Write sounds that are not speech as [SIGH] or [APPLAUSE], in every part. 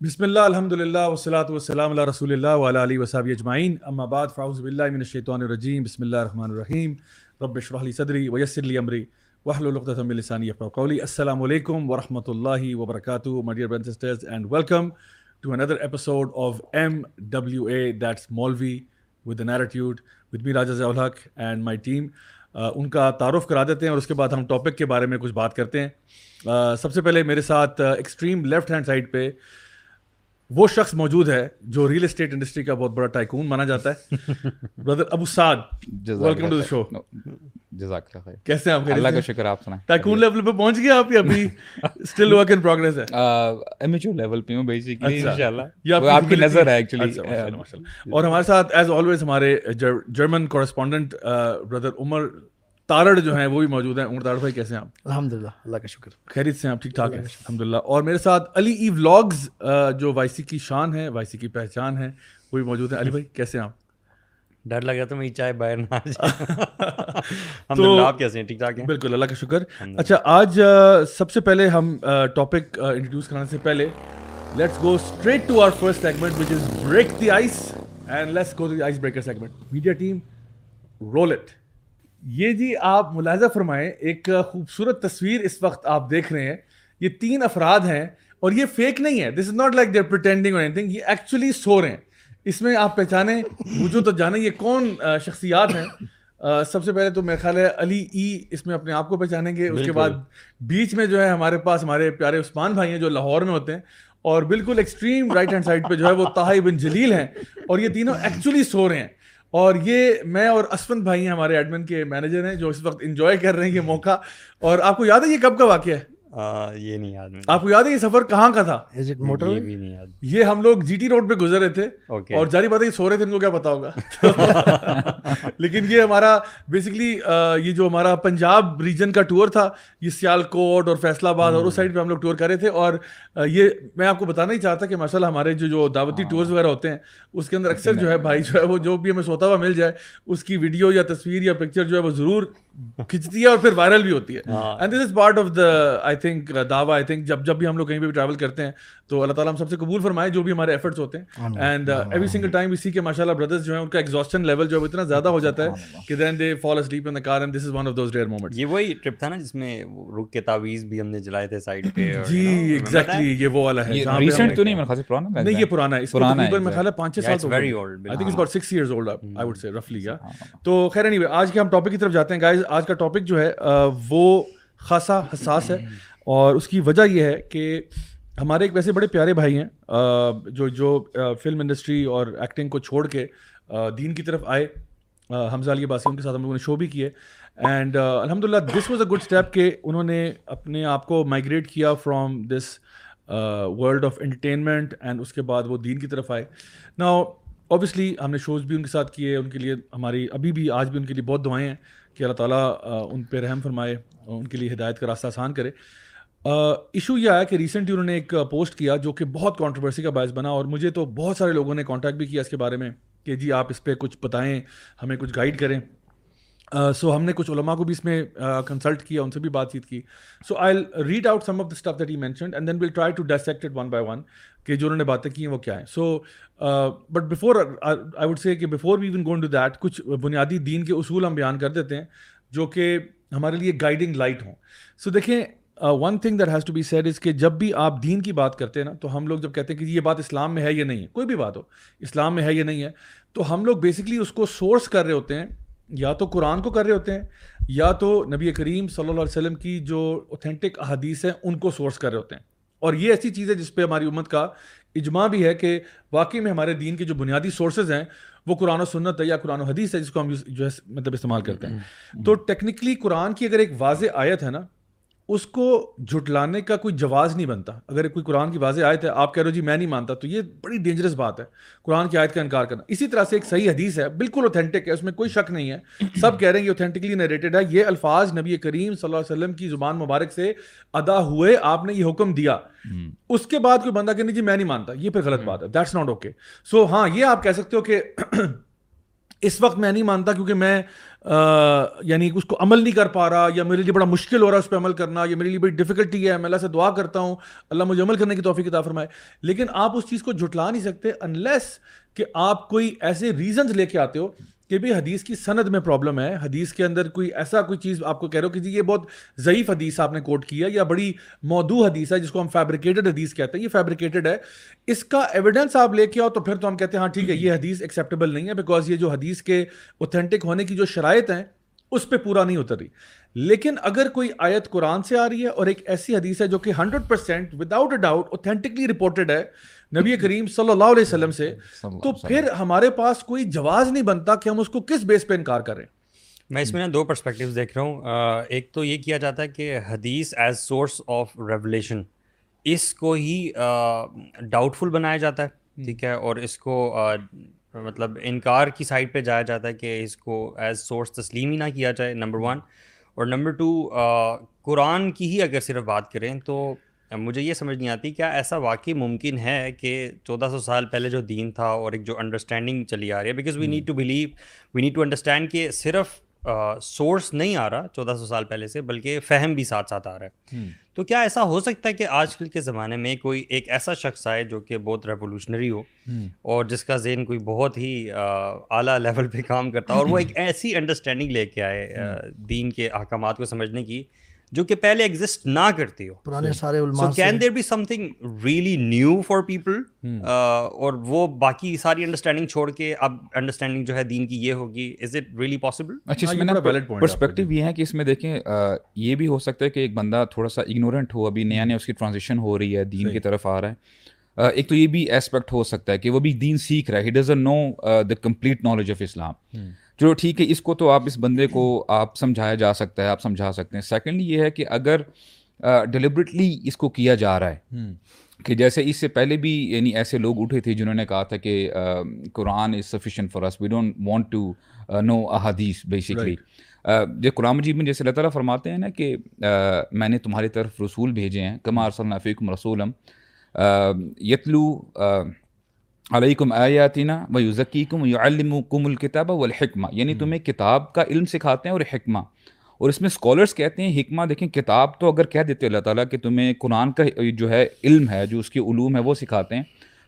بسم اللہ الحمد للہ وسلاۃ وسلام اللہ رسول اللہ ولا علیہ وصحب اجمعین۔ اما بعد فاؤز باللہ من الشیطان الرجیم۔ بسم اللہ الرحمن الرحیم۔ رب اشرح صدری ویسر لي امری واحلل عقدۃ من لسانی يفقهوا قولی۔ السلام علیکم ورحمۃ اللہ وبرکاتہ، my dear brothers and sisters and welcome to another episode of MWA that's Molvi with an attitude with me Raja Zaulhaq and my team. ان کا تعارف کرا دیتے ہیں اور اس کے بعد ہم ٹاپک کے بارے میں کچھ بات کرتے ہیں۔ سب سے پہلے میرے ساتھ ایکسٹریم لیفٹ ہینڈ سائڈ پہ وہ شخص موجود ہے جو ریل اسٹیٹ انڈسٹری کا بہت بڑا ٹائکون مانا جاتا ہے۔ Brother Abu Saad welcome to show جزاک اللہ خیر۔ کیسے ہیں آپ اللہ کا شکر آپ سنائیں۔ ٹائکون لیول پہ پہنچ گئے آپ ابھی؟ سٹل ورک ان پروگریس ہے۔ امیچور لیول پہ ہوں بیسیکلی اچھا۔ انشاءاللہ۔ یہ وہ آپ کی نظر ہے ایکچولی اچھا،۔ اور ہمارے ساتھ ایز آلویز ہمارے German correspondent brother Umar Tarar جو ہیں وہ بھی موجود ہیں۔ عمر تارڑ بھائی کیسے ہیں آپ؟ الحمد للہ اللہ کا شکر۔ خیریت سے آپ ٹھیک ٹھاک ہیں؟ الحمد للہ اور میرے ساتھ علی ای ولاگز جو وائی سی کی شان ہے وائی سی کی پہچان ہے وہ بھی موجود ہیں۔ علی بھائی کیسے ہیں آپ؟ ڈر لگا تو میری چائے باہر نہ [LAUGHS] تو- آپ کیسے ہیں؟ ٹھیک ٹھاک ہیں؟ بالکل اللہ کا شکر۔ اچھا آج سب سے پہلے ہم ٹاپک انٹروڈیوس کرانے سے پہلے let's go straight to our first segment which is break the ice and let's go the ice breaker segment media team roll it یہ جی آپ ملاحظہ فرمائیں ایک خوبصورت تصویر اس وقت آپ دیکھ رہے ہیں یہ تین افراد ہیں اور یہ فیک نہیں ہے this is not like they're pretending anything یہ ایکچولی سو رہے ہیں۔ اس میں آپ پہچانیں مجھے تو جانے یہ کون شخصیات ہیں۔ سب سے پہلے تو میرا خیال ہے علی ای اس میں اپنے آپ کو پہچانیں گے اس کے بعد بیچ میں جو ہے ہمارے پاس ہمارے پیارے عثمان بھائی ہیں جو لاہور میں ہوتے ہیں اور بالکل ایکسٹریم رائٹ ہینڈ سائڈ پہ جو ہے وہ طاہی بن جلیل ہیں اور یہ تینوں ایکچولی سو رہے ہیں۔ اور یہ میں اور اسفند بھائی ہیں، ہمارے ایڈمن کے مینیجر ہیں جو اس وقت انجوائے کر رہے ہیں یہ موقع۔ اور آپ کو یاد ہے یہ کب کا واقعہ ہے؟ یہ نہیں یاد آپ کو یاد ہے یہ سفر کہاں کا تھا؟ یہ بھی نہیں یاد۔ یہ ہم لوگ جی ٹی روڈ پہ گزر رہے تھے۔ اور جاری بات ہے سو رہے تھے ان کو کیا پتا ہوگا؟ [LAUGHS] لیکن یہ ہمارا بیسکلی یہ جو ہمارا پنجاب ریجن کا ٹور تھا یہ سیال کوٹ اور فیصلہ آباد اور اس سائڈ پہ ہم لوگ ٹور کر رہے تھے۔ اور یہ میں آپ کو بتانا ہی چاہتا کہ ماشاء اللہ ہمارے جو جو دعوتی ٹورز وغیرہ ہوتے ہیں اس کے اندر اکثر جو ہے بھائی جو ہے وہ جو بھی ہمیں سوتا ہوا مل جائے اس کی ویڈیو یا تصویر یا پکچر جو ہے وہ ضرور کھنچتی ہے اور پھر وائرل بھی ہوتی ہے۔ And this is part of the I think دعویٰ آئی تھنک جب جب بھی ہم لوگ کہیں پہ بھی ٹریول کرتے ہیں تو اللہ تعالیٰ ہم سب سے قبول فرمائے جو بھی ہمارے ایفرٹس ہوتے ہیں. اینڈ ایوری سنگل ٹائم اسی کے ماشاء اللہ بردرز جو ہیں ان کا ایگزاسٹن لیول جو ہے اتنا زیادہ ہو جاتا ہے کہ then they fall asleep in the car and this is one of those rare moments یہ وہی ٹرپ تھا نا جس میں رک کے تعویذ بھی ہم نے جلائے تھے سائڈ پہ جی ایگزیکٹلی یہ وہ والا ہے ریسنٹ تو نہیں میرے خیال سے پرانا نہیں یہ۔ پرانا ہے اس کو پرانا ہے تقریباً میرے خیال ہے پانچ چھ Yeah, سال it's تو گئے. I think it's about six years old, I would say, roughly, yeah. ہاں، تو خیر anyway, آج کے ہم ٹاپک کی طرف جاتے ہیں گائز آج کا ٹاپک جو ہے آ، وہ خاصا حساس ہے۔ اور اس کی وجہ یہ ہے کہ ہمارے ایک ویسے بڑے پیارے بھائی ہیں جو جو فلم انڈسٹری اور ایکٹنگ کو چھوڑ کے دین کی طرف آئے۔ حمزہ علی عباسی، ان کے ساتھ ہم لوگوں نے شو بھی کیے۔ اینڈ الحمد للہ this was a good step کہ انہوں نے اپنے آپ کو مائگریٹ کیا from this world of entertainment and اس کے بعد وہ دین کی طرف آئے۔ نا اوبیسلی ہم نے شوز بھی ان کے ساتھ کیے، ان کے لیے ہماری ابھی بھی، آج بھی ان کے لیے بہت دعائیں ہیں کہ اللہ تعالیٰ ان پہ رحم فرمائے اور ان کے لیے ہدایت کا راستہ آسان کرے۔ ایشو یہ آیا کہ ریسنٹلی انہوں نے ایک پوسٹ کیا جو کہ بہت کانٹروورسی کا باعث بنا اور مجھے تو بہت سارے لوگوں نے کانٹیکٹ بھی کیا اس کے بارے میں کہ جی آپ اس پہ کچھ بتائیں، ہمیں کچھ گائیڈ کریں۔ سو ہم نے کچھ علماء کو بھی اس میں کنسلٹ کیا، ان سے بھی بات چیت کی۔ So I read out some of the stuff that he mentioned and then will try to dissect one by one کہ جو انہوں نے باتیں کی ہیں وہ کیا ہیں۔ So but before I would say کہ before we won gone to that کچھ بنیادی دین کے اصول ہم بیان کر دیتے ہیں جو کہ ہمارے لیے گائیڈنگ لائٹ ہوں۔ سو دیکھیں one thing that has to be said is کہ جب بھی آپ دین کی بات کرتے ہیں نا تو ہم لوگ جب کہتے ہیں کہ یہ بات اسلام میں ہے یا نہیں ہے کوئی بھی بات ہو اسلام میں ہے یا نہیں ہے تو ہم لوگ بیسکلی اس کو سورس کر رہے ہوتے ہیں یا تو قرآن کو کر رہے ہوتے ہیں یا تو نبی کریم صلی اللہ علیہ وسلم کی جو اوتھینٹک احادیث ہیں ان کو سورس کر رہے ہوتے ہیں۔ اور یہ ایسی چیز ہے جس پہ ہماری امت کا اجماع بھی ہے کہ واقعی میں ہمارے دین کے جو بنیادی سورسز ہیں وہ قرآن و سنت ہے یا قرآن و حدیث ہے جس کو ہم جو ہے مطلب استعمال کرتے ہیں۔ تو ٹیکنیکلی قرآن کی اگر ایک واضح آیت ہے نا اس کو جھٹلانے کا کوئی جواز نہیں بنتا۔ اگر کوئی قرآن کی واضح آیت ہے آپ کہہ رہے ہو جی میں نہیں مانتا تو یہ بڑی ڈینجرس بات ہے۔ قرآن کی آیت کا انکار کرنا۔ اسی طرح سے ایک صحیح حدیث ہے بالکل اوتھینٹک ہے اس میں کوئی شک نہیں ہے۔ سب کہہ رہے ہیں یہ اوتھینٹکلی نریٹڈ ہے۔ یہ الفاظ نبی کریم صلی اللہ علیہ وسلم کی زبان مبارک سے ادا ہوئے آپ نے یہ حکم دیا۔ اس کے بعد کوئی بندہ کہ نہیں جی میں نہیں مانتا یہ پھر غلط بات ہے۔ دیٹس ناٹ اوکے سو ہاں یہ آپ کہہ سکتے ہو کہ اس وقت میں نہیں مانتا کیونکہ میں یعنی اس کو عمل نہیں کر پا رہا یا میرے لیے بڑا مشکل ہو رہا ہے اس پہ عمل کرنا یا میرے لیے بڑی ڈیفیکلٹی ہے، میں اللہ سے دعا کرتا ہوں، اللہ مجھے عمل کرنے کی توفیق عطا فرمائے۔ لیکن آپ اس چیز کو جھٹلا نہیں سکتے انلیس کہ آپ کوئی ایسے ریزنز لے کے آتے ہو کہ بھی حدیث کی سند میں پرابلم ہے، حدیث کے اندر کوئی ایسا کوئی چیز آپ کو کہہ رہے ہو کہ جی یہ بہت ضعیف حدیث آپ نے کوٹ کیا یا بڑی موضوع حدیث ہے جس کو ہم فیبریکیٹڈ حدیث کہتے ہیں، یہ فیبریکیٹڈ ہے۔ اس کا ایویڈنس آپ لے کے آؤ تو پھر تو ہم کہتے ہیں ہاں ٹھیک ہے، یہ حدیث ایکسیپٹیبل نہیں ہے بیکاز یہ جو حدیث کے اوتھینٹک ہونے کی جو شرائط ہیں، اس پہ پورا نہیں اتر رہی۔ لیکن اگر کوئی آیت قرآن سے آ رہی ہے اور ایک ایسی حدیث ہے جو کہ hundred percent without a doubt authentically reported ہے نبی کریم صلی اللہ علیہ وسلم سے تو پھر ہمارے پاس کوئی جواز نہیں بنتا کہ ہم اس کو کس بیس پہ انکار کریں۔ میں اس میں نا دو پرسپیکٹیوز دیکھ رہا ہوں۔ ایک تو یہ کیا جاتا ہے کہ حدیث ایز سورس آف ریولیشن اس کو ہی ڈاؤٹ فل بنایا جاتا ہے ٹھیک ہے؟ اور اس کو مطلب انکار کی سائڈ پہ جایا جاتا ہے کہ اس کو ایز سورس تسلیم ہی نہ کیا جائے نمبر ون اور نمبر ٹو قرآن کی ہی اگر صرف بات کریں تو مجھے یہ سمجھ نہیں آتی کیا ایسا واقعی ممکن ہے کہ چودہ سو سال پہلے جو دین تھا اور ایک جو انڈرسٹینڈنگ چلی آ رہی ہے؟ Because we need to believe we need to understand کہ صرف سورس نہیں آ رہا چودہ سو سال پہلے سے بلکہ فہم بھی ساتھ ساتھ آ رہا ہے۔ تو کیا ایسا ہو سکتا ہے کہ آج کل کے زمانے میں کوئی ایک ایسا شخص آئے جو کہ بہت ریولیوشنری ہو اور جس کا ذہن کوئی بہت ہی اعلیٰ لیول پہ کام کرتا اور وہ [CLEARS THROAT] ایک ایسی انڈرسٹینڈنگ لے کے آئے دین کے احکامات کو سمجھنے کی۔ جو کہ پہلے ایگزسٹ نہ کرتی ہو. پرانے سارے so can there be something really new for people اور وہ باقی ساری انڈرسٹینڈنگ چھوڑ کے اب انڈرسٹینڈنگ جو ہے دین کی یہ ہوگی. از اٹ ریئلی پاسبل اچھا اس میں پرسپیکٹو یہ ہے کہ اس میں دیکھیں یہ بھی ہو سکتا ہے کہ ایک بندہ تھوڑا سا اگنورنٹ ہو ابھی نیا نیا اس کی ٹرانزیشن ہو رہی ہے دین کی طرف آ رہا ہے۔ ایک تو یہ بھی ایسپیکٹ ہو سکتا ہے کہ وہ بھی دین سیکھ رہا ہے۔ He doesn't know the complete knowledge of Islam چلو ٹھیک ہے اس کو تو آپ اس بندے کو آپ سمجھایا جا سکتا ہے آپ سمجھا سکتے ہیں۔ سیکنڈ یہ ہے کہ اگر ڈیلیبریٹلی اس کو کیا جا رہا ہے کہ جیسے اس سے پہلے بھی یعنی ایسے لوگ اٹھے تھے جنہوں نے کہا تھا کہ Quran is sufficient for us we don't want to know ahadith basically جو قرآن مجیب میں جیسے اللہ تعالیٰ فرماتے ہیں نا کہ میں نے تمہاری طرف رسول بھیجے ہیں کما ارسل نفیکم رسولم یتلو علیکم آیاتنا و یوزکیکم یعلمکم الکتاب والحکمہ یعنی تمہیں کتاب کا علم سکھاتے ہیں اور حکمہ۔ اور اس میں اسکالرس کہتے ہیں حکمہ دیکھیں کتاب تو اگر کہہ دیتے اللہ تعالیٰ کہ تمہیں قرآن کا جو ہے علم ہے جو اس کے علوم ہے وہ سکھاتے ہیں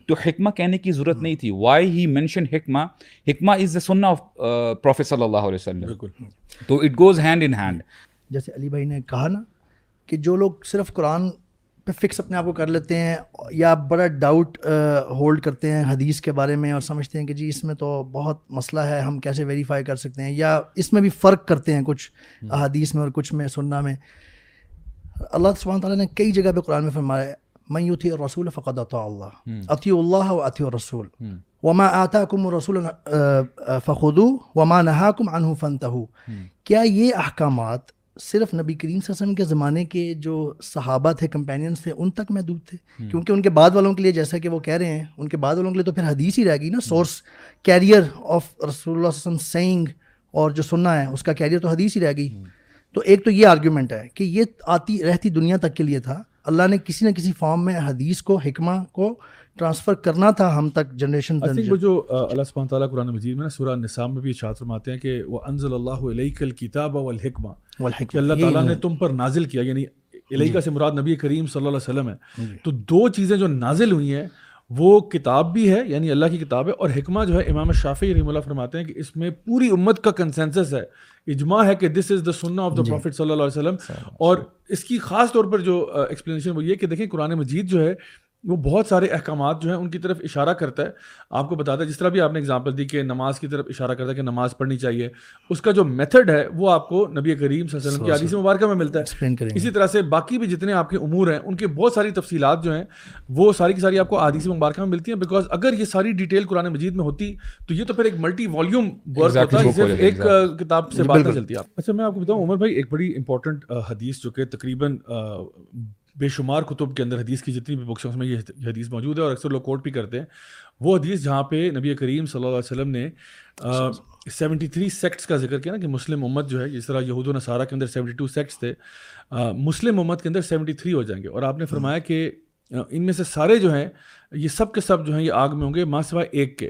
تو حکمہ کہنے کی ضرورت نہیں تھی۔ وائی ہی مینشن حکمہ؟ حکمہ از دا سننا آف پروفیٹ صلی اللہ علیہ وسلم۔ تو it goes hand in hand جیسے علی بھائی نے کہا نا کہ جو لوگ صرف قرآن پہ فکس اپنے آپ کو کر لیتے ہیں یا بڑا ڈاؤٹ ہولڈ کرتے ہیں حدیث کے بارے میں اور سمجھتے ہیں کہ جی اس میں تو بہت مسئلہ ہے ہم کیسے ویریفائی کر سکتے ہیں؟ یا اس میں بھی فرق کرتے ہیں کچھ حدیث میں اور کچھ میں سننا میں۔ اللہ سبحانہ تعالیٰ نے کئی جگہ پہ قرآن میں فرمایا میں یو تھی رسول فقط عطا اللہ عطی اللہ و عطی رسول وما آتا کم رسول فخو وما نہا کم انہ فنتہ کیا یہ احکامات صرف نبی کریم صلی اللہ علیہ وسلم کے زمانے کے جو صحابہ تھے کمپینینس تھے ان تک محدود تھے۔ کیونکہ ان کے بعد والوں کے لیے جیسا کہ وہ کہہ رہے ہیں ان کے بعد والوں کے لیے تو پھر حدیث ہی رہ گئی نا۔ سورس کیریئر آف رسول اللہ علیہ وسلم سینگ اور جو سننا ہے اس کا کیریئر تو حدیث ہی رہ گئی۔ تو ایک تو یہ آرگیومنٹ ہے کہ یہ آتی رہتی دنیا تک کے لیے تھا۔ اللہ نے کسی نہ کسی فارم میں حدیث کو حکمہ کو ٹرانسفر کرنا تھا ہم تک جنریشن وہ جو اللہ سبحانہ تعالیٰ قرآن مجید میں نا سورہ نسام میں بھی اشاعت فرماتے ہیں کہ وہ انزل اللہ علیہ الکتاب والحکمہ کہ اللہ تعالیٰ نے تم پر نازل کیا یعنی علیہ سے مراد نبی کریم صلی اللہ علیہ وسلم ہے۔ جی۔ تو دو چیزیں جو نازل ہوئی ہیں وہ کتاب بھی ہے یعنی اللہ کی کتاب ہے اور حکمہ جو ہے امام شافی رحم اللہ فرماتے ہیں کہ اس میں پوری امت کا کنسنسس ہے۔ اجماع ہے کہ دس از دا سننا آف دا پروفٹ صلی اللہ علیہ وسلم۔ اور اس کی خاص طور پر جو ایکسپلینیشن وہ یہ کہ دیکھیں قرآن مجید جو ہے وہ بہت سارے احکامات جو ہیں ان کی طرف اشارہ کرتا ہے۔ آپ کو بتاتا ہے جس طرح بھی آپ نے اگزامپل دی کہ نماز کی طرف اشارہ کرتا ہے کہ نماز پڑھنی چاہیے اس کا جو میتھڈ ہے وہ آپ کو نبی کریم صلی اللہ علیہ وسلم کی حدیث مبارکہ میں ملتا ہے۔ اسی طرح سے باقی بھی جتنے آپ کے امور ہیں ان کے بہت ساری تفصیلات جو ہیں وہ ساری کی ساری آپ کو حدیث مبارکہ میں ملتی ہیں۔ بیکاز اگر یہ ساری ڈیٹیل قرآن مجید میں ہوتی تو یہ تو پھر ایک ملٹی والیوم ورک ہوتا ہے صرف ایک کتاب سے بات چلتی آپ اچھا میں آپ کو بتاؤں عمر بھائی ایک بڑی امپورٹنٹ حدیث جو کہ تقریباً بے شمار کتب کے اندر حدیث کی جتنی بھی بکس میں یہ حدیث موجود ہے اور اکثر لوگ کوٹ بھی کرتے ہیں۔ وہ حدیث جہاں پہ نبی کریم صلی اللہ علیہ وسلم نے سیونٹی تھری سیکٹس کا ذکر کیا نا کہ مسلم امت جو ہے جس طرح یہود و نصارہ کے اندر سیونٹی ٹو سیکٹس تھے مسلم امت کے اندر سیونٹی تھری ہو جائیں گے۔ اور آپ نے فرمایا کہ ان میں سے سارے جو ہیں یہ سب کے سب جو ہیں یہ آگ میں ہوں گے ماں سوائے ایک کے۔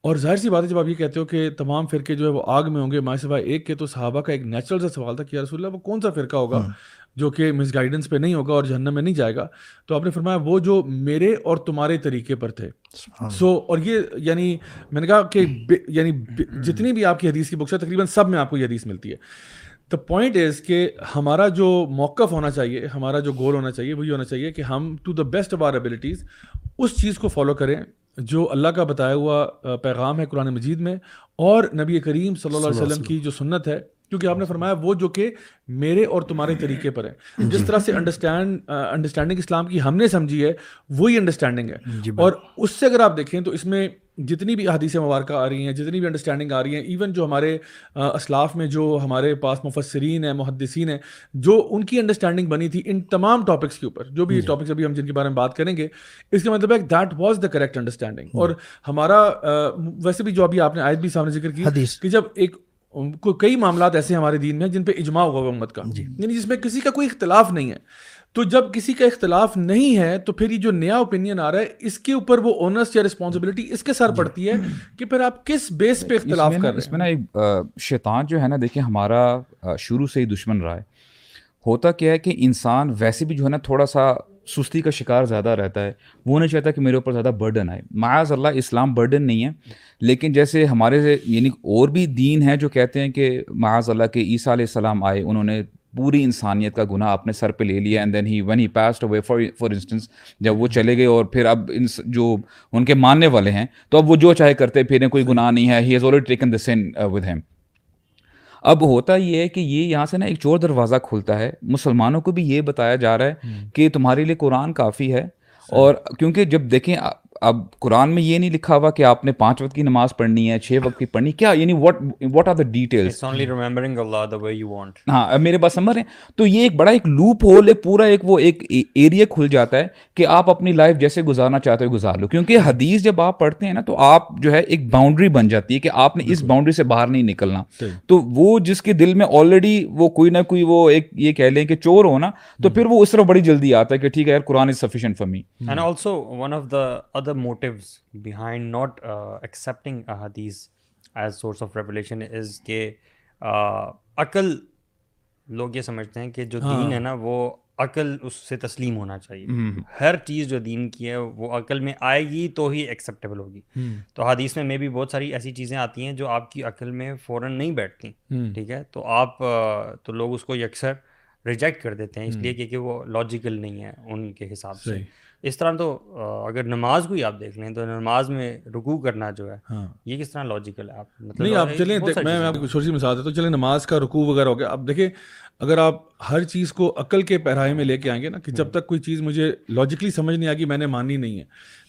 اور ظاہر سی بات ہے جب آپ یہ کہتے ہو کہ تمام فرقے جو ہے وہ آگ میں ہوں گے ماں سوائے ایک کے تو صحابہ کا ایک نیچرل سا سوال تھا کہ رسول اللہ وہ کون سا فرقہ ہوگا؟ جو کہ مس گائیڈنس پہ نہیں ہوگا اور جہنم میں نہیں جائے گا تو آپ نے فرمایا وہ جو میرے اور تمہارے طریقے پر تھے۔ سو اور یہ یعنی میں نے کہا کہ یعنی جتنی بھی آپ کی حدیث کی بکس ہے تقریباً سب میں آپ کو یہ حدیث ملتی ہے۔ دا پوائنٹ از کہ ہمارا جو موقف ہونا چاہیے ہمارا جو گول ہونا چاہیے وہی ہونا چاہیے کہ ہم to the best of our abilities اس چیز کو فالو کریں جو اللہ کا بتایا ہوا پیغام ہے قرآن مجید میں اور نبی کریم صلی اللہ علیہ وسلم۔ کی جو سنت ہے کیونکہ آپ نے فرمایا وہ جو کہ میرے اور تمہارے طریقے پر ہے۔ جس طرح سے انڈرسٹینڈ انڈرسٹینڈنگ اسلام کی ہم نے سمجھی ہے وہی انڈرسٹینڈنگ ہے۔ جی اور اس سے اگر آپ دیکھیں تو اس میں جتنی بھی حدیث مبارکہ آ رہی ہیں جتنی بھی انڈرسٹینڈنگ آ رہی ہیں ایون جو ہمارے اسلاف میں جو ہمارے پاس مفسرین ہیں محدثین ہیں جو ان کی انڈرسٹینڈنگ بنی تھی ان تمام ٹاپکس کے اوپر جو بھی ٹاپکس جی۔ ابھی ہم جن کے بارے میں بات کریں گے اس کے مطلب ہے that was the correct understanding اور ہمارا ویسے بھی جو ابھی آپ نے آیت بھی سامنے ذکر کی کہ جب ایک کئی معاملات ایسے ہمارے دین میں جن پہ اجماع ہوا امت کا جی۔ یعنی جس میں کسی کا کوئی اختلاف نہیں ہے تو جب کسی کا اختلاف نہیں ہے تو پھر یہ جو نیا اوپینین آ رہا ہے اس کے اوپر وہ اونرس یا رسپانسبلٹی اس کے سر جی۔ پڑتی ہے کہ پھر آپ کس بیس پہ اختلاف کر رہے ہیں اس میں نا ایک شیطان جو ہے نا دیکھیں ہمارا شروع سے ہی دشمن رہا ہے ہوتا کیا ہے کہ انسان ویسے بھی جو ہے نا تھوڑا سا سستی کا شکار زیادہ رہتا ہے۔ وہ نہیں چاہتا کہ میرے اوپر زیادہ برڈن آئے۔ معاذ اللہ، اسلام برڈن نہیں ہے۔ لیکن جیسے ہمارے یعنی اور بھی دین ہیں جو کہتے ہیں کہ معاذ اللہ کے عیسیٰ علیہ السلام آئے، انہوں نے پوری انسانیت کا گناہ اپنے سر پہ لے لیا۔ And then he when he passed away for for instance جب وہ چلے گئے اور پھر اب ان جو ان کے ماننے والے ہیں، تو اب وہ جو چاہے کرتے، پھر کوئی گناہ نہیں ہے۔ He has already taken the sin with him اب ہوتا یہ ہے کہ یہ یہاں سے نا ایک چور دروازہ کھلتا ہے۔ مسلمانوں کو بھی یہ بتایا جا رہا ہے کہ تمہارے لیے قرآن کافی ہے اور کیونکہ جب دیکھیں اب قرآن میں یہ نہیں لکھا ہوا کہ آپ نے پانچ وقت کی نماز پڑھنی ہے چھ وقت کی پڑھنی کیا یعنی what what are the details ہاں میرے پاس سمجھ رہے ہیں۔ تو یہ ایک بڑا ایک لوپ ہول ایک پورا ایک وہ ایک ایریا کھل جاتا ہے کہ آپ اپنی لائف جیسے گزارنا چاہتے ہو گزار لو۔ کیونکہ حدیث جب آپ پڑھتے ہیں نا تو آپ جو ہے ایک باؤنڈری بن جاتی ہے کہ آپ نے اس باؤنڈری سے باہر نہیں نکلنا۔ تو وہ جس کے دل میں آلریڈی وہ کوئی نہ کوئی وہ ایک یہ کہہ لیں کہ چور ہو نا تو پھر وہ اس طرح بڑی جلدی آتا ہے کہ ٹھیک ہے یار Quran is sufficient for me and also one of the other motives behind not uh, accepting a hadith as source of revelation is کہ عقل لوگ یہ سمجھتے ہیں کہ جو دین ہے نا وہ عقل اس سے تسلیم ہونا چاہیے ہر چیز جو دین کی ہے وہ عقل میں آئے گی تو ہی ایکسیپٹیبل ہوگی تو حدیث میں میں بھی بہت ساری ایسی چیزیں آتی ہیں جو آپ کی عقل میں فوراً نہیں بیٹھتی ٹھیک ہے تو آپ تو لوگ اس کو یکسر ریجیکٹ کر دیتے ہیں اس لیے کہ وہ لاجیکل نہیں ہے ان کے حساب سے اس طرح تو اگر نماز کو ہی آپ دیکھ لیں تو نماز میں رکوع کرنا جو ہے ہاں۔ یہ کس طرح لاجیکل ہے؟ آپ مطلب نہیں آپ چلیں میں آپ کو چھوٹی سی مثال دیتا ہوں چلیں نماز کا رکوع وغیرہ ہو گیا۔ اب دیکھیں اگر آپ ہر چیز کو عقل کے پیرائے میں لے کے آئیں گے نا کہ جب تک کوئی چیز مجھے لاجیکلی سمجھ نہیں آ گی میں نے مانی نہیں ہے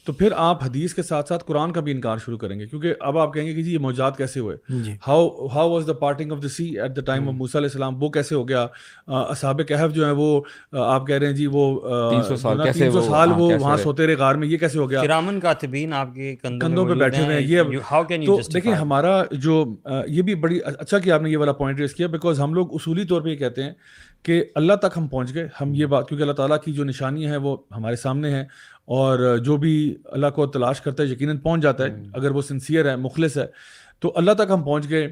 تو پھر آپ حدیث کے ساتھ ساتھ قرآن کا بھی انکار شروع کریں گے۔ کیونکہ اب آپ کہیں گے کہ جی یہ موجات کیسے ہوئے؟ How how was the parting of the sea at the time of Musa علیہ السلام؟ وہ کیسے ہو گیا؟ اصحاب کہف جو ہیں وہ آپ کہہ رہے ہیں جی وہ تین سو سال وہ ہاں، وہاں سوتے رہے غار میں یہ کیسے ہو گیا؟ کرامن کاتبین آپ کے کندھوں پہ بیٹھے ہوئے ہیں یہ تو دیکھیں ہمارا جو یہ بھی بڑی اچھا کہ آپ نے یہ والا پوائنٹ ریز کیا بیکاز ہم لوگ اصولی طور پہ یہ کہتے ہیں کہ اللہ تک ہم پہنچ گئے ہم یہ بات کیونکہ اللہ تعالیٰ کی جو نشانی ہے وہ ہمارے سامنے ہے اور جو بھی اللہ کو تلاش کرتا ہے یقیناً پہنچ جاتا ہے اگر وہ سنسیئر ہے مخلص ہے تو اللہ تک ہم پہنچ گئے۔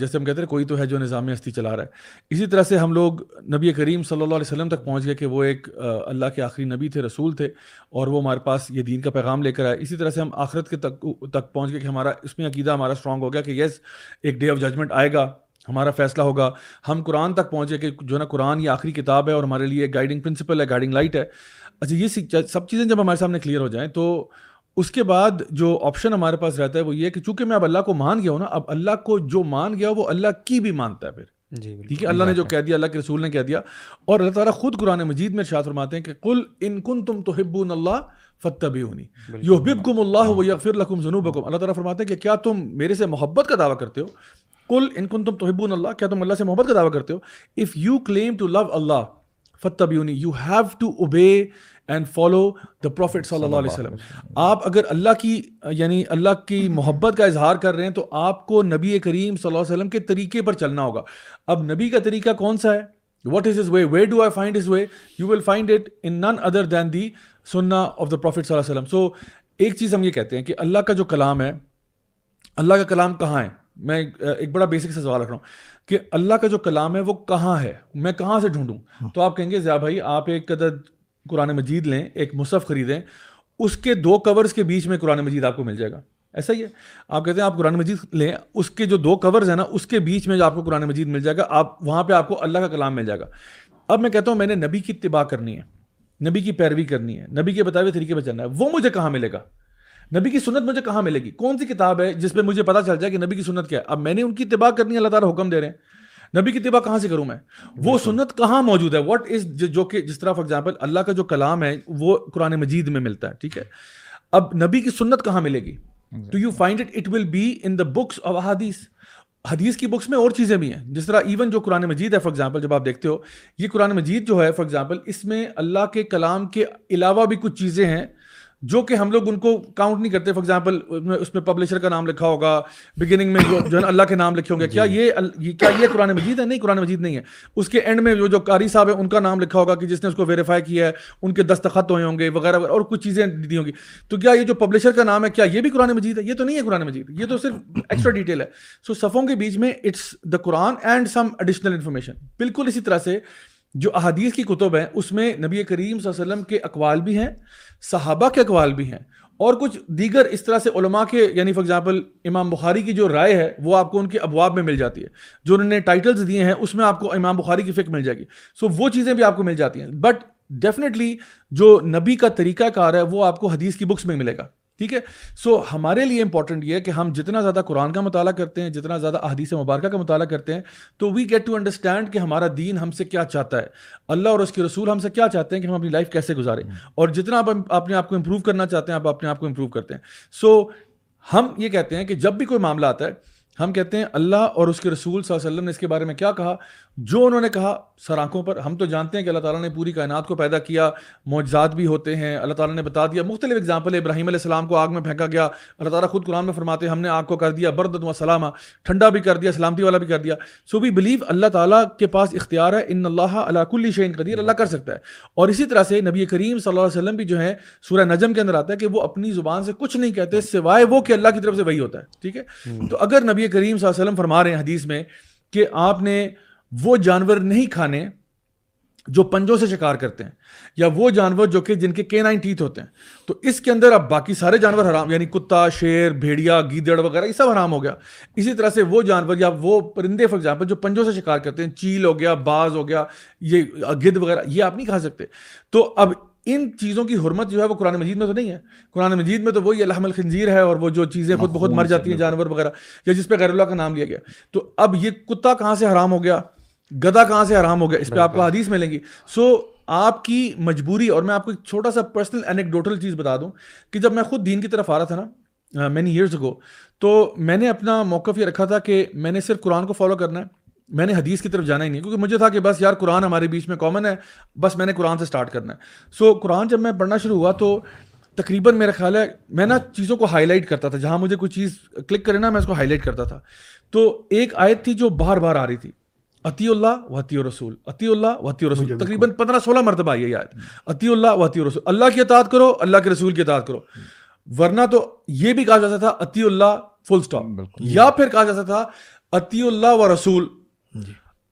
جیسے ہم کہتے ہیں کوئی تو ہے جو نظام ہستی چلا رہا ہے۔ اسی طرح سے ہم لوگ نبی کریم صلی اللہ علیہ وسلم تک پہنچ گئے کہ وہ ایک اللہ کے آخری نبی تھے رسول تھے اور وہ ہمارے پاس یہ دین کا پیغام لے کر آئے۔ اسی طرح سے ہم آخرت کے تک تک پہنچ گئے کہ ہمارا اس میں عقیدہ ہمارا اسٹرانگ ہو گیا کہ یس ایک ڈے آف ججمنٹ آئے گا۔ ہمارا فیصلہ ہوگا۔ ہم قرآن تک پہنچے کہ جو ہے نا قرآن یہ آخری کتاب ہے اور ہمارے لیے گائیڈنگ پرنسپل ہے گائیڈنگ لائٹ ہے۔ اچھا یہ سب چیزیں جب ہمارے سامنے کلیئر ہو جائیں تو اس کے بعد جو آپشن ہمارے پاس رہتا ہے وہ یہ کہ چونکہ میں اب اللہ کو مان گیا ہوں نا، اب اللہ کو جو مان گیا وہ اللہ کی بھی مانتا ہے پھر۔ ٹھیک ہے اللہ نے جو کہہ دیا اللہ کے رسول نے کہہ دیا۔ اور اللہ تعالیٰ خود قرآن مجید میں ارشاد فرماتے ہیں کہ کل ان کن تم تو ہب اللہ فتح یحببکم اللہ و یغفر لکم ذنوبکم۔ اللہ تعالیٰ فرماتے ہیں کہ کیا تم میرے سے محبت کا دعویٰ کرتے ہو؟ کل ان کن تم تو اللہ کیا تم اللہ سے محبت کا دعویٰ کرتے ہو؟ If you claim to love Allah Fath you have to obey and follow the prophet صلی اللہ علیہ وسلم۔ آپ اگر اللہ کی یعنی اللہ کی محبت کا اظہار کر رہے ہیں تو آپ کو نبی کریم صلی اللہ علیہ وسلم کے طریقے پر چلنا ہوگا۔ اب نبی کا طریقہ کون سا ہے؟ What is his way where do I find his way you will find it in none other than دی سننا آف دا پروفٹ صلی اللہ علیہ وسلم سو ایک چیز ہم یہ کہتے ہیں کہ اللہ کا جو کلام ہے، اللہ کا کلام کہاں ہے؟ میں، ایک بڑا بیسک سے سوال رکھ رہا ہوں کہ اللہ کا جو کلام ہے، وہ کہاں ہے؟ میں کہاں سے ڈھونڈوں؟ تو آپ کہیں گے، ضیاء بھائی، آپ ایک قدر قرآن مجید لیں، ایک مصحف خریدیں، اس کے دو کورز کے بیچ میں قرآن مجید آپ کو مل جائے گا۔ ایسا ہی ہے۔ آپ کہتے ہیں آپ قرآن مجید لیں، اس کے جو دو کورز ہیں نا، اس کے بیچ میں جو آپ کو قرآن مجید مل جائے گا، آپ وہاں پہ آپ کو اللہ کا کلام مل جائے گا۔ اب میں کہتا ہوں میں نے نبی کی اتباع کرنی ہے، نبی کی پیروی کرنی ہے، نبی کے بتائے ہوئے طریقے پہ چلنا ہے۔ وہ مجھے کہاں ملے گا؟ نبی کی سنت مجھے کہاں ملے گی؟ کون سی کتاب ہے جس پہ مجھے پتا چل جائے کہ نبی کی سنت کیا ہے؟ اب میں نے ان کی اتباع کرنی ہے، اللہ تعالیٰ حکم دے رہے ہیں۔ نبی کی اتباع کہاں سے کروں میں؟ وہ سنت کہاں موجود ہے؟ واٹ از جو کہ جس طرح فار ایگزامپل اللہ کا جو کلام ہے، وہ قرآن مجید میں ملتا ہے، ٹھیک ہے۔ اب نبی کی سنت کہاں ملے گی؟ To you find it it will be in the books of hadith حدیث کی بکس میں اور چیزیں بھی ہیں. جس طرح ایون جو قرآن مجید ہے فار ایگزامپل جب آپ دیکھتے ہو یہ قرآن مجید جو ہے فار ایگزامپل اس میں اللہ کے کلام کے علاوہ بھی کچھ چیزیں ہیں جو کہ ہم لوگ ان کو کاؤنٹ نہیں کرتے. فار ایگزامپل اس میں پبلشر کا نام لکھا ہوگا. بگننگ میں جو ہے اللہ کے نام لکھے ہوں گے. کیا جی۔ یہ کیا یہ قرآن مجید ہے؟ نہیں قرآن مجید نہیں ہے. اس کے اینڈ میں جو جو قاری صاحب ہے ان کا نام لکھا ہوگا کہ جس نے اس کو ویریفائی کیا ہے ان کے دستخط ہوئے ہوں گے وغیرہ وغیرہ اور کچھ چیزیں دی ہوں گی. تو کیا یہ جو پبلشر کا نام ہے کیا یہ بھی قرآن مجید ہے؟ یہ تو نہیں ہے قرآن مجید. یہ تو صرف ایکسٹرا ڈیٹیل ہے. سو صفوں کے بیچ میں it's the Quran and some additional information بالکل اسی طرح سے جو احادیث کی کتب ہیں، اس میں نبی کریم صلی اللہ علیہ وسلم کے اقوال بھی ہیں، صحابہ کے اقوال بھی ہیں۔ اور کچھ دیگر اس طرح سے علماء کے یعنی فار ایگزامپل امام بخاری کی جو رائے ہے، وہ آپ کو ان کے ابواب میں مل جاتی ہے۔ جو انہوں نے ٹائٹلز دیے ہیں، اس میں آپ کو امام بخاری کی فکر مل جائے گی۔ سو وہ چیزیں بھی آپ کو مل جاتی ہیں۔ بٹ ڈیفینیٹلی جو نبی کا طریقہ کار ہے، وہ آپ کو حدیث کی بکس میں ملے گا۔ ٹھیک ہے؟ سو ہمارے لیے امپورٹنٹ یہ ہے کہ ہم جتنا زیادہ قرآن کا مطالعہ کرتے ہیں، جتنا زیادہ احادیث مبارکہ کا مطالعہ کرتے ہیں، تو وی گیٹ ٹو انڈرسٹینڈ کہ ہمارا دین ہم سے کیا چاہتا ہے۔ اللہ اور اس کے رسول ہم سے کیا چاہتے ہیں کہ ہم اپنی لائف کیسے گزاریں۔ اور جتنا آپ اپنے آپ کو امپروو کرنا چاہتے ہیں، آپ اپنے آپ کو امپروو کرتے ہیں۔ سو ہم یہ کہتے ہیں کہ جب بھی کوئی معاملہ آتا ہے، ہم کہتے ہیں اللہ اور اس کے رسول صلی اللہ علیہ وسلم نے اس کے بارے میں کیا کہا؟ جو انہوں نے کہا، سر آنکھوں پر۔ ہم تو جانتے ہیں کہ اللہ تعالیٰ نے پوری کائنات کو پیدا کیا، معجزات بھی ہوتے ہیں، اللہ تعالیٰ نے بتا دیا۔ مختلف اگزامپل ابراہیم علیہ السلام کو آگ میں پھینکا گیا۔ اللہ تعالیٰ خود قرآن میں فرماتے ہیں، ہم نے آگ کو کر دیا برد و سلامہ، ٹھنڈا بھی کر دیا، سلامتی والا بھی کر دیا۔ سو وی بلیو اللہ تعالیٰ کے پاس اختیار ہے، ان اللہ اللہ کل شعین قدیر، اللہ کر سکتا ہے۔ اور اسی طرح سے نبی کریم صلی اللہ علیہ وسلم بھی جو ہے سورہ نجم کے اندر آتا ہے کہ وہ اپنی زبان سے کچھ نہیں کہتے، سوائے وہ کہ اللہ کی طرف سے وہی ہوتا ہے۔ ٹھیک ہے؟ تو اگر نبی کریم صلی اللہ علیہ وسلم فرما رہے ہیں حدیث میں کہ آپ نے وہ جانور نہیں کھانے جو پنجوں سے شکار کرتے ہیں یا وہ جانور جو کہ جن کے کے نائن ٹیتھ ہوتے ہیں۔ تو اس کے اندر اب باقی سارے جانور حرام یعنی کتا شیر بھیڑیا گیدڑ وغیرہ یہ سب حرام ہو گیا۔ اسی طرح سے وہ جانور یا وہ پرندے فار ایگزامپل جو پنجوں سے شکار کرتے ہیں چیل ہو گیا باز ہو گیا یہ گد وغیرہ یہ آپ نہیں کھا سکتے۔ تو اب ان چیزوں کی حرمت جو ہے وہ قرآن مجید میں تو نہیں ہے۔ قرآن مجید میں تو وہی الحم الخنزیر ہے اور وہ جو چیزیں خود بخود مر جاتی ہیں جانور وغیرہ یا جس پہ غیر اللہ کا نام لیا گیا۔ تو اب یہ کتا کہاں سے حرام ہو گیا؟ گدا کہاں سے حرام ہو گیا؟ اس پہ آپ کو حدیث ملیں گی سو آپ کی مجبوری اور میں آپ کو ایک چھوٹا سا پرسنل انیکڈوٹل چیز بتا دوں کہ جب میں خود دین کی طرف آ رہا تھا نا مینی ایئرس اگو تو میں نے اپنا موقف یہ رکھا تھا کہ میں نے صرف قرآن کو فالو کرنا ہے میں نے حدیث کی طرف جانا ہی نہیں کیونکہ مجھے تھا کہ بس یار قرآن ہمارے بیچ میں کامن ہے بس میں نے قرآن سے اسٹارٹ کرنا ہے۔ سو قرآن جب میں پڑھنا شروع ہوا تو تقریباً میرا خیال ہے میں نا چیزوں کو ہائی لائٹ کرتا تھا جہاں مجھے کوئی چیز کلک کرے نا میں اس کو ہائی لائٹ کرتا تھا۔ تو ایک آیت تھی جو بار بار آ رہی تھی۔ عطی اللہ وطی رسول عطی اللہ وطی رسول تقریباً پندرہ سولہ مرتبہ آئی ہے آیت عطی اللہ وطی رسول اللہ کی اطاعت کرو اللہ کے رسول کی اطاعت کرو ورنہ تو یہ بھی کہا جاتا تھا عطی اللہ فل اسٹاپ یا پھر کہا جاتا تھا عطی اللہ و رسول۔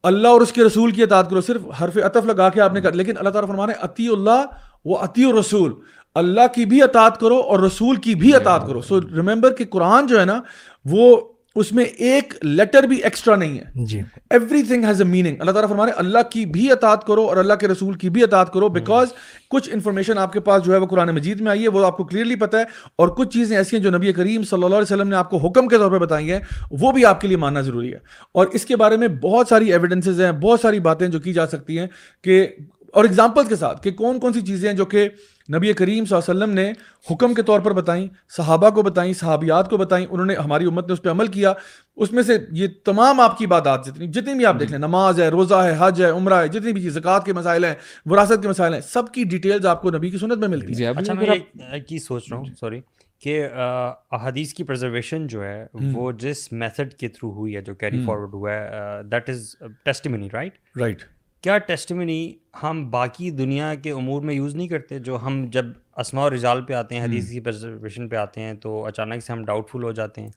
اللہ اور اس کے رسول کی اطاعت کرو صرف حرف عطف لگا کے آپ نے کر لیکن اللہ تعالیٰ فرمانے عطی اللہ وہ عطی رسول اللہ کی بھی اطاعت کرو اور رسول کی بھی اطاعت کرو سو ریمبر کہ قرآن جو ہے نا وہ اس میں ایک لیٹر بھی ایکسٹرا نہیں ہے. جی. Everything has a meaning Allah تعالیٰ فرمانے اللہ کی بھی اطاعت کرو اور اللہ کے رسول کی بھی اطاعت کرو بیکاز کچھ انفارمیشن آپ کے پاس جو ہے وہ قرآن مجید میں آئی ہے وہ آپ کو کلیئرلی پتہ ہے اور کچھ چیزیں ایسی ہیں جو نبی کریم صلی اللہ علیہ وسلم نے آپ کو حکم کے طور پہ بتائی ہیں وہ بھی آپ کے لیے ماننا ضروری ہے۔ اور اس کے بارے میں بہت ساری ایویڈنسز ہیں بہت ساری باتیں جو کی جا سکتی ہیں کہ اور اگزامپل کے ساتھ کہ کون کون سی چیزیں ہیں جو کہ نبی کریم صلی اللہ علیہ وسلم نے حکم کے طور پر بتائیں صحابہ کو بتائیں صحابیات کو بتائیں انہوں نے ہماری امت نے اس پہ عمل کیا۔ اس میں سے یہ تمام آپ کی عبادات جتنی جتنی بھی آپ دیکھ لیں نماز ہے روزہ ہے حج ہے عمرہ ہے جتنی بھی چیز زکوٰۃ کے مسائل ہیں وراثت کے مسائل ہیں سب کی ڈیٹیلز آپ کو نبی کی سنت میں ملتی ہیں۔ اچھا میں ایک چیز سوچ رہا ہوں سوری کہ احادیث کی پرزرویشن جو ہے وہ جس میتھڈ کے تھرو ہوئی ہے جو کیری فارورڈ ہوا ہے that is testimony right right کیا ٹیسٹمنی ہم باقی دنیا کے امور میں یوز نہیں کرتے جو ہم جب اسماء و رجال پہ آتے ہیں حدیث کی پرزرویشن پہ آتے ہیں تو اچانک سے ہم ڈاؤٹ فل ہو جاتے ہیں۔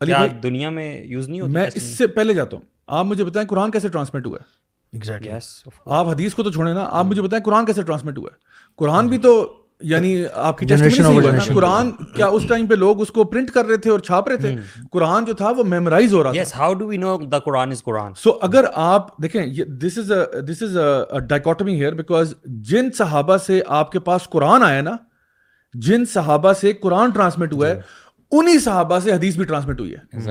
کیا دنیا میں یوز نہیں ہوتی میں اس سے پہلے جاتا ہوں۔ آپ مجھے بتائیں قرآن کیسے ٹرانسمٹ ہوا ہے؟ آپ حدیث کو تو چھوڑیں نا آپ مجھے بتائیں قرآن کیسے ٹرانسمٹ ہوا ہے؟ قرآن بھی تو یعنی آپ کی generation. قرآن کیا اس ٹائم پہ لوگ اس کو پرنٹ کر رہے تھے اور چھاپ رہے تھے؟ قرآن جو تھا وہ میمورائز ہو رہا تھا۔ How do we know the Quran is Quran so اگر آپ دیکھیں this is this is dichotomy here because جن صحابہ سے آپ کے پاس قرآن آیا نا جن صحابہ سے قرآن ٹرانسمٹ ہوا ہے انہی صحابہ سے حدیث بھی ٹرانسمٹ ہوئی ہے۔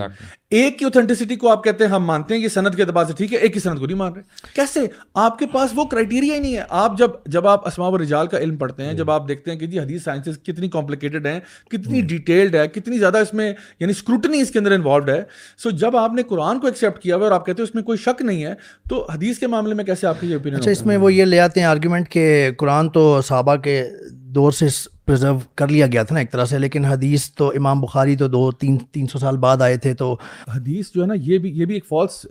ایک کی اوتھینٹسٹی کو آپ کہتے ہیں ہم مانتے ہیں کہ صنعت کے اعتبار سے ٹھیک ہے ایک کی صنعت کو نہیں مان رہے۔ کیسے؟ آپ کے پاس وہ کرائٹیریا ہی نہیں ہے۔ آپ جب جب آپ اسماء و رجال کا علم پڑھتے ہیں جب آپ دیکھتے ہیں کہ جی حدیث سائنسز کتنی کمپلیکیٹڈ ہیں کتنی ڈیٹیلڈ ہے کتنی زیادہ اس میں یعنی اسکروٹنی اس کے اندر انوالوڈ ہے۔ سو جب آپ نے قرآن کو ایکسیپٹ کیا ہوا اور آپ کہتے ہیں اس میں کوئی شک نہیں ہے تو حدیث کے معاملے میں کیسے آپ کی یہ اوپینین اچھا اس میں وہ یہ لے آتے ہیں آرگیومنٹ کہ قرآن تو صحابہ کے دور سے پرزرو کر لیا گیا تھا نا ایک طرح سے لیکن حدیث تو امام بخاری تو دو تین تین سو سال بعد آئے تھے تو۔ حدیث جو ہے نا یہ بھی یہ بھی ایک فالس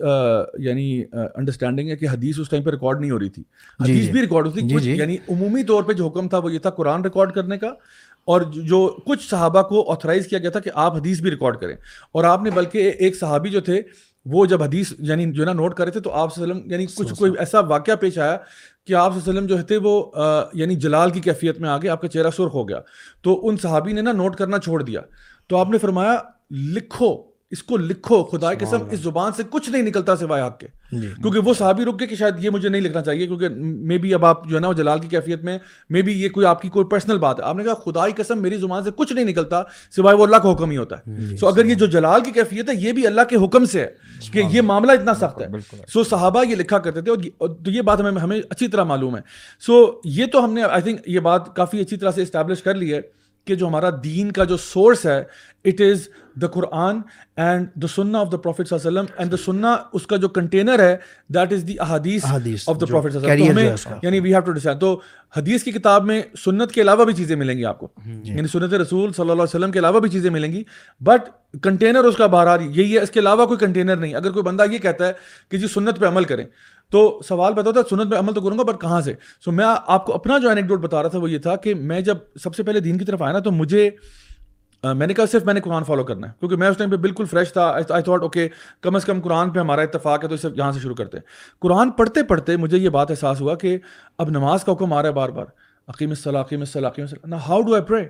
یعنی انڈرسٹینڈنگ ہے کہ حدیث اس ٹائم پہ ریکارڈ نہیں ہو رہی تھی۔ حدیث بھی ریکارڈ ہوتی تھی یعنی عمومی طور پہ جو حکم تھا وہ یہ تھا قرآن ریکارڈ کرنے کا اور جو کچھ صحابہ کو آتھرائز کیا گیا تھا کہ آپ حدیث بھی ریکارڈ کریں۔ اور آپ نے بلکہ ایک صحابی جو تھے وہ جب حدیث یعنی جو نا نوٹ کر رہے تھے تو آپ وسلم یعنی کچھ کوئی ایسا واقعہ پیش آیا کہ آپ وسلم جو تھے وہ یعنی جلال کی کیفیت میں آ آگے آپ کا چہرہ سرخ ہو گیا۔ تو ان صحابی نے نا نوٹ کرنا چھوڑ دیا۔ تو آپ نے فرمایا، لکھو۔ اس کو لکھو خدا کی قسم اس زبان سے کچھ نہیں نکلتا سوائے حق کے۔ کیونکہ وہ صحابی رک گئے کہ شاید یہ مجھے نہیں لکھنا چاہیے کیونکہ مے بی اب آپ جو ہے نا وہ جلال کی کیفیت میں مے بی یہ کوئی آپ کی کوئی پرسنل بات ہے۔ آپ نے کہا خدا کی قسم میری زبان سے کچھ نہیں نکلتا سوائے وہ اللہ کا حکم ہی ہوتا ہے۔ سو اگر یہ جو جلال کی کیفیت ہے یہ بھی اللہ کے حکم سے ہے کہ یہ معاملہ اتنا سخت ہے۔ سو صحابہ یہ لکھا کرتے تھے اور تو یہ بات ہمیں ہمیں اچھی طرح معلوم ہے۔ سو یہ تو ہم نے آئی تھنک یہ بات کافی اچھی طرح سے اسٹیبلش کر لی ہے کہ جو ہمارا دین کا جو سورس ہے it is the Quran and the سننا آف دا پروفیٹ صلی اللہ علیہ وسلم اینڈ دا سننا اس کا جو کنٹینر ہے دیٹ از دی احادیث آف دا پروفیٹ صلی اللہ علیہ وسلم یعنی وی ہیو ٹو ڈیسائڈ تو حدیث کی کتاب میں سنت کے علاوہ بھی چیزیں ملیں گی آپ کو یعنی سنت رسول صلی اللہ علیہ وسلم کے علاوہ بھی چیزیں ملیں گی بٹ کنٹینر اس کا باہر یہی ہے اس کے علاوہ کوئی کنٹینر نہیں اگر کوئی بندہ یہ کہتا ہے کہ جی سنت پہ عمل کریں تو سوال پیدا ہوتا ہے سنت پہ عمل تو کروں گا بٹ کہاں سے سو میں آپ کو اپنا جو اینیکڈوٹ بتا رہا تھا وہ یہ تھا کہ میں جب سب سے پہلے دین کی طرف آیا نا تو مجھے میں نے کہا صرف میں نے قرآن فالو کرنا ہے، کیونکہ میں اس ٹائم پہ بالکل فریش تھا۔ آئی تھاٹ اوکے کم از کم قرآن پہ ہمارا اتفاق ہے تو اسے یہاں سے شروع کرتے ہیں۔ قرآن پڑھتے پڑھتے مجھے یہ بات احساس ہوا کہ اب نماز کا حکم آ رہا ہے بار بار۔ عقیم الصلاح عقیم الصلاح عقیم الصلاح how do I pray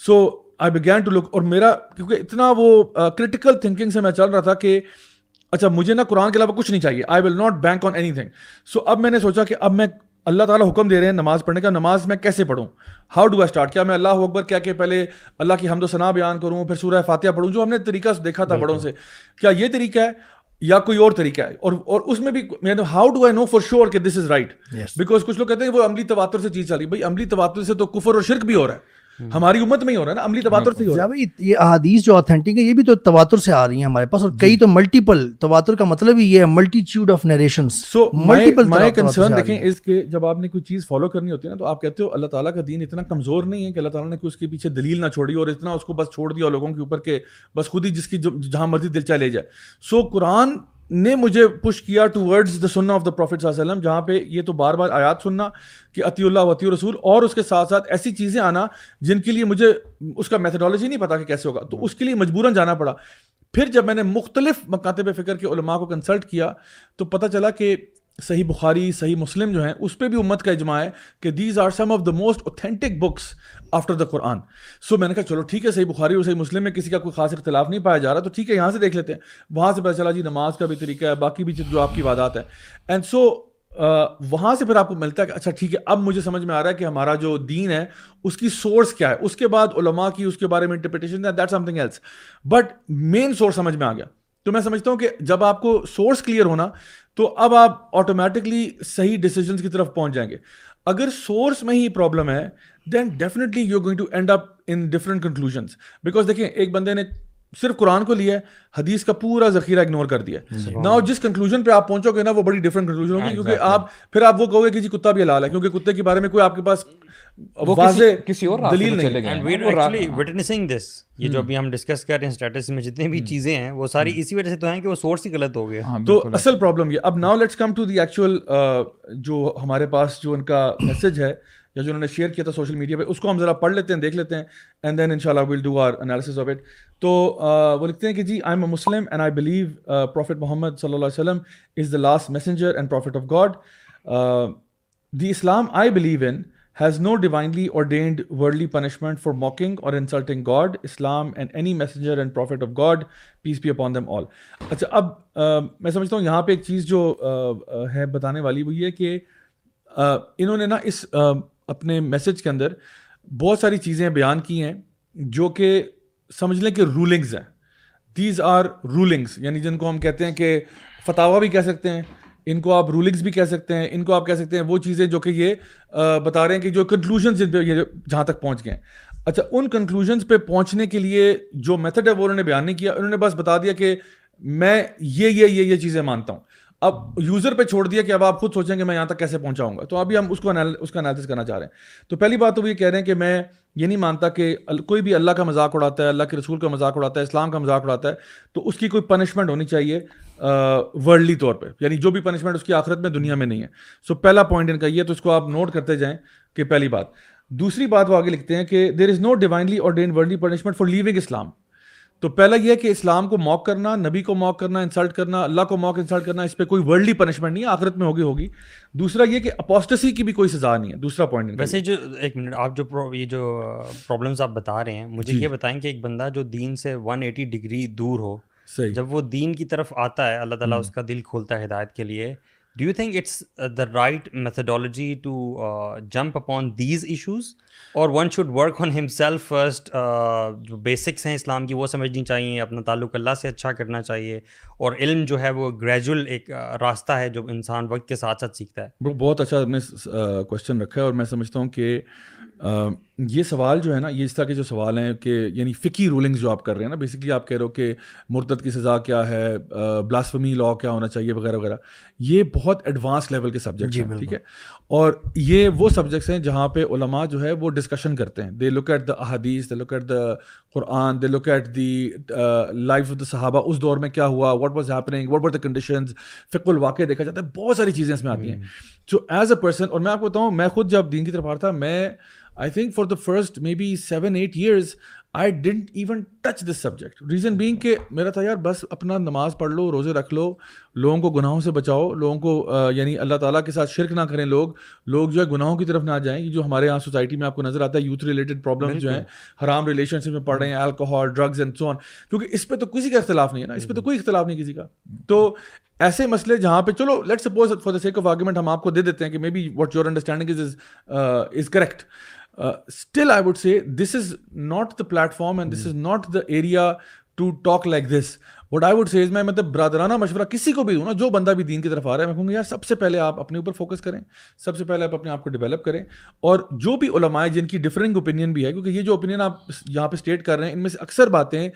so I begin to look اور میرا، کیونکہ اتنا وہ کرٹیکل تھنکنگ سے میں چل رہا تھا کہ اچھا مجھے نا قرآن کے علاوہ کچھ نہیں چاہیے۔ I will not bank on anything so اب میں نے سوچا کہ اب میں اللہ تعالیٰ حکم دے رہے ہیں نماز پڑھنے کا نماز میں کیسے پڑھوں؟ ہاؤ ڈو آئی اسٹارٹ کیا میں اللہ اکبر کیا کہ پہلے اللہ کی حمد و ثنا بیان کروں پھر سورہ فاتحہ پڑھوں جو ہم نے طریقہ دیکھا تھا بڑوں سے۔ کیا یہ طریقہ ہے یا کوئی اور طریقہ ہے؟ اور اور اس میں بھی how do I know for sure کہ دس از رائٹ بیکاز کچھ لوگ کہتے ہیں وہ عملی تواتر سے چیز چلی بھائی عملی تواتر سے تو کفر اور شرک بھی ہو رہا ہے۔ ہماری امت میں ہی ہو رہا ہے نا عملی تواتر سے ہی ہو رہا ہے۔ یہ احادیث جو اتھینٹک ہے یہ بھی تو تواتر سے آ رہی ہیں ہمارے پاس اور کئی تو ملٹیپل تواتر کا مطلب ہی یہ ہے multitude of narrations so multiple my concern دیکھیں اس کے جب آپ نے کوئی چیز فالو کرنی ہوتی ہے نا تو آپ کہتے ہو اللہ تعالیٰ کا دین اتنا کمزور نہیں ہے کہ اللہ تعالیٰ نے کوئی اس کے پیچھے دلیل نہ چھوڑی اور اتنا اس کو بس چھوڑ دیا لوگوں کے اوپر کہ بس خود ہی جس کی جہاں مرضی دل لے جائے۔ سو قرآن نے مجھے پش کیا ٹو ورڈز دا سننا آف دا پروفیٹ صلی اللہ علیہ وسلم، جہاں پہ یہ تو بار بار آیات سننا کہ عطی اللہ وطی رسول اور اس کے ساتھ ساتھ ایسی چیزیں آنا جن کے لیے مجھے اس کا میتھڈالوجی نہیں پتا کہ کیسے ہوگا۔ تو اس کے لیے مجبوراً جانا پڑا۔ پھر جب میں نے مختلف مکاتب فکر کے علماء کو کنسلٹ کیا، تو پتہ چلا کہ صحیح بخاری، صحیح مسلم جو ہیں، اس پہ بھی امت کا اجماع ہے کہ these are some of the most authentic books after the Quran so میں نے کہا، چلو ٹھیک ہے، صحیح بخاری اور صحیح مسلم میں کسی کا کوئی خاص اختلاف نہیں پایا جا رہا، تو ٹھیک ہے، یہاں سے دیکھ لیتے ہیں۔ وہاں سے پتہ چلا جی نماز کا بھی طریقہ ہے، باقی بھی جو آپ کی وعدات ہیں۔ اینڈ سو وہاں سے پھر آپ کو ملتا ہے کہ اچھا ٹھیک ہے، اب مجھے سمجھ میں آ رہا ہے کہ ہمارا جو دین ہے، اس کی سورس کیا ہے۔ اس کے بعد علماء کی اس کے بارے میں interpretation that something else but main source سمجھ میں آ گیا۔ تو میں سمجھتا ہوں کہ جب آپ کو سورس کلیئر ہونا، تو اب آپ آٹومیٹکلی صحیح ڈیسیجنس کی طرف پہنچ جائیں گے۔ اگر سورس میں ہی پرابلم ہے then definitely you going to end up in different conclusions because دیکھیں ایک بندے نے صرف قرآن کو لیا ہے حدیث کا پورا ذخیرہ اگنور کر دیا نا جس کنکلوژن پہ آپ پہنچو گے نا وہ بڑی ڈفرنٹ کنکلوژن ہوگی کیونکہ آپ پھر آپ وہ کہو گے کہ جی کتا بھی حلال ہے کیونکہ کتے کے بارے میں کوئی آپ کے پاس واضح کسی اور دلیل نہیں وٹنسنگ دس یہ جو ابھی ہم ڈسکس کر رہے ہیں اسٹیٹس میں جتنے بھی چیزیں ہیں وہ ساری اسی وجہ سے تو ہیں کہ وہ سورس ہی غلط ہو گیا تو اصل پرابلم یہ اب now let's come to the actual جو ہمارے پاس جو ان کا میسج ہے یا جو انہوں نے شیئر کیا تھا سوشل میڈیا پہ اس کو ہم ذرا پڑھ لیتے ہیں دیکھ لیتے ہیں اینڈ دین ان شاء Allah will do our analysis of it تو وہ لکھتے ہیں کہ جی I am a Muslim and I believe prophet Muhammad صلی اللہ علیہ وسلم is the last messenger and prophet of God the Islam I believe in has no divinely ordained worldly punishment for mocking or insulting God, Islam and any messenger and prophet of God, peace be upon them all. اچھا اب میں سمجھتا ہوں یہاں پہ ایک چیز جو ہے بتانے والی وہ یہ کہ انہوں نے نا اس اپنے میسج کے اندر بہت ساری چیزیں بیان کی ہیں جو کہ سمجھ لیں کہ رولنگز ہیں۔ دیز آر رولنگس یعنی جن کو ہم کہتے ہیں کہ فتوا بھی کہہ سکتے ہیں۔ ان کو آپ رولنگس بھی کہہ سکتے ہیں، ان کو آپ کہہ سکتے ہیں وہ چیزیں جو کہ یہ بتا رہے ہیں کہ جو کنکلوژن جن پہ یہ جہاں تک پہنچ گئے ہیں۔ اچھا ان کنکلوژنس پہ پہنچنے کے لیے جو میتھڈ ہے وہ انہوں نے بیان نہیں کیا، انہوں نے بس بتا دیا کہ میں یہ یہ یہ یہ چیزیں مانتا ہوں۔ اب یوزر پہ چھوڑ دیا کہ اب آپ خود سوچیں کہ میں یہاں تک کیسے پہنچاؤں گا۔ تو ابھی ہم اس کو اس کا انالیس کرنا چاہ رہے ہیں۔ تو پہلی بات تو وہ یہ کہہ رہے ہیں کہ میں یہ نہیں مانتا کہ کوئی بھی اللہ کا مذاق اڑاتا ہے، اللہ کے رسول کا مذاق اڑاتا ہے، اسلام کا مذاق اڑاتا ہے، تو اس کی کوئی پنشمنٹ ہونی چاہیے ورلڈلی طور پہ۔ یعنی جو بھی پنشمنٹ اس کی آخرت میں دنیا میں نہیں ہے۔ سو پہلا پوائنٹ ان کا یہ تو اس کو آپ نوٹ کرتے جائیں کہ پہلی بات۔ دوسری بات وہ آگے لکھتے ہیں کہ دیر is no divinely ordained worldly punishment for leaving Islam تو پہلا یہ ہے کہ اسلام کو موک کرنا نبی کو موک کرنا انسلٹ کرنا اللہ کو موک انسلٹ کرنا اس پہ کوئی ورلڈلی پنشمنٹ نہیں ہے آخرت میں ہوگی ہوگی۔ دوسرا یہ کہ اپوسٹسی کی بھی کوئی سزا نہیں ہے دوسرا پوائنٹ ویسے جو ایک منٹ آپ جو یہ جو پرابلمس آپ بتا رہے ہیں مجھے جی۔ یہ بتائیں کہ ایک بندہ جو دین سے ون ایٹی ڈگری دور ہو جب وہ دین کی طرف آتا ہے اللہ تعالیٰ اس کا دل کھولتا ہے ہدایت کے لیے do you think it's the right methodology to jump upon these issues or one should work on himself first جو بیسکس ہیں اسلام کی وہ سمجھنی چاہیے اپنا تعلق اللہ سے اچھا کرنا چاہیے اور علم جو ہے وہ گریجول ایک راستہ ہے جو انسان وقت کے ساتھ ساتھ سیکھتا ہے۔ بہت اچھا آپ نے کوشچن رکھا ہے اور میں سمجھتا ہوں کہ یہ سوال جو ہے نا یہ اس طرح کے جو سوال ہیں کہ یعنی فکی رولنگز جو آپ کر رہے ہیں نا بیسکلی آپ کہہ رہے ہو کہ مرتد کی سزا کیا ہے بلاسفمی لا کیا ہونا چاہیے وغیرہ وغیرہ۔ یہ بہت ایڈوانس لیول کے سبجیکٹ جی، ہیں ٹھیک ہے؟ اور یہ وہ سبجیکٹس ہیں جہاں پہ علماء جو ہے وہ ڈسکشن کرتے ہیں. دے look at the ahadith they look at the Quran they look at the life of the sahaba اس دور میں کیا ہوا? What was happening what were the conditions فک الواقع دیکھا جاتا ہے. بہت ساری چیزیں اس میں آتی ہیں. سو ایز اے پرسن اور میں آپ کو بتاؤں میں خود جب دین کی طرف آ رہا تھا میں I think for the first maybe seven eight years I didn't even touch this subject reason being کہ میرا تھا یار بس اپنا نماز پڑھ لو روزے رکھ لو لوگوں کو گناہوں سے بچاؤ لوگوں کو یعنی اللہ تعالیٰ کے ساتھ شرک نہ کریں لوگ لوگ جو ہے گناہوں کی طرف نہ جائیں جو ہمارے یہاں سوسائٹی میں آپ کو نظر آتا ہے یوتھ ریلیٹڈ پرابلم جو ہیں حرام ریلیشن شپ میں پڑھ رہے ہیں alcohol drugs and so on کیونکہ اس پہ تو کسی کا اختلاف نہیں ہے نا اس پہ تو کوئی اختلاف نہیں کسی کا۔ تو ایسے مسئلے جہاں پہ چلو let suppose for the sake of argument ہم آپ کو دے دیتے ہیں کہ maybe what your understanding is is correct still I would say this is not the platform and this is not the area to talk like this what I would says میں مطلب برادرانہ مشورہ کسی کو بھی دوں نا جو بندہ بھی دین کی طرف آ رہا ہے میں کہوں گا یار سب سے پہلے آپ اپنے اوپر فوکس کریں سب سے پہلے آپ اپنے آپ کو ڈیولپ کریں اور جو بھی علماء جن کی ڈفرنگ اوپینین بھی ہے کیونکہ یہ جو اوپینین آپ یہاں پہ اسٹیٹ کر رہے ہیں ان میں سے اکثر باتیں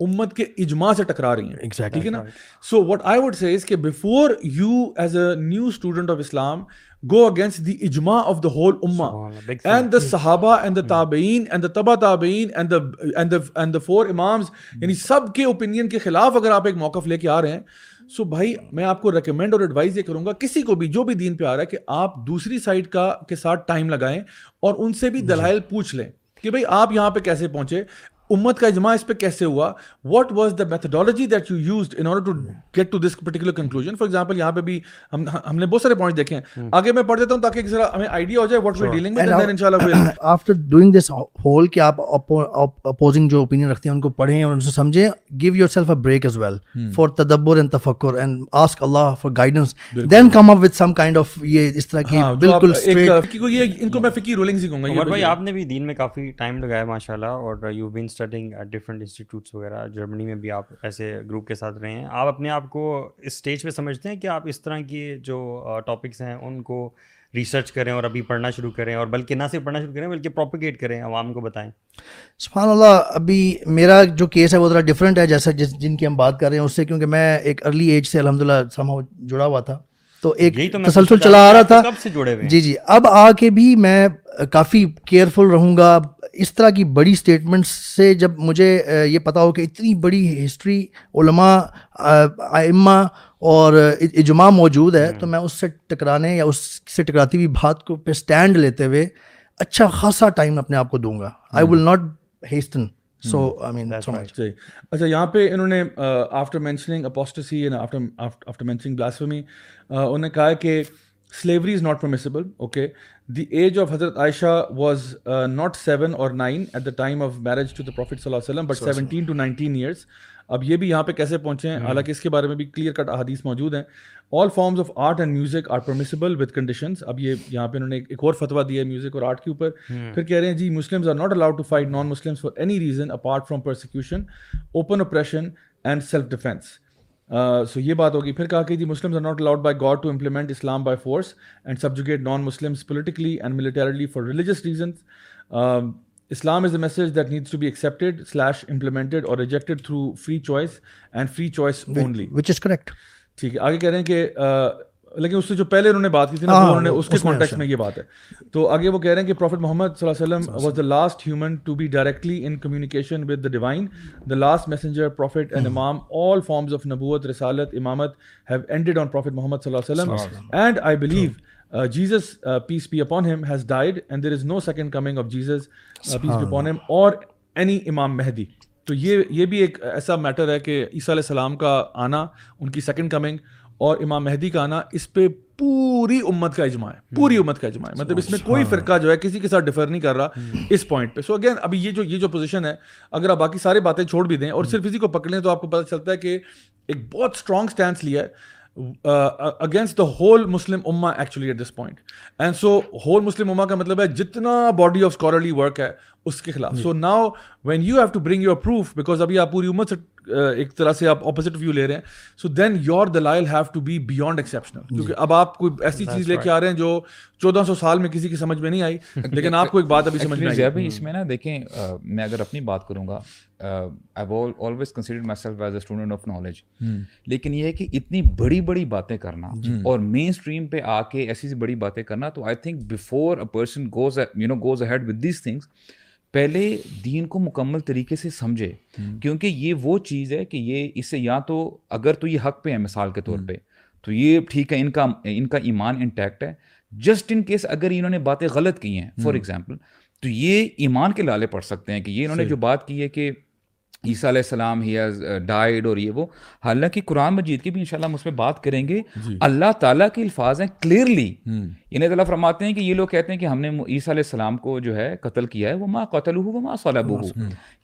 امت کے اجماع سے ٹکرا رہی ہیں۔ ٹھیک ہے نا؟ So what I would say کہ before you as a new student of Islam go against the ijma of the whole ummah and the sahaba and the tabein and the taba tabein and the and the and the four imams یعنی سب کے opinion کے خلاف اگر آپ ایک موقف لے کے آ رہے ہیں سو بھائی میں آپ کو ریکمینڈ اور ایڈوائز یہ کروں گا کسی کو بھی جو بھی دین پہ آ رہا ہے کہ آپ دوسری سائڈ کا کے ساتھ ٹائم لگائیں اور ان سے بھی دلائل پوچھ لیں کہ بھائی آپ یہاں پہ کیسے پہنچے امت کا اجماع اس پہ کیسے ہوا؟ What was the methodology that you used in order to get to this particular conclusion for example یہاں پہ بھی ہم ہم نے بہت سارے پوائنٹ دیکھے ہیں۔ آگے میں پڑھ دیتا ہوں تاکہ ذرا ہمیں آئیڈیا ہو جائے what we dealing with then انشاءاللہ آفٹر ڈوئنگ دس ہول کہ آپ اپوزنگ جو اوپینین رکھتے ہیں ان کو پڑھیں اور ان سے سمجھیں۔ Give yourself a break as well for tadabbur and tafakkur and ask Allah for guidance then come up with some kind of یہ اس طرح کی بالکل ان کو میں فقی رولنگز ہی کہوں گا بھائی آپ نے بھی دین میں کافی ٹائم لگایا ماشاءاللہ اور you been studying at different different institutes وغیرہ، جرمنی میں بھی آپ ایسے گروپ کے ساتھ رہے ہیں۔ آپ اپنے آپ کو اسٹیج پہ سمجھتے ہیں کہ آپ اس طرح کی جو ٹاپکس ہیں، ان کو ریسرچ کریں اور ابھی پڑھنا شروع کریں؟ اور بلکہ نہ صرف پڑھنا شروع کریں، بلکہ پروپیگیٹ کریں، عوام کو بتائیں۔ سبحان اللہ ابھی میرا جو کیس ہے وہ ذرا ڈفرینٹ ہے جیسا جس جن کی ہم بات کر رہے ہیں اس سے، کیونکہ میں ایک ارلی ایج سے الحمد للہ سما جڑا ہوا تھا۔ تو ایک تسلسل چلا آ رہا تھا۔ جی جی۔ اب آ کے بھی میں کافی کیئرفل رہوں گا۔ اس طرح کی بڑی اسٹیٹمنٹس سے جب مجھے یہ پتا ہو کہ اتنی بڑی ہسٹری علماء ائمہ اور اجماع موجود ہے تو میں اس سے ٹکرانے یا اس سے ٹکراتی ہوئی بات کو پہ اسٹینڈ لیتے ہوئے اچھا خاصا ٹائم اپنے آپ کو دوں گا۔ آئی ول ناٹ ہیسٹن سو آئی مین سو مچ صحیح اچھا یہاں پہ انہوں نے after mentioning apostasy and after after mentioning blasphemy انہوں نے کہا کہ slavery is not permissible okay the age of Hazrat Aisha was not seven or nine at the time of marriage to the prophet صلی اللہ علیہ وسلم but seventeen to nineteen years اب یہ بھی یہاں پہ کیسے پہنچے ہیں؟ حالانکہ اس کے بارے میں بھی کلیئر کٹ احادیث موجود ہیں۔ All forms of art and music are permissible with conditions اب یہ یہاں پہ انہوں نے ایک اور فتویٰ دیا ہے میوزک اور آرٹ کے اوپر۔ پھر کہہ رہے ہیں جی Muslims are not allowed to fight non Muslims for any reason apart from persecution open oppression and self defence so یہ بات ہوگی۔ پھر کہا کہ جی Muslims are not allowed by God to implement Islam by force and subjugate non Muslims politically and militarily for religious reasons Islam is a message that needs to be accepted slash implemented or rejected through free choice and free choice only which is correct ٹھیک ہے۔ آگے کہہ رہے ہیں کہ لیکن اس سے جو پہلے انہوں نے بات کی تھی نا ہاں، انہوں نے اس کے اس میں کانٹیکس اچھا۔ میں یہ بات ہے۔ تو آگے وہ کہہ رہے ہیں کہ پروفٹ محمد صلی اللہ علیہ وسلم was the last human to be directly in communication with the divine the last messenger prophet and امام آل فارمز آف نبوت رسالت امامت have ended on prophet Muhammad صلی اللہ علیہ وسلم. And I believe Jesus peace be upon him has died and there is no second coming of Jesus peace be upon him or any امام مہدی. تو یہ یہ بھی ایک ایسا میٹر ہے کہ عیسیٰ علیہ السلام کا آنا ان کی سیکنڈ کمنگ اور امام مہدی کا آنا اس پہ پوری امت کا اجماع ہے۔ پوری امت کا اجماع ہے۔ مطلب اس میں کوئی فرقہ جو ہے کسی کے ساتھ ڈفر نہیں کر رہا اس پوائنٹ پہ۔ سو اگین ابھی یہ جو یہ جو پوزیشن ہے اگر آپ باقی ساری باتیں چھوڑ بھی دیں اور صرف اسی کو پکڑ لیں تو آپ کو پتہ چلتا ہے کہ ایک بہت اسٹرانگ اسٹینس لیا ہے۔ Against the whole Muslim ummah actually at this point and so whole Muslim ummah کا مطلب ہے جتنا باڈی آف اسکالرلی ورک ہے اس کے خلاف. So now when you have to bring your proof because ابھی آپ پوری امت سے ایک طرح سے آپ اپوزٹ ویو لے رہے ہیں۔ So then your dalail have to be beyond exceptional کیونکہ اب آپ کوئی ایسی چیز لے کے آ رہے ہیں جو چودہ سو سال میں کسی کی سمجھ میں نہیں آئی لیکن آپ کو ایک بات ابھی سمجھ میں آئی۔ اس میں نا دیکھیں میں اگر اپنی بات کروں گا I always consider myself as a student of knowledge لیکن یہ ہے کہ اتنی بڑی بڑی باتیں کرنا اور مین اسٹریم پہ آ کے ایسی بڑی باتیں کرنا تو I think before a person goes you know goes ahead with these things پہلے دین کو مکمل طریقے سے سمجھے کیونکہ یہ وہ چیز ہے کہ یہ اس سے یا تو اگر تو یہ حق پہ ہے مثال کے طور پہ تو یہ ٹھیک ہے ان کا ان کا ایمان انٹیکٹ ہے۔ جسٹ ان کیس اگر انہوں نے باتیں غلط کی ہیں فار ایگزامپل تو یہ ایمان کے لالے پڑھ سکتے ہیں کہ یہ انہوں نے جو بات کی ہے کہ عیسیٰ علیہ السلام ہی ہیز ڈائڈ اور یہ وہ حالانکہ قرآن مجید کی بھی انشاءاللہ ہم اس میں بات کریں گے۔ اللہ تعالیٰ کے الفاظ ہیں کلیئرلی انہیں تعالیٰ فرماتے ہیں کہ یہ لوگ کہتے ہیں کہ ہم نے عیسیٰ علیہ السلام کو جو ہے قتل کیا ہے وہ ماں قتل ہو وہ ماں صلب ہو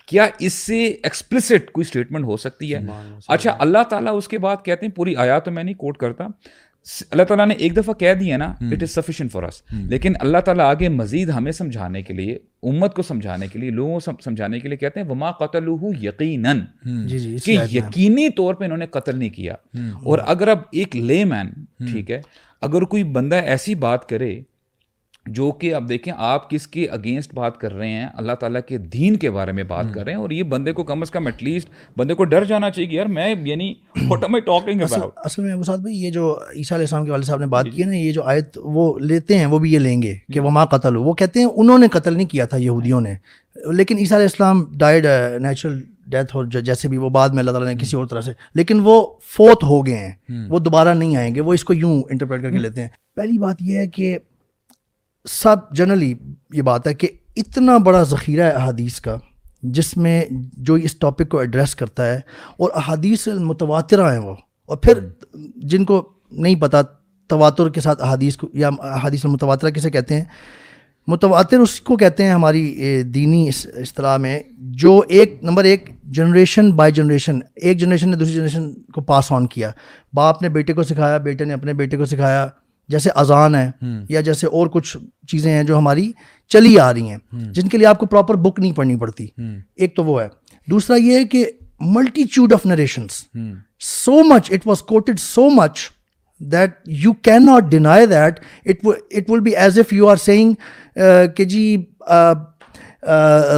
کیا اس سے ایکسپلسٹ کوئی اسٹیٹمنٹ ہو سکتی ہے؟ اچھا اللہ تعالیٰ اس کے بعد کہتے ہیں پوری آیات تو میں نہیں کوٹ کرتا۔ اللہ تعالیٰ نے ایک دفعہ کہہ دیا نا it is sufficient for us لیکن اللہ تعالیٰ آگے مزید ہمیں سمجھانے کے لیے امت کو سمجھانے کے لیے لوگوں کو سمجھانے کے لیے کہتے ہیں وما قتل یقیناً کہ یقینی طور پہ انہوں نے قتل نہیں کیا۔ اور اگر اب ایک لے مین ٹھیک ہے اگر کوئی بندہ ایسی بات کرے جو کہ اب دیکھیں آپ کس کے اگینسٹ بات کر رہے ہیں اللہ تعالیٰ کے دین کے بارے میں بات کر رہے ہیں اور یہ بندے کو کم از کم ایٹ لیسٹ بندے کو ڈر جانا چاہیے یار میں یعنی what am I talking about اصل میں ساتھ بھائی یہ جو عیسیٰ علیہ السلام کے والد صاحب نے بات کی ہے نا یہ جو آیت وہ لیتے ہیں وہ بھی یہ لیں گے کہ وہ ماں قتل ہو وہ کہتے ہیں انہوں نے قتل نہیں کیا تھا یہودیوں نے۔ لیکن عیسیٰ علیہ السلام ڈائڈ نیچرل ڈیتھ ہو جیسے بھی وہ بعد میں اللہ تعالیٰ نے کسی اور طرح سے لیکن وہ فوت ہو گئے ہیں۔ وہ دوبارہ نہیں آئیں گے۔ وہ اس کو یوں انٹرپریٹ کر کے لیتے ہیں۔ پہلی بات یہ ہے کہ سب جنرلی یہ بات ہے کہ اتنا بڑا ذخیرہ ہے احادیث کا جس میں جو اس ٹاپک کو ایڈریس کرتا ہے اور احادیث متواترہ ہیں وہ۔ اور پھر جن کو نہیں پتہ تواتر کے ساتھ احادیث کو یا احادیث المتواترہ کسے کہتے ہیں؟ متواتر اس کو کہتے ہیں ہماری دینی اصطلاح میں جو ایک نمبر ایک جنریشن بائی جنریشن۔ ایک جنریشن نے دوسری جنریشن کو پاس آن کیا۔ باپ نے بیٹے کو سکھایا بیٹے نے اپنے بیٹے کو سکھایا۔ جیسے اذان ہے یا جیسے اور کچھ چیزیں ہیں جو ہماری چلی آ رہی ہیں جن کے لیے آپ کو پراپر بک نہیں پڑھنی پڑتی۔ ایک تو وہ ہے۔ دوسرا یہ ہے کہ multitude of narrations so much it was quoted so much that you can not deny that it will be as if you are seeing کہ جی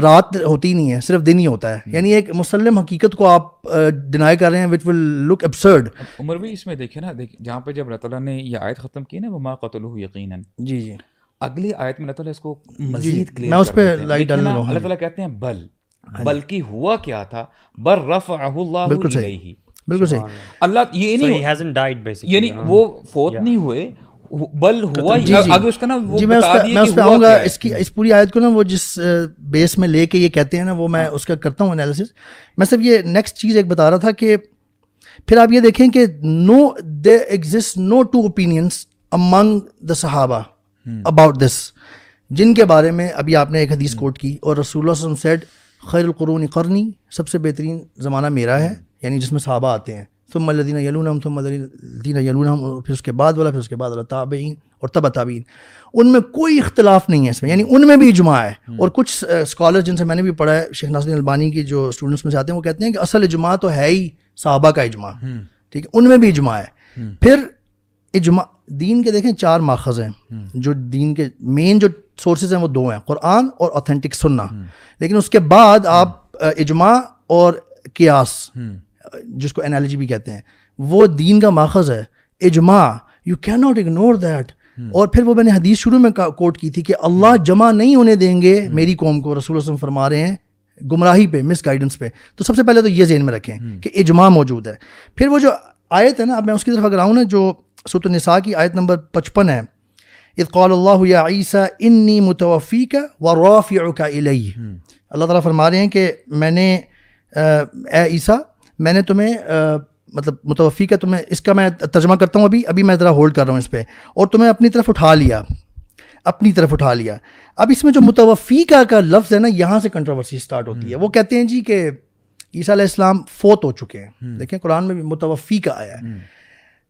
رات ہوتی نہیں ہے صرف دن ہی ہوتا ہے۔ یعنی ایک مسلم حقیقت کو آپ ڈینائی کر رہے ہیں وچ ول لک ابسرڈ عمر بھی اس میں دیکھیں نا جہاں پہ جب اللہ تعالیٰ نے یہ آیت ختم کی نا وہ ماں قتل یقیناً جی جی۔ اگلی آیت میں اللہ تعالیٰ اس کو مزید میں اس پہ لائٹ ڈالنے لگا اللہ تعالیٰ کہتے ہیں بل۔ بلکہ ہوا کیا تھا؟ بر رفعہ اللہ بالکل صحیح۔ بالکل صحیح۔ اللہ۔ یہ نہیں یعنی وہ فوت نہیں ہوئے بل ہوا جی جی۔ آگے اس کا نا وہ جی میں اس بتا پہ آؤں گا۔ کیا ہے۔ اس کی اس پوری آیت کو نا وہ جس بیس میں لے کے یہ کہتے ہیں نا وہ میں اس کا کرتا ہوں انالیسس میں صرف یہ نیکسٹ چیز ایک بتا رہا تھا کہ پھر آپ یہ دیکھیں کہ no they exist no two opinions among the صحابہ اباؤٹ دس جن کے بارے میں ابھی آپ نے ایک حدیث کوٹ کی اور رسول اللہ صلی اللہ علیہ وسلم سیڈ خیر القرون قرنی سب سے بہترین زمانہ میرا ہے۔ یعنی جس میں صحابہ آتے ہیں۔ ثم الذین یلونہم ثم الذین یلونہم پھر اس کے بعد والا پھر اس کے بعد والا تابعین اور تبع تابعین۔ ان میں کوئی اختلاف نہیں ہے اس میں یعنی ان میں بھی اجماع ہے۔ اور کچھ اسکالر جن سے میں نے بھی پڑھا ہے شیخ ناصر البانی کی جو اسٹوڈنٹس میں سے آتے ہیں وہ کہتے ہیں کہ اصل اجماع تو ہے ہی صحابہ کا اجماع۔ ٹھیک ہے ان میں بھی اجماع ہے۔ پھر اجماع دین کے دیکھیں چار ماخذ ہیں۔ جو دین کے مین جو سورسز ہیں وہ دو ہیں قرآن اور اوتھینٹک سننا۔ لیکن اس کے بعد آپ اجماع اور قیاس۔ جس کو انالوجی بھی کہتے ہیں وہ دین کا ماخذ ہے۔ اجماع you can not ignore that اور پھر وہ میں نے حدیث شروع میں کوٹ کی تھی کہ اللہ جمع نہیں ہونے دیں گے میری قوم کو رسول وسلم فرما رہے ہیں گمراہی پہ مس گائیڈنس پہ۔ تو سب سے پہلے تو یہ ذہن میں رکھیں کہ اجماع موجود ہے۔ پھر وہ جو آیت ہے نا اب میں اس کی طرف اگر آؤں نا جو سوت النساء کی آیت نمبر پچپن ہے قال اللہ یا عیسیٰ انی متوفیک و رافعک الی اللہ تعالیٰ فرما رہے ہیں کہ میں نے اے عیسیٰ میں نے تمہیں مطلب متوفی کا تمہیں اس کا میں ترجمہ کرتا ہوں ابھی ابھی میں ذرا ہولڈ کر رہا ہوں اس پہ۔ اور تمہیں اپنی طرف اٹھا لیا۔ اپنی طرف اٹھا لیا۔ اب اس میں جو متوفی کا کا لفظ ہے نا یہاں سے کنٹروورسی اسٹارٹ ہوتی ہے۔ وہ کہتے ہیں جی کہ عیسیٰ علیہ السلام فوت ہو چکے ہیں۔ دیکھیں قرآن میں بھی متوفی کا آیا ہے۔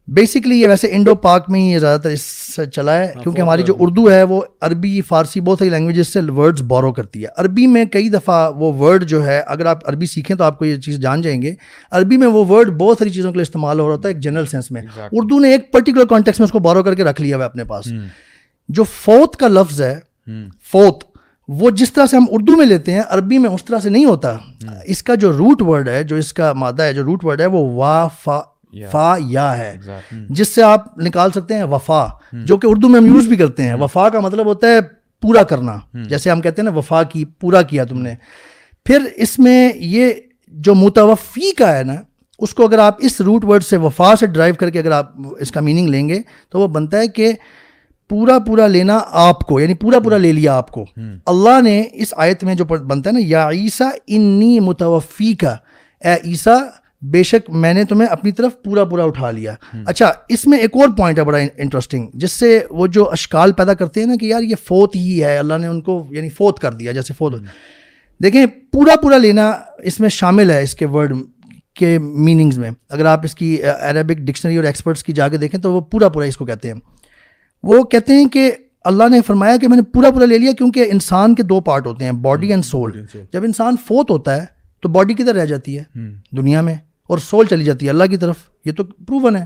بیسکلی یہ ویسے انڈو پاک میں ہی یہ زیادہ تر اس سے چلا ہے کیونکہ ہماری جو اردو ہے وہ عربی فارسی بہت ساری لینگویجز سے ورڈز بورو کرتی ہے۔ عربی میں کئی دفعہ وہ ورڈ جو ہے اگر آپ عربی سیکھیں تو آپ کو یہ چیز جان جائیں گے۔ عربی میں وہ ورڈ بہت ساری چیزوں کے لیے استعمال ہو رہا ہوتا ہے ایک جنرل سینس میں۔ اردو نے ایک پرٹیکولر کانٹیکس میں اس کو بورو کر کے رکھ لیا ہوا اپنے پاس۔ جو فوت کا لفظ ہے فوت وہ جس طرح سے ہم اردو میں لیتے ہیں عربی میں اس طرح سے نہیں ہوتا۔ اس کا جو روٹ ورڈ ہے جو اس کا مادہ ہے جو روٹ ورڈ ہے وہ وا فا فا یا ہے۔ جس سے آپ نکال سکتے ہیں وفا جو کہ اردو میں ہم یوز بھی کرتے ہیں۔ وفا کا مطلب ہوتا ہے پورا کرنا۔ جیسے ہم کہتے ہیں نا وفا کی پورا کیا تم نے۔ پھر اس میں یہ جو متوفی کا ہے نا اس کو اگر آپ اس روٹ ورڈ سے وفا سے ڈرائیو کر کے اگر آپ اس کا میننگ لیں گے تو وہ بنتا ہے کہ پورا پورا لینا آپ کو یعنی پورا پورا لے لیا آپ کو۔ اللہ نے اس آیت میں جو بنتا ہے نا یا عیسیٰ انی متوفی کا۔ اے عیسیٰ بے شک میں نے تمہیں اپنی طرف پورا پورا اٹھا لیا۔ اچھا اس میں ایک اور پوائنٹ ہے بڑا انٹرسٹنگ جس سے وہ جو اشکال پیدا کرتے ہیں نا کہ یار یہ فوت ہی ہے اللہ نے ان کو یعنی فوت کر دیا جیسے فوت دیکھیں پورا پورا لینا اس میں شامل ہے اس کے ورڈ کے میننگز میں۔ اگر آپ اس کی عربک ڈکشنری اور ایکسپرٹس کی جا کے دیکھیں تو وہ پورا پورا اس کو کہتے ہیں۔ وہ کہتے ہیں کہ اللہ نے فرمایا کہ میں نے پورا پورا لے لیا کیونکہ انسان کے دو پارٹ ہوتے ہیں باڈی اینڈ سول جب انسان فوت ہوتا ہے تو باڈی کدھر رہ جاتی ہے؟ دنیا میں۔ اور سول چلی جاتی ہے اللہ کی طرف۔ یہ تو پروون ہے۔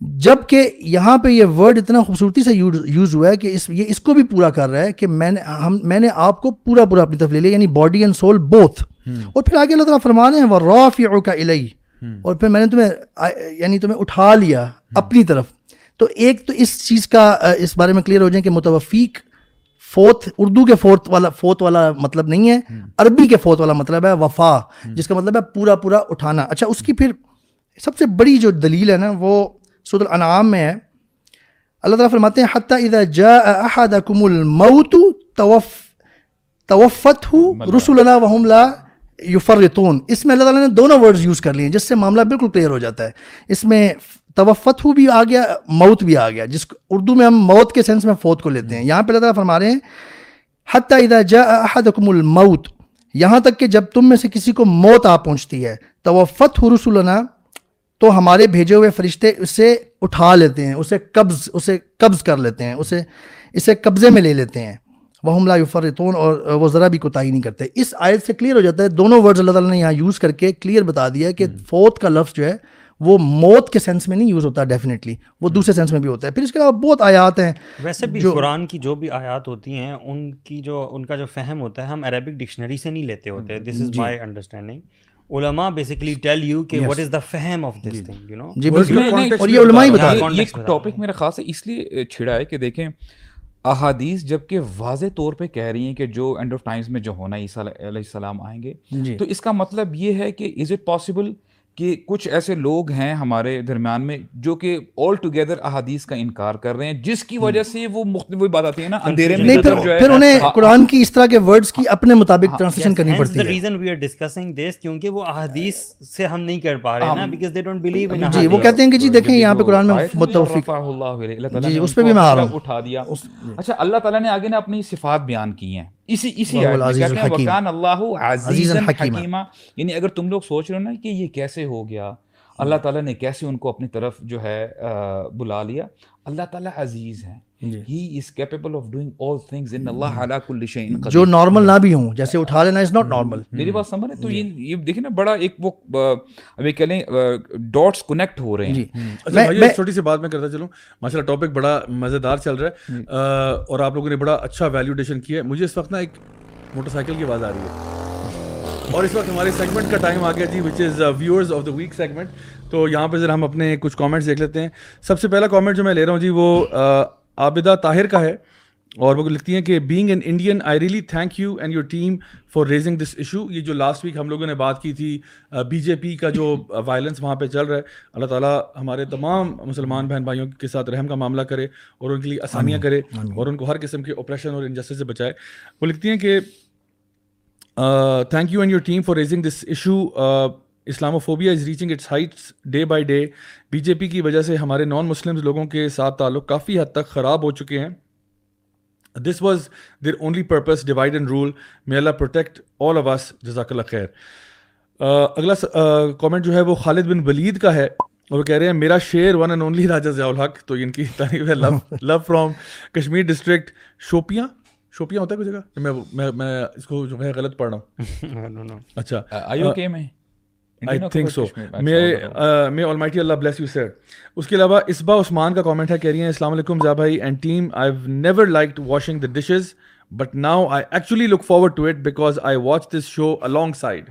جبکہ یہاں پہ یہ ورڈ اتنا خوبصورتی سے یوز ہوا ہے کہ اس یہ اس کو بھی پورا کر رہا ہے کہ میں نے ہم میں نے آپ کو پورا پورا اپنی طرف لے لیا یعنی باڈی اینڈ سول بوتھ اور پھر آگے اللہ تعالیٰ فرما رہے ہیں وہ رافع کا الہی اور پھر میں نے تمہیں یعنی تمہیں اٹھا لیا اپنی طرف۔ تو ایک تو اس چیز کا اس بارے میں کلیئر ہو جائیں کہ متوفیق فوت اردو کے فورتھ والا فوت والا مطلب نہیں ہے عربی کے فوت والا مطلب ہے وفا جس کا مطلب ہے پورا پورا اٹھانا۔ اچھا اس کی پھر سب سے بڑی جو دلیل ہے نا وہ سود الانعام میں ہے۔ اللہ تعالیٰ فرماتے ہیں حتیٰ اذا جاء احدکم الموت توف توفت ہو رسول اللہ وہم لا یفرطون۔ اس میں اللہ تعالیٰ نے دونوں ورڈز یوز کر لیے ہیں جس سے معاملہ بالکل کلیئر ہو جاتا ہے۔ اس میں توفت ہو بھی آ گیا موت بھی آ گیا۔ جس اردو میں ہم موت کے سینس میں فوت کو لیتے ہیں۔ یہاں پہ اللہ تعالیٰ فرما رہے ہیں حتیٰ اذا جاء احدکم الموت یہاں تک کہ جب تم میں سے کسی کو موت آ پہنچتی ہے توفت ہو رسول اللہ تو ہمارے بھیجے ہوئے فرشتے اسے اٹھا لیتے ہیں اسے قبض اسے قبض کر لیتے ہیں اسے اسے قبضے میں لے لیتے ہیں۔ وہ لا یفرطون اور وہ ذرا بھی کوتاہی نہیں کرتے۔ اس آیت سے کلیئر ہو جاتا ہے دونوں ورڈز اللہ تعالیٰ نے یہاں یوز کر کے کلیئر بتا دیا کہ فوت کا لفظ جو ہے وہ موت کے سینس میں نہیں یوز ہوتا ڈیفینیٹلی وہ دوسرے سینس میں بھی ہوتا ہے. پھر اس کے علاوہ بہت آیات ہیں ویسے بھی قرآن کی جو بھی آیات ہوتی ہیں ان کی جو ان کا جو فہم ہوتا ہے ہم عربک ڈکشنری سے نہیں لیتے ہوتے دس از مائی انڈرسٹینڈنگ علماء بیسیکلی ٹیل یو کہ واٹ از دا فہم of this thing you know جی بالکل. اور یہ علماء ہی بتا یہ ٹاپک میرا خاص ہے اس لیے چھڑا ہے کہ دیکھیں احادیث جبکہ واضح طور پہ کہہ رہی ہیں کہ جو اینڈ آف ٹائمز میں جو ہونا عیسیٰ علیہ السلام آئیں گے۔ تو اس کا مطلب یہ ہے کہ از اٹ پاسبل کہ کچھ ایسے لوگ ہیں ہمارے درمیان میں جو کہ آل ٹوگیدر احادیث کا انکار کر رہے ہیں جس کی وجہ سے وہ مختلف بات آتی ہے نا اندھیرے میں پھر پھر انہیں ہاں، قرآن کی اس طرح کے ورڈز کی اپنے مطابق ٹرانسلیشن کرنی پڑتی ہے۔ Reason we are discussing this کیونکہ وہ احادیث سے ہم نہیں کر پا رہے نا because they don't believe in جی وہ کہتے ہیں کہ جی دیکھیں یہاں پہ قرآن میں متوفق۔ اللہ علیہ، اللہ تعالیٰ جی نے اس پہ بھی میں آ رہا ہوں۔ اٹھا دیا۔ اچھا اللہ تعالیٰ نے آگے نا اپنی صفات بیان کی ہیں۔ اسی اسی ہیں۔ وکان اللہ حکیما۔ حکیما یعنی اگر تم لوگ سوچ رہے ہو نا کہ یہ کیسے ہو گیا اللہ تعالیٰ نے کیسے ان کو اپنی طرف جو ہے بلا لیا اللہ تعالیٰ عزیز ہے جی۔ He is capable of doing all things ان اللہ علی کل شیء قدیر جو نارمل نہ بھی ہوں جیسے اٹھا لینا از ناٹ نارمل میری بات سمجھ رہے؟ تو یہ یہ دیکھیں نا بڑا ایک وہ آ، اب یہ کہہ لیں ڈاٹس کنیکٹ ہو رہے ہیں۔ جی۔ اچھا میں- ایک چھوٹی سی بات میں کرتا چلوں۔ ماشاء اللہ ٹاپک بڑا مزیدار چل رہا ہے۔ آ، اور آپ لوگوں نے بڑا اچھا ویلیوڈیشن کیا ہے۔ مجھے اس وقت نا ایک موٹر سائیکل کی آواز آ رہی ہے۔ اور اس وقت ہمارے سیگمنٹ کا ٹائم آ گیا جی which is viewers of the week segment تو یہاں پہ ذرا ہم اپنے کچھ کامنٹس دیکھ لیتے ہیں۔ سب سے پہلا کامنٹ جو میں لے رہا ہوں جی وہ عابدہ طاہر کا ہے اور وہ لکھتی ہیں کہ being an Indian I really thank you and your team for raising this issue یہ جو لاسٹ ویک ہم لوگوں نے بات کی تھی بی جے پی کا جو وائلنس وہاں پہ چل رہا ہے اللہ تعالیٰ ہمارے تمام مسلمان بہن بھائیوں کے ساتھ رحم کا معاملہ کرے اور ان کے لیے آسانیاں کرے اور ان کو ہر قسم کے اوپریشن اور انجسٹس سے بچائے. وہ لکھتی ہیں کہ thank you and your team for raising this issue Islamophobia is reaching its heights day by day B J P کی وجہ سے ہمارے نان مسلم لوگوں کے ساتھ تعلق کافی حد تک خراب ہو چکے ہیں۔ This was their only purpose divide and rule may Allah protect all of us جزاک اللہ خیر اگلا کامنٹ جو ہے وہ خالد بن ولید کا ہے۔ اور وہ کہہ رہے ہیں میرا شعر one and only Raja Zia ul Haq. تو ان کی تعریف ہے love love from Kashmir district Shopian? Shopian ہوتا ہے کوئی جگہ؟ میں اس کو جو ہے غلط پڑھ رہا ہوں۔ [LAUGHS] اچھا۔ آئی اوکے میں I think so may almighty Allah bless you sir اس کے علاوہ اسبا عثمان کا کامنٹ ہے کہہ رہی ہیں السلام علیکم زیا بھائی and team I never like washing the dishes but now I actually look forward to it because I watch this show alongside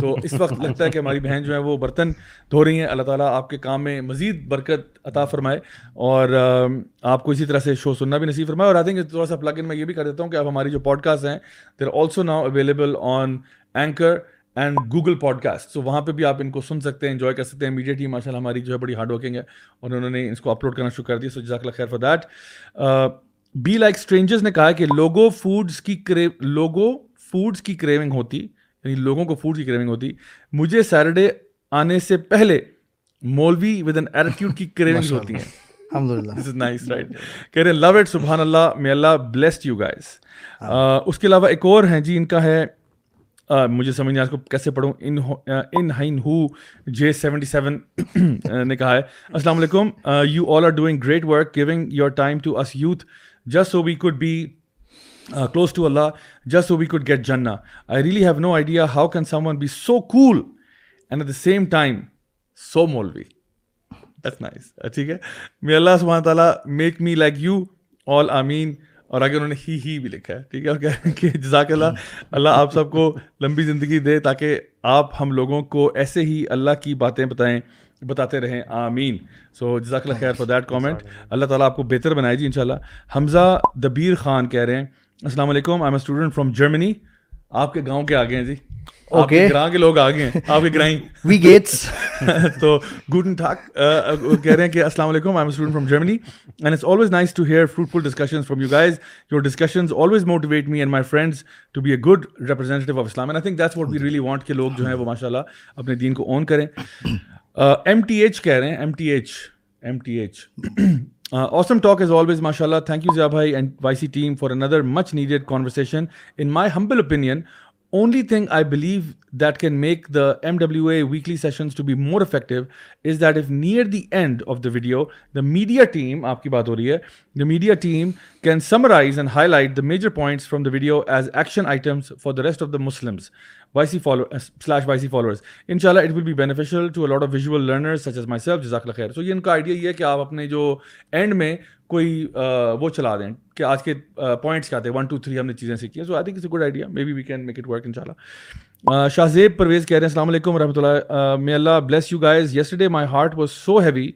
تو اس وقت لگتا ہے کہ ہماری بہن جو ہے وہ برتن دھو رہی ہیں اللہ تعالیٰ آپ کے کام میں مزید برکت عطا فرمائے اور آپ کو اسی طرح سے شو سننا بھی نصیب فرمائے اور آئی تھنک تھوڑا سا پلگ ان میں یہ بھی کر دیتا ہوں کہ اب ہماری جو پوڈ کاسٹ ہیں there also now available on Anchor and Google podcast so وہاں پہ بھی آپ ان کو سن سکتے ہیں انجوائے کر سکتے ہیں میڈیا ٹیم ماشاء اللہ ہماری جو ہے بڑی ہارڈ ورکنگ ہے اور انہوں نے اس کو اپلوڈ کرنا شروع کر دیا سو جزاک اللہ خیر for that be like strangers نے کہا کہ لوگو فوڈس کی لوگو فوڈس کی کریونگ ہوتی یعنی لوگوں کو فوڈ کی کریونگ ہوتی مجھے سیٹرڈے آنے سے پہلے مولوی ود این ایٹیٹیوڈ کی کریونگ ہوتی ہیں کہہ رہے لو اٹ سبحان اللہ میں اللہ بلیسڈ یو گائز اس کے علاوہ ایک اور ہیں جی ان کا ہے مجھے سمجھ نہیں آپ کو کیسے پڑھوں۔ ان ہائن ہو، جے سیونٹی سیون نے کہا ہے۔ السلام علیکم۔ You all are doing great work giving your time to us youth جس we could be close to Allah جس وی کوڈ گیٹ جنا I really have no idea how can someone be so cool and at the same time so humble we ٹھیک ہے۔ سمان تعالیٰ make me like you all I mean اور آگے انہوں نے ہی ہی بھی لکھا ہے، ٹھیک ہے؟ اور کہہ کہ جزاک اللہ اللہ آپ سب کو لمبی زندگی دے تاکہ آپ ہم لوگوں کو ایسے ہی اللہ کی باتیں بتائیں، بتاتے رہیں، آمین۔ سو جزاک اللہ خیر فار دیٹ کامنٹ اللہ تعالیٰ آپ کو بہتر بنائے جی انشاءاللہ۔ حمزہ دبیر خان کہہ رہے ہیں، السلام علیکم I am a student from Germany آپ کے گاؤں کے آگے ہیں جی۔ آپ کے گراں کے لوگ آگے ہیں۔ آپ کے گرائیں۔ وی گیٹس [LAUGHS] تو گوڈن ٹاک کہہ رہے ہیں کہ السلام علیکم I am student from Germany and it's always nice to hear fruitful from you guys your discussions always motivate me and my friends to be a good representative of Islam and I think that's what we really want کہ لوگ جو ہیں وہ ماشاء اللہ اپنے دین کو کریں۔ M T H کہہ رہے ہیں M T H M T H awesome talk is always ماشاء اللہ تھینک یو زیا بھائی and Y C team for another much needed conversation in my humble opinion only thing I believe that can make the M W A weekly sessions to be more effective is that if near the end of the video the media team آپ کی بات ہو رہی ہے the media team can summarise and highlight the major points from the video as action items for the rest of the Muslims the muslims YC follow uh, slash YC followers. Inshallah, it will be beneficial to a lot of visual learners such as myself. جزاک اللہ خیر. So یہ ان کا idea یہ ہے کہ آپ اپنے جو اینڈ میں کوئی وہ چلا دیں کہ آج کے پوائنٹس کیا تھے ون ٹو تھری ہم نے چیزیں سیکھی ہیں so I think it's good idea maybe we can make it work ان شاء اللہ شاہزیب پرویز کہہ رہے ہیں السلام علیکم ورحمۃ اللہ may Allah bless you guys yesterday my heart was so heavy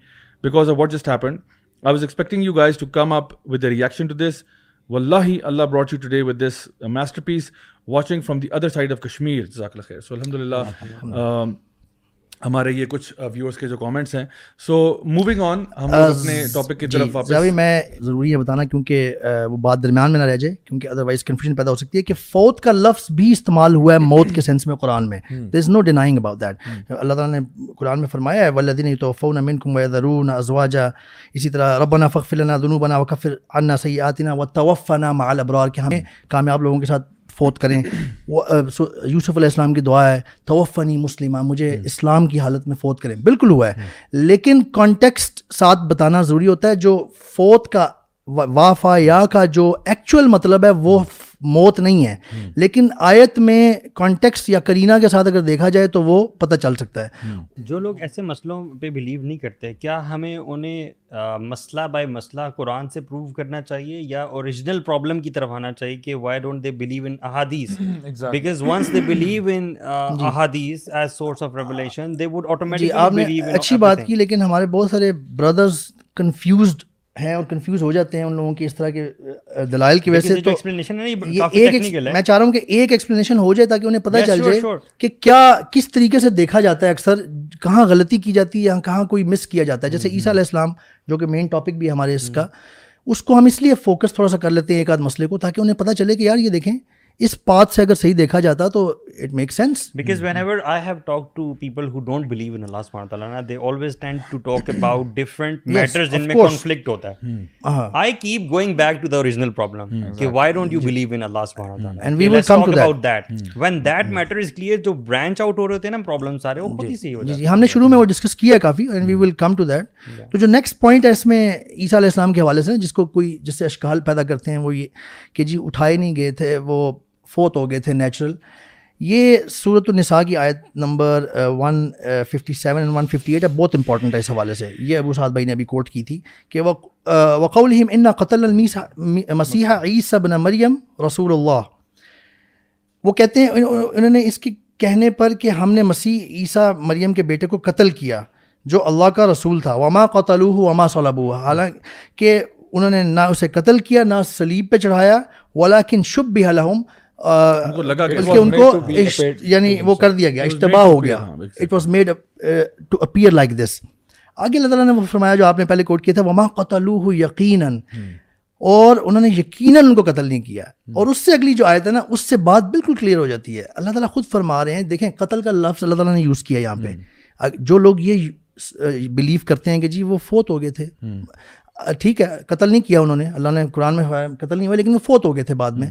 because of what just happen I was expecting you guys to come up with a reaction to this واللہ Allah brought you today with this masterpiece watching from the other side of Kashmir جزاک اللہ خیر سو الحمد للہ ہمارے یہ کچھ viewers کے جو کامنٹس ہیں. سو موونگ آن ہم اپنے ٹاپک کی طرف واپس جی میں ضروری ہے بتانا کیونکہ وہ بات درمیان میں نہ رہ جائے کیونکہ ادروائز کنفیوژن پیدا ہو سکتی ہے کہ فوت کا لفظ بھی استعمال ہوا ہے موت کے سینس میں قرآن میں. There is no denying about that Allah تعالیٰ نے قرآن میں فرمایا ہے ولدین توفون منکم ویذرون ازواجا اسی طرح ربنا فغفر لنا ذنوبنا وکفر عنا سیئاتنا وتوفنا مع الابرار کہ ہمیں کامیاب لوگوں کے ساتھ فوت کریں۔ وہ یوسف علیہ السلام کی دعا ہے توفنی مسلمہ مجھے اسلام کی حالت میں فوت کریں۔ بالکل ہوا ہے۔ لیکن کانٹیکسٹ ساتھ بتانا ضروری ہوتا ہے جو فوت کا وافا یا کا جو ایکچوئل مطلب ہے وہ موت نہیں ہے۔ لیکن آیت میں کانٹیکس یا کرینہ کے ساتھ اگر دیکھا جائے تو وہ پتہ چل سکتا ہے۔ جو لوگ ایسے مسئلوں پہ بلیو نہیں کرتے کیا ہمیں انہیں مسئلہ بائی مسئلہ قرآن سے پروو کرنا چاہیے یا اوریجنل پرابلم کی طرف آنا چاہیے کہ why don't they believe in احادیث because once they believe in احادیث as source of revelation they would automatically اچھی بات کی لیکن ہمارے بہت سارے بردرز کنفیوزڈ ہیں اور کنفیوز ہو جاتے ہیں ان لوگوں کی اس طرح کے دلائل کی وجہ سے تو میں چاہ رہا ہوں کہ ایک ایکسپلینیشن ہو جائے تاکہ انہیں پتہ چل جائے کہ کیا کس طریقے سے دیکھا جاتا ہے اکثر کہاں غلطی کی جاتی ہے یا کہاں کوئی مس کیا جاتا ہے۔ جیسے عیسیٰ علیہ السلام جو کہ مین ٹاپک بھی ہمارے اس کا اس کو ہم اس لیے فوکس تھوڑا سا کر لیتے ہیں ایک آدھ مسئلے کو تاکہ انہیں پتہ چلے کہ یار یہ دیکھیں اس پاتھ سے اگر صحیح دیکھا جاتا تو it make sense because whenever I have talk to people who don't believe in Allah سبحانہ تعالیٰ نا they always tend to talk about different matters جن میں کانفلکٹ ہوتا ہے I keep going back to the original problem کہ why don't you believe in Allah سبحانہ تعالیٰ and we will come to about that when that matter is clear جو branch out ہو رہے ہوتے ہیں نا پرابلم سارے وہ خود ہی صحیح ہو جاتے ہیں ہم نے شروع میں وہ ڈسکس کیا کافی and we will come to that تو جو نیکسٹ پوائنٹ ہے اس میں عیسیٰ علیہ السلام کے حوالے سے جس کو کوئی جس سے اشکال پیدا کرتے ہیں وہ یہ کہ جی اٹھائے نہیں گئے تھے وہ فوت ہو گئے تھے نیچرل یہ صورت النساء کی آیت number one fifty seven and one fifty eight ہے، بہت امپورٹنٹ ہے اس حوالے سے۔ یہ ابو سعد بھائی نے ابھی کوٹ کی تھی کہ وہ وقول ان قتل مسیحا عیسی بن مریم رسول اللہ وہ کہتے ہیں، انہوں نے اس کی کہنے پر کہ ہم نے مسیح عیسیٰ مریم کے بیٹے کو قتل کیا، جو اللہ کا رسول تھا۔ وما قتل وما صلب حالانکہ انہوں نے نہ اسے قتل کیا، نہ سلیب پہ چڑھایا ولاکن شب بھی حلحم ان کو یعنی وہ کر دیا گیا اجتباع ہو گیا۔ It was made to appear like this آگے اللہ تعالیٰ نے فرمایا جو آپ نے پہلے کوٹ کیا تھا وما قتلوہ یقیناً اور انہوں نے یقیناً ان کو قتل نہیں کیا۔ اور اس سے اگلی جو آیت ہے نا اس سے بات بالکل کلیئر ہو جاتی ہے۔ اللہ تعالیٰ خود فرما رہے ہیں دیکھیں قتل کا لفظ اللہ تعالیٰ نے یوز کیا یہاں پہ۔ جو لوگ یہ بلیو کرتے ہیں کہ جی وہ فوت ہو گئے تھے۔ ٹھیک ہے قتل نہیں کیا انہوں نے۔ اللہ نے قرآن میں قتل نہیں ہوا لیکن وہ فوت ہو گئے تھے بعد میں۔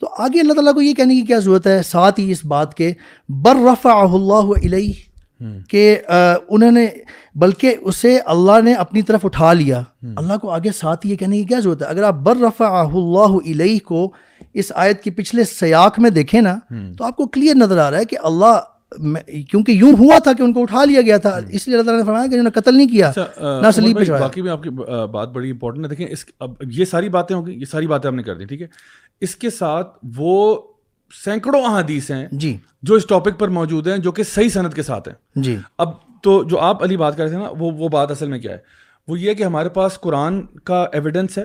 تو آگے اللہ تعالیٰ کو یہ کہنے کی کیا ضرورت ہے؟ ساتھ ہی اس بات کے بر رفع اللہ علیہ کہ انہوں نے بلکہ اسے اللہ نے اپنی طرف اٹھا لیا۔ اللہ کو آگے ساتھ یہ کہنے کی کیا ضرورت ہے؟ اگر آپ بر رفع اللہ علیہ کو اس آیت کے پچھلے سیاق میں دیکھیں نا تو آپ کو کلیئر نظر آ رہا ہے کہ اللہ کیونکہ یوں ہوا تھا کہ ان کو اٹھا لیا گیا تھا اس لیے اللہ تعالیٰ نے فرمایا کہ انہوں نے قتل نہیں کیا اچھا، نہ سلیب پہ چڑھایا باقی میں آپ کی بات بڑی امپورٹنٹ ہے۔ دیکھیں اس اب یہ ساری باتیں ہوں گی یہ ساری باتیں ہم نے کر دی ٹھیک ہے۔ اس کے ساتھ وہ سینکڑوں احادیث ہیں جی۔ جو اس ٹاپک پر موجود ہیں جو کہ صحیح صنعت کے ساتھ ہیں۔ جی۔ اب تو جو آپ علی بات کر رہے تھے نا وہ وہ بات اصل میں کیا ہے؟ وہ یہ کہ ہمارے پاس قرآن کا ایویڈنس ہے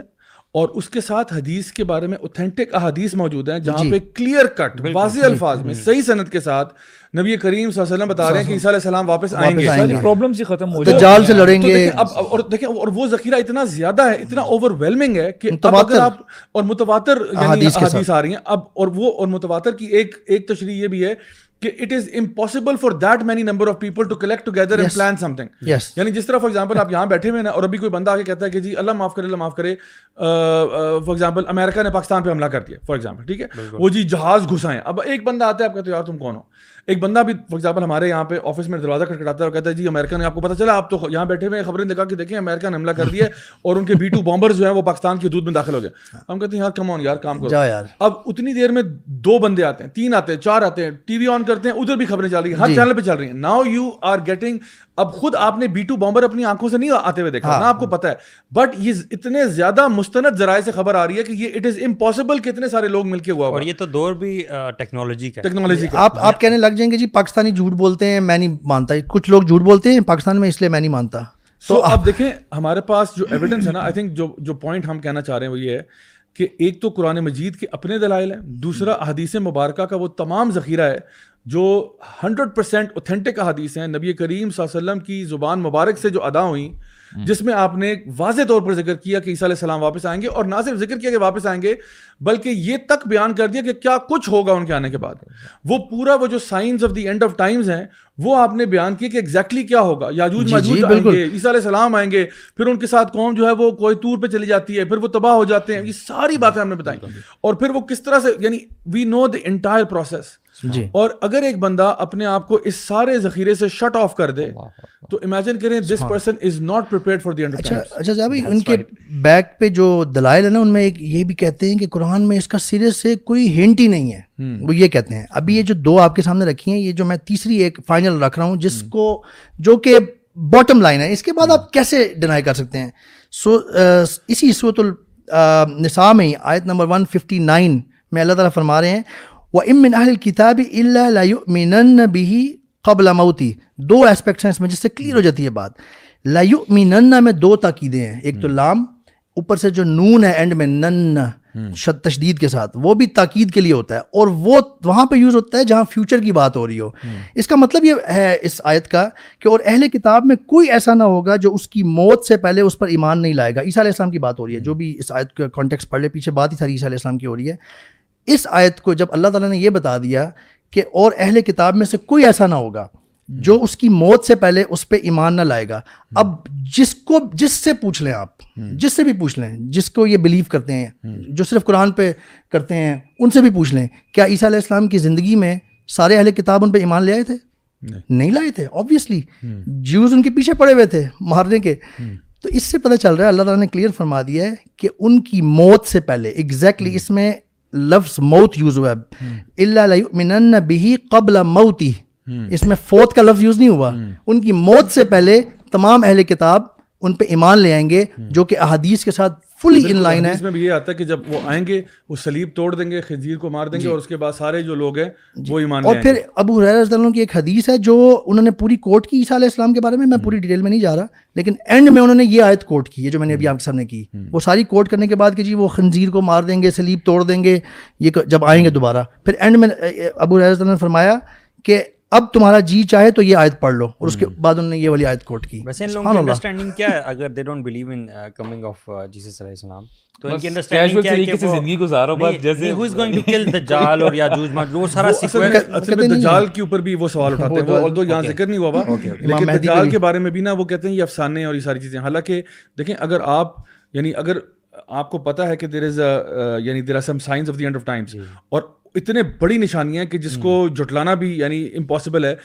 اور اس کے ساتھ حدیث کے بارے میں اوتھینٹک احادیث موجود ہیں جہاں جی۔ پہ کلیئر کٹ واضح الفاظ میں صحیح صنعت کے ساتھ نبی کریم صلی اللہ علیہ وسلم بتا رہے ہیں کہ عیسیٰ علیہ السلام واپس آئیں گے۔ ساری پرابلمز ہی ختم ہو جائیں دجال سے لڑیں گے اب اور دیکھیں اور وہ ذخیرہ اتنا زیادہ ہے اتنا اوور ویلمنگ ہے کہ اب اگر آپ اور متواتر یعنی احادیث آ رہی ہیں۔ اب اور وہ اور متواتر کی ایک ایک تشریح یہ بھی ہے کہ it is impossible for that many number of people to collect together and plan something یعنی جس طرح فار ایگزامپل آپ یہاں بیٹھے ہوئے ہیں اور ابھی کوئی بندہ آگے کہتا ہے کہ جی اللہ معاف کرے اللہ معاف کرے فار ایگزامپل امریکہ نے پاکستان پہ حملہ کر دیا فار ایگزامپل ٹھیک ہے؟ وہ جی جہاز گھسائیں۔ اب ایک بندہ آتا ہے آپ کہتے ہو یار تم کون ہو؟ ایک بندہ بھی فار ایگزامپل ہمارے یہاں پہ آفس میں دروازہ کھٹکھٹاتا ہے اور کہتا ہے جی امریکہ نے آپ کو پتا چلا آپ تو یہاں بیٹھے ہوئے خبریں دکھا کے دیکھیں امریکہ نے حملہ کر دیا [LAUGHS] اور ان کے بی ٹو بامبر جو ہیں وہ پاکستان کی حدود میں داخل ہو گئے۔ ہم کہتے ہیں یار کم آن یار کام کرو۔ اب اتنی دیر میں دو بندے آتے ہیں تین آتے ہیں چار آتے ہیں ٹی وی آن کرتے ہیں ادھر بھی خبریں چل رہی ہیں ہر چینل جی۔ پہ چل رہی ہیں۔ ناؤ یو آر گیٹنگ اب خود آپ نے بی ٹو بامبر اپنی آنکھوں سے نہیں آتے ہوئے دیکھا ہاں۔ نا آپ کو پتا ہے۔ بٹ یہ اتنے زیادہ مستند ذرائع سے خبر آ رہی ہے کہ یہ اٹ از امپاسبل کہ اتنے سارے لوگ مل کے ہوا اور یہ تو دور بھی ٹیکنالوجی کا ٹیکنالوجی کا۔ آپ آپ کہنے لگ جائیں گے جی پاکستانی جھوٹ بولتے ہیں میں نہیں مانتا۔ کچھ لوگ جھوٹ بولتے ہیں پاکستان میں اس لیے میں نہیں مانتا۔ سو اب دیکھیں ہمارے پاس جو ایویڈنس ہے نا آئی تھنک جو جو پوائنٹ ہم کہنا چاہ رہے ہیں وہ یہ ہے کہ ایک تو قرآن مجید کے اپنے دلائل ہیں دوسرا حدیث مبارکہ کا وہ تمام ذخیرہ ہے۔ جو ہنڈریڈ پرسینٹ اوتھینٹک احادیث ہیں، نبی کریم صلی اللہ علیہ وسلم کی زبان مبارک سے جو ادا ہوئیں جس میں آپ نے واضح طور پر ذکر کیا کہ عیسیٰ علیہ السلام واپس آئیں گے اور نہ صرف ذکر کیا کہ واپس آئیں گے بلکہ یہ تک بیان کر دیا کہ کیا کچھ ہوگا ان کے آنے کے بعد۔ وہ پورا وہ جو science of the end of times ہیں وہ آپ نے بیان کیا کہ ایگزیکٹلی کیا ہوگا۔ یاجوج جی، ماجوج جی، آئیں۔ گے عیسیٰ علیہ السلام آئیں گے پھر ان کے ساتھ قوم جو ہے وہ کوئی طور پہ چلی جاتی ہے پھر وہ تباہ ہو جاتے ہیں۔ یہ ساری باتیں ہم نے بتائیں۔ اور پھر وہ کس طرح سے یعنی we know the entire process جی۔ اور اگر ایک بندہ اپنے آپ کو اس سارے ذخیرے سے شٹ آف کر دے تو امیجن کریں this person is not prepared for the اچھا اچھا صاحب ان کے بیک پہ جو دلائل ہے نا ان میں ایک یہ بھی کہتے ہیں کہ قرآن میں اس کا سرے سے کوئی ہنٹ ہی نہیں ہے۔ وہ یہ کہتے ہیں ابھی یہ جو دو آپ کے سامنے رکھی ہیں یہ جو میں تیسری ایک فائنل رکھ رہا ہوں جس کو جو کہ باٹم لائن ہے۔ اس کے بعد آپ کیسے ڈینائی کر سکتے ہیں؟ سو اسی صورت النساء میں ہی آیت نمبر 159 میں اللہ تعالیٰ فرما رہے ہیں وہ امن اہل کتاب اللہ مینن بھی قبل موتی دو اسپیکٹس ہیں اس میں جس سے کلیئر ہو جاتی ہے بات۔ لا یؤمنن میں دو تاکیدیں ہیں۔ ایک تو لام اوپر سے جو نون ہے اینڈ میں نن شد تشدید کے ساتھ۔ وہ بھی تاکید کے لیے ہوتا ہے۔ اور وہ وہاں پہ یوز ہوتا ہے جہاں فیوچر کی بات ہو رہی ہو۔ اس کا مطلب یہ ہے اس آیت کا کہ اور اہل کتاب میں کوئی ایسا نہ ہوگا جو اس کی موت سے پہلے اس پر ایمان نہیں لائے گا۔ عیسیٰ علیہ السلام کی بات ہو رہی ہے۔ جو بھی اس آیت کا کانٹیکس پڑھ لے پیچھے بات ہی ساری عیسیٰ علیہ السلام کی ہو رہی ہے۔ اس آیت کو جب اللہ تعالیٰ نے یہ بتا دیا کہ اور اہل کتاب میں سے کوئی ایسا نہ ہوگا جو اس کی موت سے پہلے اس پہ ایمان نہ لائے گا۔ اب جس کو جس سے پوچھ لیں آپ جس سے بھی پوچھ لیں جس کو یہ بلیو کرتے ہیں جو صرف قرآن پہ کرتے ہیں ان سے بھی پوچھ لیں کیا عیسیٰ علیہ السلام کی زندگی میں سارے اہل کتاب ان پہ ایمان لے آئے تھے؟ نہیں۔ لائے تھے آبویسلی جیوز ان کے پیچھے پڑے ہوئے تھے مارنے کے۔ تو اس سے پتہ چل رہا ہے اللہ تعالیٰ نے کلیئر فرما دیا ہے کہ ان کی موت سے پہلے ایگزیکٹلی اس میں لفظ موت یوز ہوا ہے۔ اللہ منن بھی قبل موتی اس میں فوت کا لفظ یوز نہیں ہوا۔ ان کی موت سے پہلے تمام اہل کتاب ان پہ ایمان لے آئیں گے جو کہ احادیث کے ساتھ فلی ان لائن ہے۔ اس میں بھی یہ آتا ہے کہ جب وہ آئیں گے وہ سلیب توڑ دیں گے خنزیر کو مار دیں گے اور اس کے بعد سارے جو لوگ ہیں وہ ایمان جی۔ اور پھر ابو حریر رضی اللہ عنہ کی ایک حدیث ہے جو انہوں نے پوری کوٹ کی عیسیٰ علیہ السلام کے بارے میں میں پوری ڈیٹیل میں نہیں جا رہا لیکن اینڈ میں انہوں نے یہ آیت کوٹ کی ہے جو میں نے ابھی آپ کے سامنے کی۔ وہ ساری کوٹ کرنے کے بعد کہ جی وہ خنزیر کو مار دیں گے سلیب توڑ دیں گے یہ جب آئیں گے دوبارہ۔ پھر اینڈ میں ابو حریر رضی اللہ عنہ نے فرمایا کہ اب تمہارا جی چاہے تو یہ آیت پڑھ لو۔ اور اس کے بعد انہوں نے یہ والی آیت کوٹ کی۔ ویسے ان لوگوں کی انڈرسٹینڈنگ کیا ہے اگر they don't believe in coming of Jesus علیہ السلام؟ تو ان کی انڈرسٹینڈنگ کیا ہے کہ زندگی گزارو بس جیسے ہو از گوئنگ ٹو کل دجال اور یاجوج ماجوج وہ سارا اصل میں اصل میں دجال کے اوپر بھی وہ سوال اٹھاتے ہیں۔ وہ although یہاں ذکر نہیں ہوا ہوا لیکن دجال کے بارے میں بھی نا وہ کہتے ہیں یہ افسانے اور یہ ساری چیزیں۔ حالانکہ دیکھیں اگر آپ یعنی اگر آپ کو پتا ہے کہ دیر از یعنی there are some science of the end of times اور اتنے بڑی نشانیاں کہ جس کو جٹلانا بھی یعنی امپاسبل ہے۔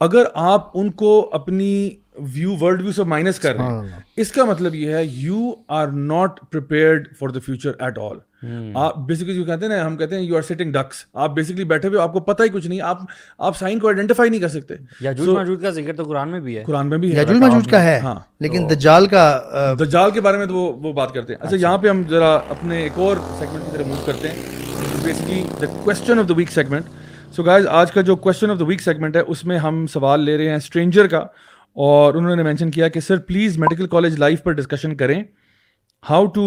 اگر آپ ان کو اپنی ویو ورلڈ ویو سے مائنس کر رہے ہیں اس کا مطلب یہ ہے you are not prepared for the future at all آپ بیسکلی جو کہتے ہیں نا ہم کہتے ہیں یو آر سیٹنگ ڈکس آپ بیسکلی بیٹھے ہوئے آپ کو پتہ ہی کچھ نہیں آپ آپ سائن کو آئیڈینٹیفائی نہیں کر سکتے۔ یاجوج ماجوج کا ذکر تو قرآن میں بھی ہے۔ قرآن میں بھی ہے۔ یاجوج ماجوج کا ہے ہاں۔ لیکن دجال کا دجال کے بارے میں تو وہ وہ بات کرتے ہیں۔ اچھا یہاں پہ ہم ذرا اپنے ایک اور سیگمنٹ کی طرف موو کرتے ہیں۔ Basically the question of the week segment so guys آج کا جو question of the week segment ہے اس میں ہم سوال لے رہے ہیں اسٹرینجر کا اور انہوں نے مینشن کیا کہ sir please medical college life per discussion کریں how to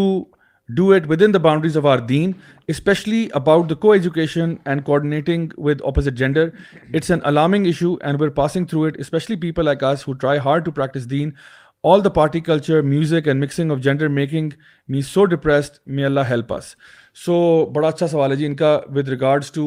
do it within the boundaries of our then especially about the coeducation and coordinating with opposite gender it's an alarming issue and we're passing through it especially people like us who try hard to practice then all the party culture, music and mixing of gender making me so depressed. May Allah help us. So بڑا اچھا سوال ہے جی ان کا with regards to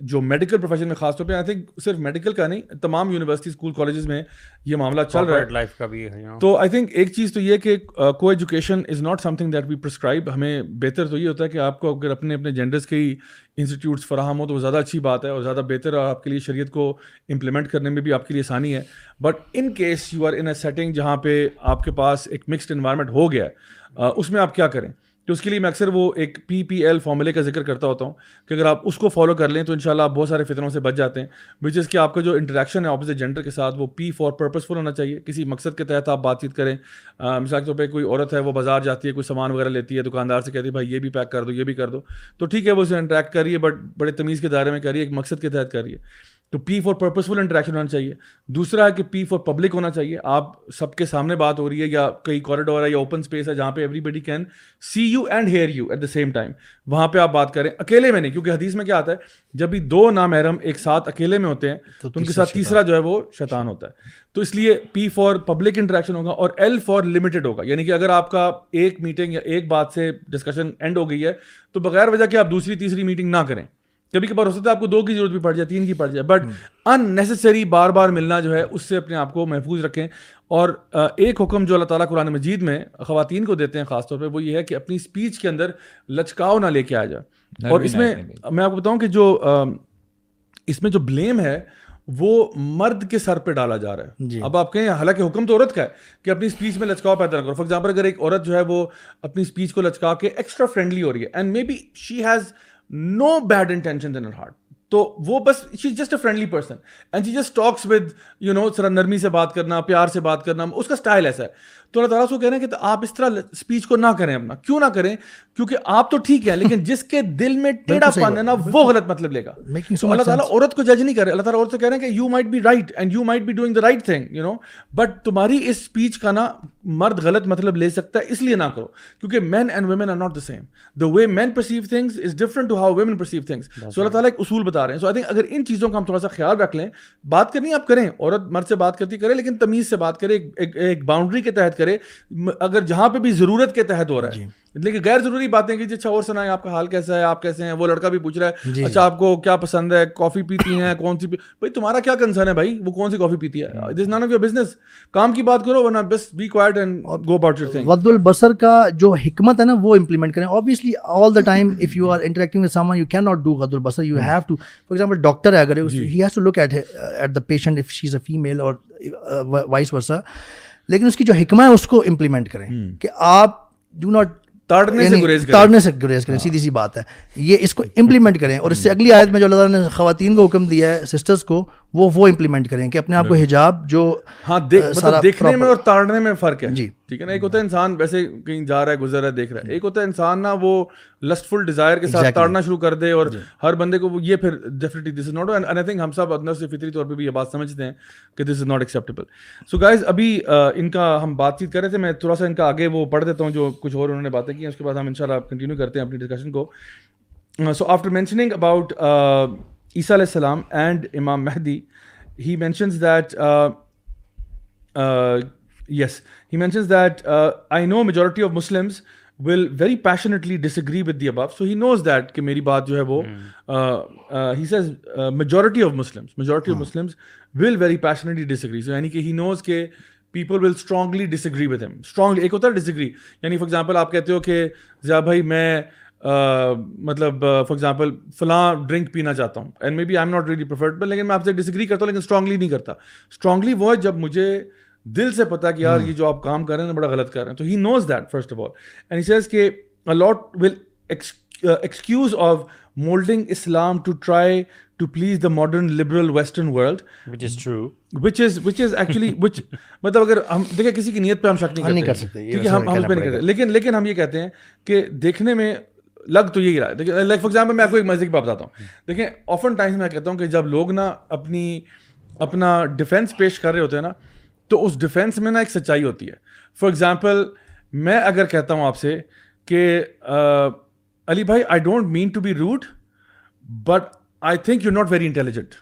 جو medical profession میں خاص طور پہ آئی تھنک صرف میڈیکل کا نہیں تمام یونیورسٹی اسکول کالجز میں یہ معاملہ چل رہا ہے۔ لائف کا بھی تو آئی تھنک ایک چیز تو یہ کہ coeducation is not something that we prescribe ہمیں بہتر تو یہ ہوتا ہے کہ آپ کو اگر اپنے اپنے جینڈرس کے ہی انسٹیٹیوٹس فراہم ہو تو وہ زیادہ اچھی بات ہے اور زیادہ بہتر اور آپ کے لیے شریعت کو امپلیمنٹ کرنے میں بھی آپ کے لیے آسانی ہے۔ But in case you are in a setting جہاں پہ آپ کے پاس ایک مکسڈ انوائرمنٹ ہو گیا ہے اس میں آپ کیا کریں؟ تو اس کے لیے میں اکثر وہ ایک پی پی ایل فارمولے کا ذکر کرتا ہوتا ہوں کہ اگر آپ اس کو فالو کر لیں تو ان شاء اللہ آپ بہت سارے فطروں سے بچ جاتے ہیں وچ از کہ آپ کا جو انٹریکشن ہے اپوزٹ جینڈر کے ساتھ وہ پی فار پرپزفل ہونا چاہیے۔ کسی مقصد کے تحت آپ بات چیت کریں۔ مثال کے طور پہ کوئی عورت ہے، وہ بازار جاتی ہے، کوئی سامان وغیرہ لیتی ہے، دکاندار سے کہتی ہے، بھائی، یہ بھی پیک کر دو، یہ بھی کر دو۔ تو ٹھیک ہے، وہ اسے انٹریکٹ کر رہی ہے بٹ بڑے تمیز کے دائرے میں کر رہی ہے، ایک مقصد کے تحت کر رہی ہے۔ تو پی فور پرپزفل انٹریکشن ہونا چاہیے۔ دوسرا ہے کہ پی فور پبلک ہونا چاہیے۔ آپ سب کے سامنے بات ہو رہی ہے یا کئی کوریڈور ہے یا اوپن اسپیس ہے جہاں پہ everybody can see you and hear you at the same time وہاں پہ آپ بات کریں۔ اکیلے میں نہیں کیونکہ حدیث میں کیا آتا ہے جب بھی دو نامحرم ایک ساتھ اکیلے میں ہوتے ہیں تو ان کے ساتھ تیسرا جو ہے وہ شیطان۔ ہوتا ہے۔ تو اس لیے پی فار پبلک انٹریکشن ہوگا اور ایل فار لمیٹڈ ہوگا۔ یعنی کہ اگر آپ کا ایک میٹنگ یا ایک بات سے ڈسکشن اینڈ ہو گئی ہے تو بغیر وجہ کہ آپ دوسری تیسری میٹنگ نہ کریں۔ کبھی کبھار ہو سکتا ہے آپ کو دو کی ضرورت بھی پڑ جائے تین کی پڑ جائے بٹ ان نیسسری بار بار ملنا جو ہے اس سے اپنے آپ کو محفوظ رکھیں۔ اور ایک حکم جو اللہ تعالیٰ قرآن مجید میں خواتین کو دیتے ہیں خاص طور پہ وہ یہ ہے کہ اپنی اسپیچ کے اندر لچکاؤ نہ لے کے آ جائے۔ اور اس میں میں آپ کو بتاؤں کہ جو اس میں جو بلیم ہے وہ مرد کے سر پہ ڈالا جا رہا ہے۔ جی. اب آپ کہیں حالانکہ حکم تو عورت کا ہے کہ اپنی اسپیچ میں لچکاؤ پیدا نہ کرو۔ فار ایگزامپل اگر ایک عورت جو ہے وہ اپنی اسپیچ کو لچکا کے ایکسٹرا فرینڈلی ہو رہی ہے and maybe she has no bad intention in heart تو وہ بس she just a friendly person and she just talks with you know sir نرمی سے بات کرنا، پیار سے بات کرنا، اس کا اسٹائل ایسا ہے. تو اللہ تعالیٰ کہہ رہے ہیں کہ آپ اس طرح اسپیچ کو نہ کریں اپنا۔ کیوں نہ کریں؟ کیونکہ آپ تو ٹھیک ہے لیکن جس کے دل میں [LAUGHS] ٹیڑھا پن ہے نا وہ غلط مطلب لے گا۔ تو اللہ تعالیٰ عورت کو جج نہیں کرے اللہ تعالیٰ عورت سے کہہ رہے ہیں کہ you might be right and you might be doing the right thing you know but تمہاری اس اسپیچ کا نا مرد غلط مطلب لے سکتا ہے اس لیے نہ کرو۔ کیونکہ men and women are not the same the way men perceive things is different to how women perceive things so اللہ تعالیٰ ایک اصول بتا رہے ہیں۔ سو آئی تھنک اگر ان چیزوں کا ہم تھوڑا سا خیال رکھ لیں بات کرنی آپ کریں۔ عورت مرد سے بات کرتی کرے لیکن تمیز سے بات کرے ایک باؤنڈری کے تحت کرے اگر جہاں پہ بھی ضرورت کے تحت ہو رہا ہے۔ جی۔ لیکن غیر ضروری باتیں کہ جی اچھا اور سنائیں آپ کا حال کیسا ہے؟ آپ کیسے ہیں؟ وہ لڑکا بھی پوچھ رہا ہے جی، اچھا آپ کو کیا پسند ہے؟ کافی پیتی ہیں کون سی بھائی تمہارا کیا کنسرن ہے بھائی؟ وہ کون سی کافی پیتی ہے؟ This none of your business کام کی بات کرو ورنہ بس be quiet and go about your thing وقت البصر کا جو حکمت ہے نا وہ امپلیمنٹ کریں۔ Obviously all the time if you are interacting with someone you cannot do غض البصر you have to for example doctor ہے اگر he has to look at at the patient if she is a female or uh, vice versa لیکن اس کی جو حکمہ ہے اس کو implement کریں کہ آپ ڈو ناٹ تاڑنے سے گریز کریں۔ تاڑنے سے گریز کریں سیدھی سی بات ہے۔ یہ اس کو امپلیمنٹ کریں اور اس سے اگلی آیت میں جو اللہ تعالیٰ نے خواتین کو حکم دیا ہے سسٹرز کو وہ وہ امپلیمنٹ کریں کہ اپنے آپ کو حجاب جو ہاں مطلب دیکھنے میں اور تاڑنے میں فرق ہے۔ جی۔ ٹھیک ہے نا؟ ایک ہوتا ہے انسان ویسے کہیں جا رہا ہے گزر رہا ہے دیکھ رہا ہے۔ ایک ہوتا ہے انسان نا وہ لسٹ فل ڈیزائر کے ساتھ تاڑنا شروع کر دے اور جی۔ ہر بندے کو یہ پھر definitely this is not and I think ہم سب اندر سے فطری طور پہ بھی یہ بات سمجھتے ہیں کہ this is not acceptable so guys ابھی ان کا ہم بات چیت کر رہے تھے۔ میں تھوڑا سا ان کا آگے وہ پڑھ دیتا ہوں جو کچھ اور انہوں نے باتیں کی اس کے بعد ہم ان شاء اللہ کنٹینیو کرتے ہیں اپنی ڈسکشن کو۔ So after mentioning about Isa علیہ السلام اینڈ امام مہدی he mentions that uh, uh, yes he mentions that uh, i know majority of muslims will very passionately disagree with the above so he knows that کہ میری بات جو ہے وہ he says uh, majority of muslims majority of muslims will very passionately disagree so یعنی کہ he knows کہ people will strongly disagree with him strongly ایک ہوتا ہے disagree یعنی for example آپ کہتے ہو کہ ضیاء بھائی میں مطلب فار ایگزامپل فلاں ڈرنک پینا چاہتا ہوں and maybe I am not really preferred لیکن میں آپ سے ڈسگری کرتا ہوں لیکن اسٹرانگلی نہیں کرتا۔ اسٹرانگلی وہ ہے جب مجھے دل سے پتا کہ یار یہ جو آپ کام کر رہے ہیں بڑا غلط کر رہے ہیں۔ تو he knows that first of all and says کہ a lot will excuse of moulding Islam to try to please the modern liberal western world which is which is actually which مطلب اگر ہم دیکھیں کسی کی نیت پہ ہم شک نہیں کر سکتے کیونکہ ہم ہم پہ نہیں کرتے۔ لیکن لیکن ہم یہ کہتے ہیں کہ دیکھنے میں لگ تو یہی رہا ہے۔ دیکھیں لائک فار ایگزامپل میں آپ کو ایک مزے کی بات بتاتا ہوں۔ دیکھیں آفن ٹائمس میں کہتا ہوں کہ جب لوگ نا اپنی، اپنا ڈیفینس پیش کر رہے ہوتے ہیں نا، تو اس ڈیفینس میں نا ایک سچائی ہوتی ہے۔ فار ایگزامپل میں اگر کہتا ہوں آپ سے کہ علی بھائی I don't mean to be rude but I think you not very intelligent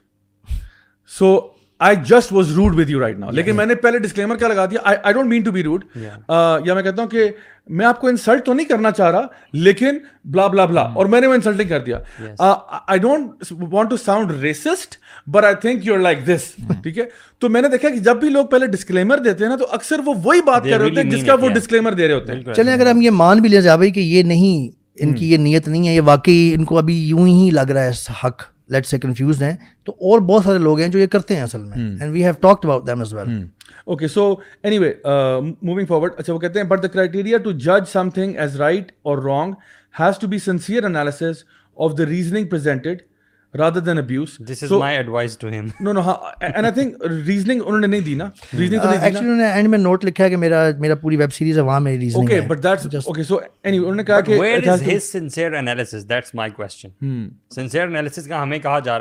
so I just was rude with you right now لیکن میں نے پہلے ڈسکلیمر کیا لگا دیا. I don't mean to be rude یا میں کہتا ہوں کہ میں آپ کو انسلٹ تو نہیں کرنا چاہ رہا لیکن بلا بلا بلا اور میں نے وہ انسلٹنگ کر دیا. I don't want to sound racist but I think you like this ٹھیک ہے؟ تو میں نے دیکھا کہ جب بھی لوگ پہلے ڈسکلیمر دیتے ہیں نا تو اکثر وہ وہی بات کر رہے ہوتے ہیں جس کا وہ ڈسکلیمر دے رہے ہوتے ہیں. چلیں اگر ہم یہ مان بھی لیا جائے کہ یہ نہیں ان کی یہ نیت نہیں ہے یہ واقعی ان کو ابھی یوں ہی لگ رہا ہے حق. لیٹ سے کنفیوز ہیں تو اور بہت سارے لوگ ہیں جو یہ کرتے ہیں اصل میں۔ And we have talked about them as well okay so anyway moving forward اچھا وہ کہتے ہیں بٹ دا کرائٹیریا ٹو جج something as right or wrong has to be sincere analysis of the reasoning presented نہیں دینگ میں note لکھا ہے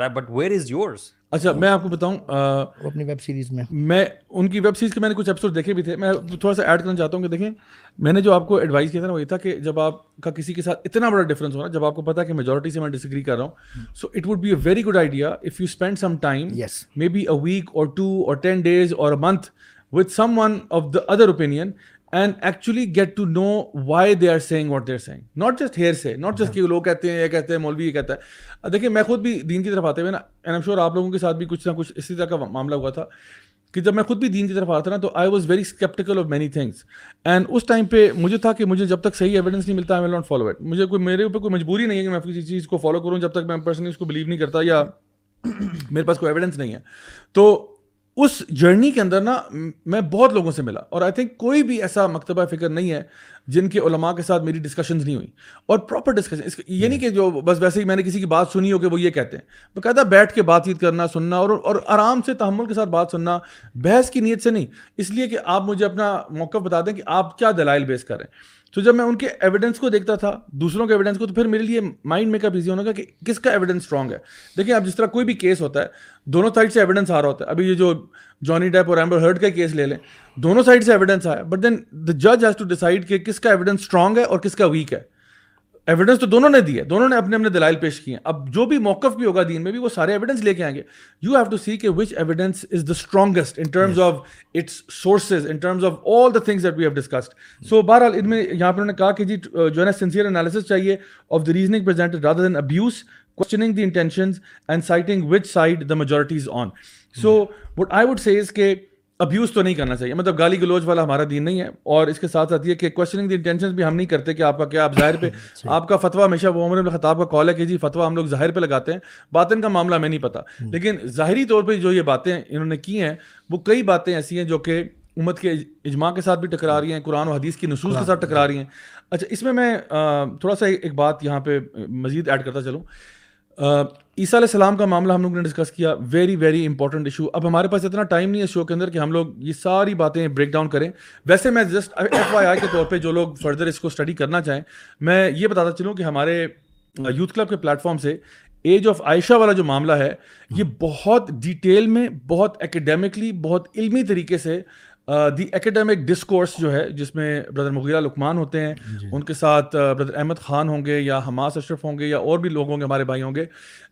بٹ ویئر از یوز اچھا میں آپ کو بتاؤں اپنی ویب سیریز میں۔ میں ان کی ویب سیریز کے میں نے کچھ ایپیسوڈ دیکھے بھی تھے۔ میں تھوڑا سا ایڈ کرنا چاہتا ہوں کہ دیکھیں میں نے جو آپ کو ایڈوائز کیا تھا نا وہ یہ تھا کہ جب آپ کا کسی کے ساتھ اتنا بڑا ڈفرینس ہونا جب آپ کو پتا کہ میجورٹی سے میں ڈس ایگری کر رہا ہوں so it would be a very good idea if you spend some time maybe a week or two or ten days or month with someone of the other opinion and actually get to know why they are saying what they are saying not just hearsay not just کہ لوگ کہتے ہیں یہ کہتے ہیں مولوی یہ کہتا ہے۔ دیکھیے میں خود بھی دین کی طرف آتے ہوئے نا اینڈ ایم شیور آپ لوگوں کے ساتھ بھی کچھ نہ کچھ اسی طرح کا معاملہ ہوا تھا کہ جب میں خود بھی دین کی طرف آتا نا تو I was very sceptical of many things and us time پہ مجھے تھا کہ مجھے جب تک صحیح ایویڈنس نہیں ملتا ناٹ فالو اٹ مجھے کوئی میرے اوپر کوئی مجبوری نہیں ہے کہ میں کسی چیز کو فالو کروں جب تک میں پرسنلی اس کو بلیو نہیں کرتا یا [COUGHS] میرے پاس کوئی ایویڈنس نہیں ہے۔ تو اس جرنی کے اندر نا میں بہت لوگوں سے ملا اور آئی تھنک کوئی بھی ایسا مکتبہ فکر نہیں ہے جن کے علماء کے ساتھ میری ڈسکشنز نہیں ہوئی اور پراپر ڈسکشن یہ نہیں کہ جو بس ویسے ہی میں نے کسی کی بات سنی ہو کہ وہ یہ کہتے ہیں۔ باقاعدہ بیٹھ کے بات چیت کرنا، سننا اور اور آرام سے تحمل کے ساتھ بات سننا بحث کی نیت سے نہیں۔ اس لیے کہ آپ مجھے اپنا موقع بتا دیں کہ آپ کیا دلائل بیس کر رہے ہیں۔ تو جب میں ان کے ایویڈنس کو دیکھتا تھا، دوسروں کے ایویڈنس کو، تو پھر میرے لیے مائنڈ میک اپ ایزی ہونا کہ کس کا ایویڈنس اسٹرانگ ہے؟ دیکھیں، اب جس طرح کوئی بھی کیس ہوتا ہے، دونوں سائڈ سے ایویڈنس آ رہا ہوتا ہے۔ ابھی یہ جو جانی ڈیپ اور ایمبر ہرڈ کا کیس لے لیں، دونوں سائڈ سے ایویڈنس آیا۔ بٹ دین دا جج ہیز ٹو ڈیسائڈ کہ کس کا ایویڈنس اسٹرانگ ہے اور کس کا ویک ہے۔ ایویڈنس تو دونوں نے دی ہے دونوں نے اپنے اپنے دلائل پیش کیے ہیں۔ اب جو بھی موقف بھی ہوگا دین میں بھی وہ سارے ایویڈنس لے کے آئیں گے۔ یو ہیو ٹو سی کہ which evidence is the strongest in terms of its sources in terms of all the things that we have discussed so بہرحال ان میں یہاں پہ انہوں نے کہا کہ جی جو ہے نا سنسیئر انالیسس چاہیے of the reasoning present rather than abuse questioning the intentions and citing which side the majorities on so what I would say is کہ ابیوز تو نہیں کرنا چاہیے۔ مطلب گالی گلوچ والا ہمارا دین نہیں ہے۔ اور اس کے ساتھ ساتھ یہ کہ کوشچننگ دی انٹینشن بھی ہم نہیں کرتے کہ آپ کا کیا آپ ظاہر پہ [LAUGHS] آپ کا فتویٰ ہمیشہ وہ عمر خطاب کا کال ہے کہ جی فتویٰ ہم لوگ ظاہر پہ لگاتے ہیں۔ باطن کا معاملہ میں نہیں پتا۔ لیکن ظاہری طور پہ جو یہ باتیں انہوں نے کی ہیں وہ کئی باتیں ایسی ہیں جو کہ امت کے اجماع کے ساتھ بھی ٹکرا رہی ہیں قرآن و حدیث کی نصوص کے ساتھ ٹکرا رہی ہیں۔ اچھا اس میں میں تھوڑا سا ایک بات یہاں پہ مزید ایڈ کرتا چلوں۔ عیسیٰ علیہ السلام کا معاملہ ہم لوگ نے ڈسکس کیا ویری ویری امپورٹنٹ ایشو اب ہمارے پاس اتنا ٹائم نہیں ہے شو کے اندر کہ ہم لوگ یہ ساری باتیں بریک ڈاؤن کریں۔ ویسے میں جسٹ ایف وائی آئی کے طور پہ جو لوگ فردر اس کو اسٹڈی کرنا چاہیں، میں یہ بتاتا چلوں کہ ہمارے یوتھ کلب کے پلیٹ فارم سے ایج آف عائشہ والا جو معاملہ ہے، یہ بہت ڈیٹیل میں، بہت اکیڈیمکلی بہت علمی طریقے سے دی اکیڈیمک ڈسکورس جو ہے جس میں بردر مغیرہ لکمان ہوتے ہیں جی۔ ان کے ساتھ بردر احمد خان ہوں گے یا حماس اشرف ہوں گے یا اور بھی لوگ ہوں گے ہمارے بھائی ہوں گے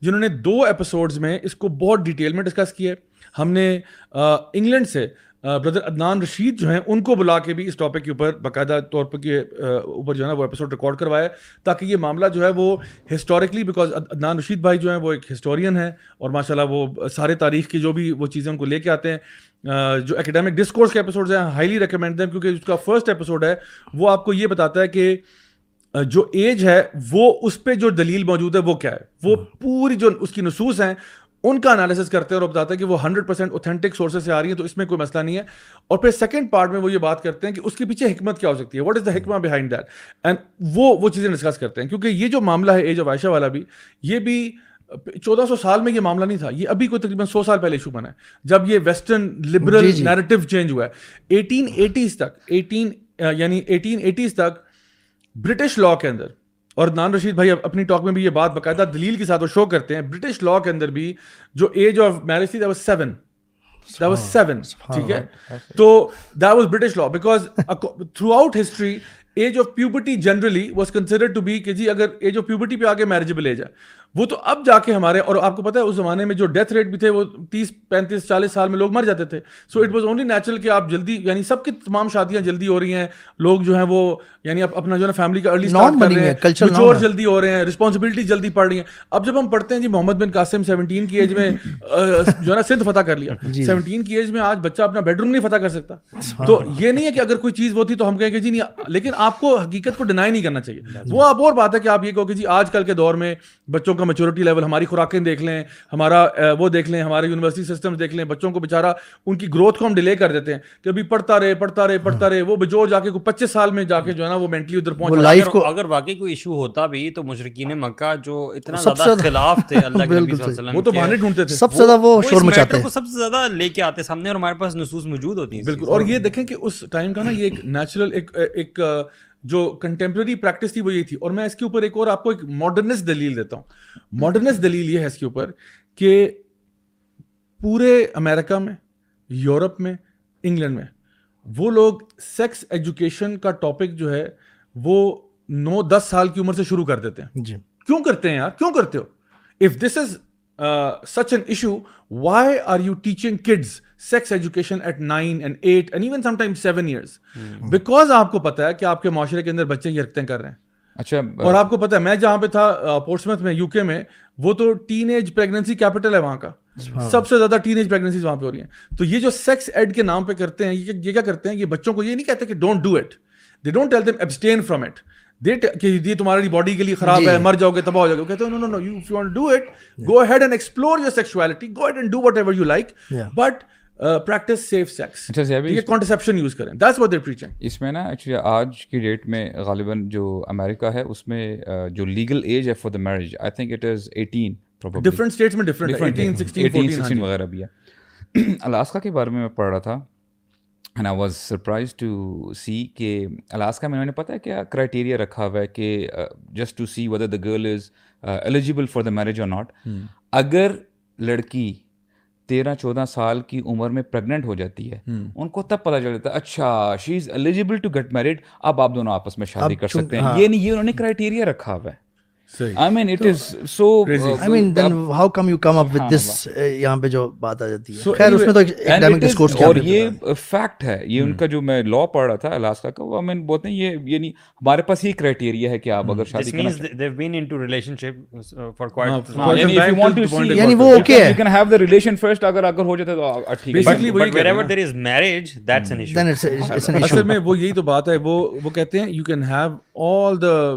جنہوں نے دو ایپیسوڈز میں اس کو بہت ڈیٹیل میں ڈسکس کیے ہم نے انگلینڈ سے بردر عدنان رشید جو ہیں ان کو بلا کے بھی اس ٹاپک کے اوپر باقاعدہ طور پر کے اوپر جو ہے نا وہ ایپیسوڈ ریکارڈ کروایا تاکہ یہ معاملہ جو ہے وہ ہسٹوریکلی بیکاز عدنان رشید بھائی جو ہیں وہ ایک ہسٹورین ہیں اور ماشاء اللہ وہ سارے تاریخ کی جو بھی وہ چیزیں ان کو لے کے آتے ہیں جو اکیڈیمک ڈسکورس کے ایپیسوڈ ہیں ہائیلی ریکمینڈ ہیں کیونکہ اس کا فرسٹ ایپیسوڈ ہے وہ آپ کو یہ بتاتا ہے کہ جو ایج ہے وہ اس پہ جو دلیل موجود ہے وہ کیا ہے؟ وہ پوری جو اس کی نصوص ہیں ان کا انالیسس کرتے ہیں اور بتاتا ہے کہ وہ ہنڈریڈ پرسینٹ اوتھینٹک سورسز سے آ رہی ہیں تو اس میں کوئی مسئلہ نہیں ہے۔ اور پھر سیکنڈ پارٹ میں وہ یہ بات کرتے ہیں کہ اس کے پیچھے حکمت کیا ہو سکتی ہے۔ واٹ از دا حکمہ بہائنڈ دیٹ اینڈ وہ وہ چیزیں ڈسکس کرتے ہیں۔ کیونکہ یہ جو معاملہ ہے ایج آف عائشہ والا بھی یہ بھی چودہ سو سال میں یہ معاملہ نہیں تھا۔ یہ ابھی کوئی تقریباً سو سال پہلے ایشو بنا ہے۔ جب یہ ویسٹرن لبرل نیریٹو چینج ہوا ہے۔ ایٹین ایٹیز تک ایٹین یعنی ایٹین ایٹیز تک برٹش لا کے اندر اور نان رشید بھائی اپنی ٹاک میں بھی یہ بات باقاعدہ دلیل کے ساتھ وہ شو کرتے ہیں۔ برٹش لا کے اندر بھی جو ایج آف میرج تھی سیون سیون ٹھیک ہے؟ تو that was British law because throughout history age of puberty generally was consider to be کہ جی اگر ایج آف پیوبرٹی پہ آگے میرجبل ایج ہے۔ وہ تو اب جا کے ہمارے اور آپ کو پتا ہے اس زمانے میں جو ڈیتھ ریٹ بھی تھے وہ تیس پینتیس چالیس سال میں لوگ مر جاتے تھے۔ So it was only natural کہ آپ جلدی یعنی سب کی تمام شادیاں جلدی ہو رہی ہیں۔ لوگ جو ہیں وہ یعنی اپنا جو ہے فیملی کا رلی اسٹارٹ کر رہے ہیں۔ چور جلدی ہو رہے ہیں رسپانسبلٹی جلدی پڑ رہی ہیں۔ اب جب ہم پڑھتے ہیں جی محمد بن قاسم سیونٹین کی ایج میں [LAUGHS] جو ہے نا سندھ فتح کر لیا۔ سیونٹین کی ایج میں آج بچہ اپنا بیڈ روم نہیں فتح کر سکتا۔ تو یہ نہیں ہے کہ اگر کوئی چیز وہ تھی تو ہم کہیں کہ جی نہیں لیکن آپ کو حقیقت کو ڈینائی نہیں کرنا چاہیے۔ وہ آپ اور بات ہے کہ آپ یہ کہو کہ جی آج کل کے دور میں بچوں کا میچورٹی لیول ہماری خوراکیں دیکھ لیں ہمارا وہ دیکھ لیں ہمارے یونیورسٹی سسٹم دیکھ لیں بچوں کو بےچارا ان کی گروتھ کو ہم ڈیلے کر دیتے ہیں۔ کہ ابھی پڑھتا رہے پڑھتا رہے پڑھتا رہے وہ بجور جا کے پچیس سال میں جا کے جو ہے نا وہ مینٹلی ادھر پہنچ لائف کو اگر واقعی کوئی ایشو ہوتا بھی تو مشرقین مکہ جو اتنا زیادہ خلاف تھے اللہ کے [LAUGHS] نبی صلی اللہ علیہ وسلم وہ تو بہانے ڈھونڈتے تھے۔ سب سے زیادہ وہ شور مچاتے ہیں۔ سب سے زیادہ لے کے آتے سامنے اور ہمارے پاس نصوص موجود ہوتی ہیں۔ بالکل۔ اور یہ دیکھیں کہ اس ٹائم کا نا یہ ایک نیچرل ایک ایک جو کنٹمپرری پریکٹس تھی وہ یہ تھی۔ اور میں اس کے اوپر ایک اور آپ کو ایک ماڈرنس دلیل دیتا ہوں۔ ماڈرنس دلیل یہ ہے اس کے اوپر کہ پورے امریکہ میں یورپ میں انگلینڈ میں وہ لوگ سیکس ایجوکیشن کا ٹاپک جو ہے وہ نو دس سال کی عمر سے شروع کر دیتے ہیں۔ جی۔ کیوں کرتے ہیں یار؟ کیوں کرتے ہو؟ If this is such an issue why are you teaching kids sex education at nine and eight and even some time seven years because آپ کو پتا ہے کہ آپ کے معاشرے کے اندر بچے یہ رکھتے کر رہے ہیں. اچھا اور آپ کو پتا ہے میں جہاں پہ تھا پورٹسمت میں یو کے میں وہ تو ٹین ایج پریگنسی کیپٹل ہے وہاں کا. سب سے زیادہ ٹین ایج پریگنسی وہاں پہ ہو رہی ہیں. تو یہ جو سیکس ایڈ کے نام پہ کرتے ہیں یہ کیا کرتے ہیں؟ یہ بچوں کو یہ نہیں کہتے کہ don't do it they don't tell them abstain from it کہ یہ تمہاری باڈی کے لیے خراب ہے مر جاؤ گے تباہ ہو جاؤ گے. کہتے ہیں no no you you want do it go ahead and explore your sexuality go ahead and do whatever you like but practise safe sex یہ کانٹرسیپشن یوز کریں۔ دیٹس واٹ دے پریچنگ اس میں نا ایکچولی آج کی date میں غالباً جو امریکہ ہے اس میں جو لیگل ایج ہے for the marriage I think it is eighteen different states میں ڈفرنٹ ایٹین سکسٹین وغیرہ بھی ہے۔ [CLEARS THROAT] الاسکا کے بارے میں میں پڑھ رہا تھا and I was surprise to see کہ الاسکا میں انہوں نے پتہ ہے کیا کرائٹیریا رکھا ہوا ہے کہ just to see whether the girl is eligible for the marriage or not اگر لڑکی تیرہ چودہ سال کی عمر میں پریگنٹ ہو جاتی ہے۔ ان کو تب پتا چل جاتا ہے اچھا she is eligible to get married اب آپ دونوں آپس میں شادی کر سکتے ہیں۔ یہ نہیں یہ انہوں نے کرائٹیریا رکھا ہوا ہے۔ یہاں پہ جو بات آ جاتی ہے؟ اور یہ فیکٹ ہے یہ ان کا جو میں لا پڑھ رہا تھا الاسکا کا وہ میں بولتے ہیں یہ نہیں ہمارے پاس یہ کرائٹیریا ہے کہ آپ اگر شادی یعنی وہ اوکے ہے۔ You can have the relation first اگر اگر ہو جاتا تو ٹھیک ہے۔ وہی wherever there is marriage that's an issue اصل میں وہ یہی تو بات ہے وہ وہ کہتے ہیں you can have all the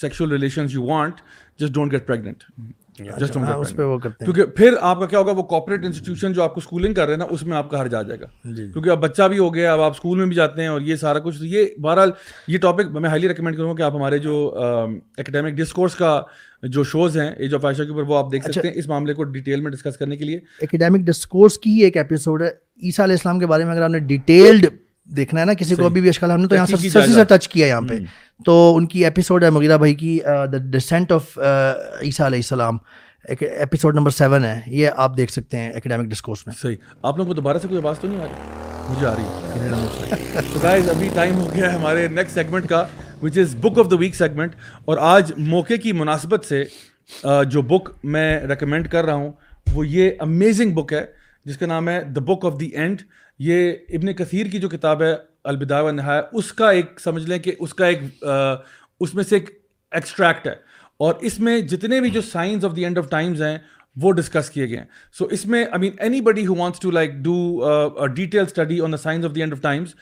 sexual relations you want just don't get pregnant کیونکہ پھر آپ کا کیا ہوگا وہ کارپوریٹ انسٹیٹیوشن جو آپ کو اسکولنگ کر رہے ہیں نا اس میں آپ کا ہر جا جائے گا کیونکہ اب بچہ بھی ہو گیا اب آپ اسکول میں بھی جاتے ہیں اور یہ سارا کچھ یہ بہرحال یہ ٹاپک میں ہائیلی ریکمینڈ کروں گا کہ آپ ہمارے جو ڈسکورس کا جو شوز ہیں ایج آف عائشہ کے اوپر وہ آپ دیکھ سکتے ہیں اس معاملے کو ڈیٹیل میں ڈسکس کرنے کے لیے ڈسکورس کی ایک ایپیسوڈ ہے عیسیٰ علیہ السلام کے بارے میں اگر آپ نے ڈیٹیلڈ دیکھنا ہے نا کسی کو ابھی بھی اشکال ہم نے تو یہاں سے ٹچ کیا یہاں پہ تو ان کی ایپیسوڈ ہے مغیرہ بھائی کی دا ڈسینٹ آف عیسیٰ علیہ السلام۔ ایپیسوڈ نمبر سیون ہے۔ یہ آپ دیکھ سکتے ہیں اکیڈیمک ڈسکورس میں۔ صحیح۔ آپ لوگ کو دوبارہ سے کوئی آواز تو نہیں آ رہی؟ مجھے آ رہی ہے۔ تو گائز ابھی ٹائم ہو گیا ہے ہمارے نیکسٹ سیگمنٹ کا which is book of the week segment اور آج موقع کی مناسبت سے جو بک میں ریکمینڈ کر رہا ہوں، وہ یہ امیزنگ بک ہے، جس کا نام ہے the book of the end یہ ابن کثیر کی جو کتاب ہے الوداع و نہایا اس کا ایک، سمجھ لیں کہ اس کا ایک اس میں سے ایک ایکسٹریکٹ ہے۔ اور اس میں جتنے بھی جو science of the end of times ہیں، وہ ڈسکس کیے گئے ہیں۔ سو اس میں I mean anybody who wants to like do detail study on the science of the end of times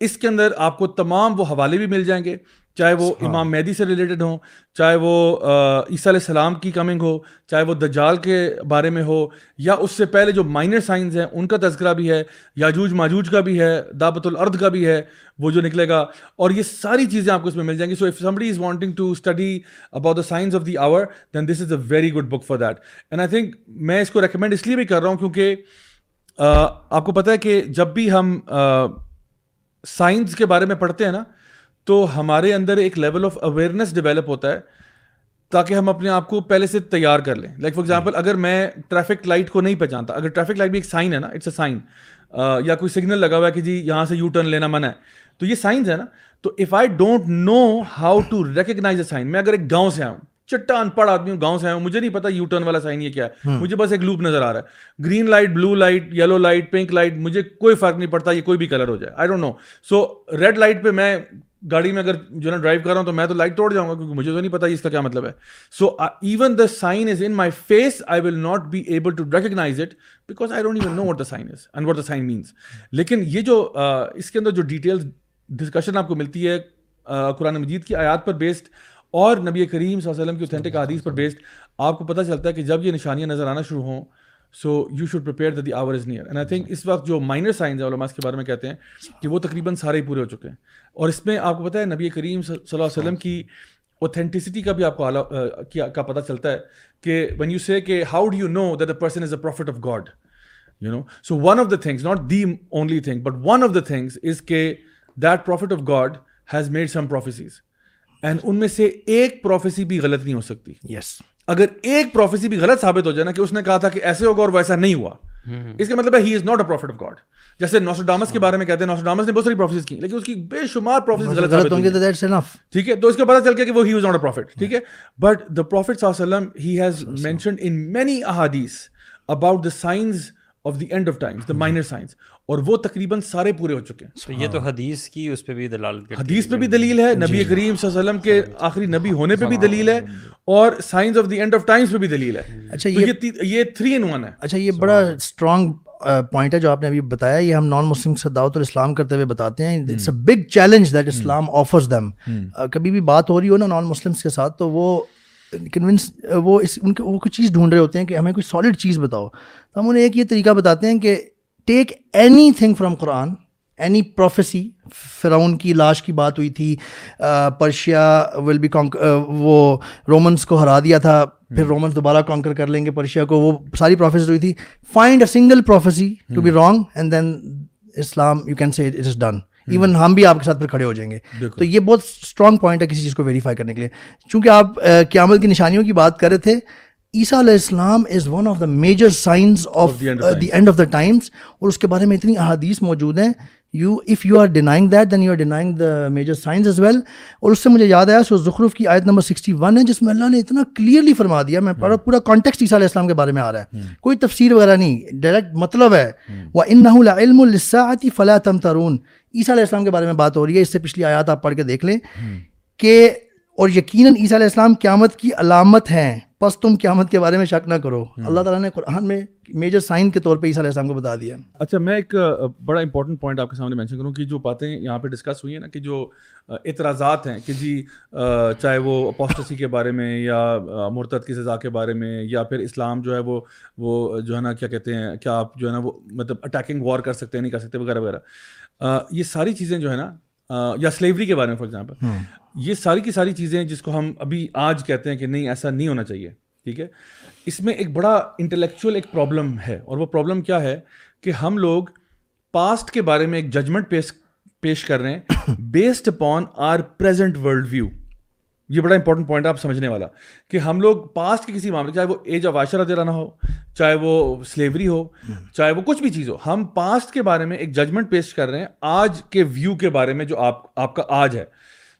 اس کے اندر آپ کو تمام وہ حوالے بھی مل جائیں گے۔ چاہے وہ امام مہدی سے ریلیٹڈ ہوں چاہے وہ عیسیٰ علیہ السلام کی کمنگ ہو چاہے وہ دجال کے بارے میں ہو یا اس سے پہلے جو مائنر سائنس ہیں ان کا تذکرہ بھی ہے یاجوج ماجوج کا بھی ہے دعوت الارض کا بھی ہے وہ جو نکلے گا اور یہ ساری چیزیں آپ کو اس میں مل جائیں گی۔ So if somebody is wanting to study about the signs of the hour then this is a very good book for that and I think میں اس کو ریکمینڈ اس لیے بھی کر رہا ہوں کیونکہ آپ کو پتہ ہے کہ جب بھی ہم سائنس کے بارے میں پڑھتے ہیں نا تو ہمارے اندر ایک لیول آف اویئرنیس ڈیولپ ہوتا ہے تاکہ ہم اپنے آپ کو پہلے سے تیار کر لیں. لائک فار ایگزامپل اگر میں ٹریفک لائٹ کو نہیں پہچانتا اگر ٹریفک لائٹ بھی ایک سائن ہے نا اٹس اے سائن یا کوئی سگنل لگا ہوا ہے کہ جی یہاں سے یو ٹرن لینا منع ہے تو یہ سائنس ہے نا. تو if I don't know how to recognise a sign میں اگر ایک گاؤں سے آؤں چٹا ان پڑھ آدمی ہوں گاؤں سے آیا ہوں مجھے نہیں پتا یو ٹرن والا سائن یہ کیا ہے. مجھے بس ایک لوپ نظر آ رہا ہے. Green light blue light yellow light pink light مجھے کوئی فرق نہیں پڑتا یہ کوئی بھی کلر ہو جائے. I don't know so red light پہ میں گاڑی میں اگر جو نا ڈرائیو کر رہا ہوں تو میں تو لائٹ توڑ جاؤں گا کیونکہ مجھے تو نہیں پتا اس کا کیا مطلب ہے. So even the sign is in my face I will not be able to recognise it because I don't even know what the sign is and what the sign means لیکن یہ جو اس کے اندر جو ڈیٹیل ڈسکشن آپ کو ملتی ہے قرآن مجید کی آیات پر بیسڈ اور نبی کریم صلی اللہ علیہ وسلم کی اوتھینٹک حدیث پر بیسڈ آپ کو پتہ چلتا ہے کہ جب یہ نشانیاں نظر آنا شروع ہوں so you should prepare the hour is near and I think اس وقت جو مائنر سائنس ہے علماء کے بارے میں کہتے ہیں کہ وہ تقریباً سارے ہی پورے ہو چکے ہیں اور اس میں آپ کو پتہ ہے نبی کریم صلی اللہ علیہ وسلم کی اوتھینٹسٹی کا بھی آپ کو کا پتہ چلتا ہے کہ وین یو سے کہ how do you know that the person is a prophet of God you know so one of the things not the only thing but one of the things is کہ that prophet of God has made some prophecies and ان میں سے ایک prophecy بھی غلط نہیں ہو سکتی یس اگر ایک پروفیسی بھی غلط ثابت ہو جائے نا کہ اس نے کہا تھا کہ ایسے ہوگا اور ویسا نہیں ہوا اس کا مطلب ہے he is not a prophet of God جیسے نوسڈامس کے بارے میں کہتے ہیں نوسڈامس نے بہت ساری پروفیسز کی لیکن اس کی بے شمار پروفیسز غلط ثابت ہوئی ٹھیک ہے تو اس کا پتہ چل گیا کہ وہ he was not a prophet ٹھیک ہے۔ بٹ دا پروفٹ صلی اللہ علیہ وسلم he has mentioned in many احادیث about the signs of the end of times the minor signs اور وہ تقریباً سارے پورے ہو چکے ہیں. تو یہ تو حدیث کی اس پہ بھی دلالت حدیث پہ بھی دلیل ہے نبی کریم صلی اللہ علیہ وسلم کے آخری نبی ہونے پہ بھی دلیل ہے اور signs of the end of times پہ بھی دلیل ہے. اچھا یہ تھری ان ون ہے. اچھا یہ بڑا اسٹرانگ پوائنٹ ہے جو آپ نے ابھی بتایا. یہ ہم نان مسلم سے دعوت الاسلام کرتے ہوئے بتاتے ہیں. It's a big challenge that Islam offers them کبھی بھی بات ہو رہی ہو نا نان مسلمس کے ساتھ تو وہ کنونس وہ اس ان کے وہ کوئی چیز ڈھونڈ رہے ہوتے ہیں کہ ہمیں کوئی سالڈ چیز بتاؤ۔ تو ہم انہیں ایک یہ طریقہ بتاتے ہیں کہ take anything from Quran any prophecy فرعون کی لاش کی بات ہوئی تھی پرشیا ول بی وہ رومنس کو ہرا دیا تھا پھر رومنس دوبارہ کانکر کر لیں گے پرشیا کو وہ ساری پروفیسز ہوئی تھی۔ Find a single prophecy to be wrong and then Islam you can say it is done even ہم بھی آپ کے ساتھ پھر کھڑے ہو جائیں گے تو یہ بہت اسٹرانگ پوائنٹ ہے کسی چیز کو ویریفائی کرنے کے لیے چونکہ آپ قیامت کی نشانیوں کی بات کر رہے تھے عیسیٰ علیہ السلام is one of the major signs of the end of the times اور اس کے بارے میں اتنی احادیث موجود ہیں you if you are denying that then you are denying the major signs as well اور اس سے مجھے یاد آیا سو زخرف کی آیت نمبر سکسٹی ون ہے جس میں اللہ نے اتنا کلیئرلی فرما دیا. میں پورا پورا کانٹیکسٹ عیسیٰ علیہ السلام کے بارے میں آ رہا ہے. کوئی تفسیر وغیرہ نہیں. ڈائریکٹ مطلب ہے. وہ ان علم الساعتی فلاح تم ترون عیسیٰ علیہ السلام کے بارے میں بات ہو رہی ہے اس سے پچھلی آیات آپ پڑھ کے دیکھ لیں کہ اور یقیناً عیسیٰ علیہ السلام قیامت کی علامت ہیں پس تم قیامت کے بارے میں شک نہ کرو۔ اللہ تعالیٰ نے قرآن میں میجر سائن کے طور پہ عیسیٰ علیہ السلام کو بتا دیا۔ اچھا میں ایک بڑا امپورٹنٹ پوائنٹ آپ کے سامنے مینشن کروں کہ جو باتیں یہاں پہ ڈسکس ہوئی ہیں نا کہ جو اعتراضات ہیں کہ جی چاہے وہ اپوسٹسی کے بارے میں یا مرتد کی سزا کے بارے میں یا پھر اسلام جو ہے وہ وہ جو ہے نا کیا کہتے ہیں کیا آپ جو ہے نا وہ مطلب اٹیکنگ وار کر سکتے ہیں نہیں کر سکتے وغیرہ وغیرہ۔ یہ ساری چیزیں جو ہے نا یا سلیوری کے بارے میں فار ایگزامپل یہ ساری کی ساری چیزیں جس کو ہم ابھی آج کہتے ہیں کہ نہیں ایسا نہیں ہونا چاہیے ٹھیک ہے؟ اس میں ایک بڑا انٹلیکچوئل ایک پرابلم ہے اور وہ پرابلم کیا ہے کہ ہم لوگ پاسٹ کے بارے میں ایک ججمنٹ پیش پیش کر رہے ہیں based upon our present world view یہ بڑا امپورٹنٹ پوائنٹ آپ سمجھنے والا۔ کہ ہم لوگ پاسٹ کے کسی معاملے چاہے وہ ایج آف عاشرہ دینا ہو چاہے وہ سلیوری ہو چاہے وہ کچھ بھی چیز ہو۔ ہم پاسٹ کے بارے میں ایک ججمنٹ پیش کر رہے ہیں آج کے ویو کے بارے میں جو آپ آپ کا آج ہے۔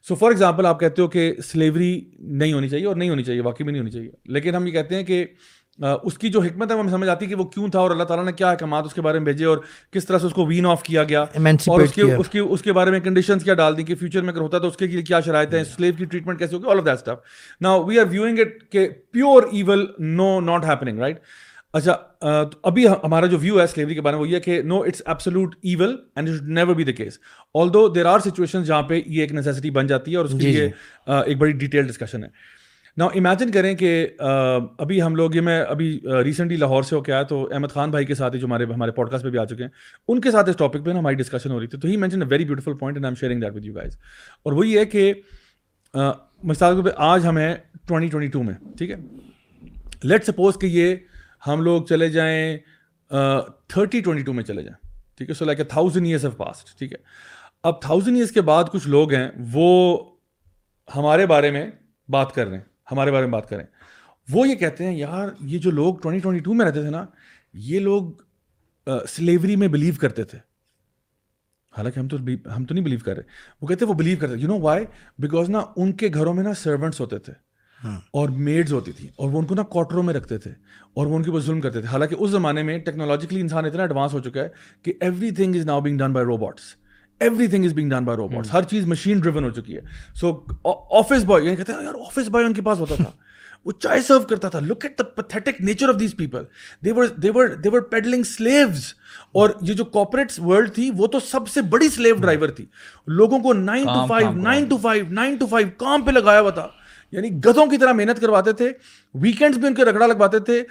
سو فار ایگزامپل آپ کہتے ہو کہ سلیوری نہیں ہونی چاہیے اور نہیں ہونی چاہیے واقعی میں نہیں ہونی چاہیے۔ لیکن ہم یہ کہتے ہیں کہ اس کی جو حکمت ہے ہمیں سمجھ آتی ہے کہ وہ کیوں تھا اور اللہ تعالیٰ نے کیا احکامات اس کے بارے میں بھیجے اور کس طرح سے اس کو وین آف کیا گیا۔ اور اس کے اس کی اس کے بارے میں کنڈیشنس کیا ڈال دی کہ فیوچر میں اگر ہوتا تو اس کے لیے کیا شرائط ہیں سلیو کی ٹریٹمنٹ کیسے ہوگی آل آف دیٹ اسٹف نا وی آر ویوئنگ اٹ کہ pure evil no not happening right اچھا ابھی ہمارا جو ویو ہے سلیوری کے بارے میں وہ یہ کہ no it's absolute evil and it never be the case although there are situation جہاں پہ یہ ایک نیسیسٹی بن جاتی ہے اور اس کے جی، لیے جی۔ ایک بڑی ڈیٹیل ڈسکشن ہے۔ نا امیجن کریں کہ ابھی ہم لوگ یہ میں ابھی ریسنٹلی لاہور سے ہو کے آیا تو احمد خان بھائی کے ساتھ جو ہمارے ہمارے پوڈ کاسٹ پہ بھی آ چکے ہیں ان کے ساتھ اس ٹاپک پہ ہماری ڈسکشن ہو رہی تھی۔ تو he mention a very beautiful point and I am sharing that with you guys اور وہ یہ ہے کہ مثال کے پہ آج ہمیں ٹوئنٹی ٹوئنٹی ٹو میں ٹھیک ہے۔ لیٹ سپوز کہ یہ ہم لوگ چلے جائیں تھرٹی ٹوئنٹی ٹو میں چلے جائیں، ٹھیک ہے؟ So like a thousand years of past ٹھیک ہے؟ اب تھاؤزنڈ ایئرس کے بعد کچھ لوگ ہیں، وہ ہمارے بارے میں بات کر رہے ہیں، ہمارے بارے میں بات کریں وہ یہ کہتے ہیں، یار، یہ جو لوگ ٹوئنٹی ٹوئنٹی ٹو میں رہتے تھے نا، یہ لوگ سلیوری میں بلیو کرتے تھے۔ حالانکہ ہم تو ہم تو نہیں بلیو کر رہے۔ وہ کہتے وہ بلیو کرتے یو نو وائی بیکاز نا، ان کے گھروں میں نا سرونٹس ہوتے تھے۔ اور میڈز ہوتی تھی اور وہ ان کو نا کوٹروں میں رکھتے تھے اور وہ ان کے اوپر ظلم کرتے تھے۔ حالانکہ اس زمانے میں ٹیکنالوجیکلی انسان اتنا ایڈوانس ہو چکا ہے کہ everything is now being done by robots everything is being done by robots ہر چیز مشین ڈریون ہو چکی ہے۔ سو آفس بوائے یعنی کہتے ہیں یار آفس بوائے ان کے پاس ہوتا تھا۔ وہ چائے سرو کرتا تھا۔ Look at the pathetic nature of these people they're peddling slaves اور یہ جو کارپوریٹ ورلڈ تھی وہ تو سب سے بڑی سلیو ڈرائیور تھی۔ لوگوں کو nine to five nine to five nine to five کام پہ لگایا ہوا تھا۔ یعنی گدوں کی طرح محنت کرواتے تھے ویکینڈز بھی ان کے رگڑا لگواتے تھے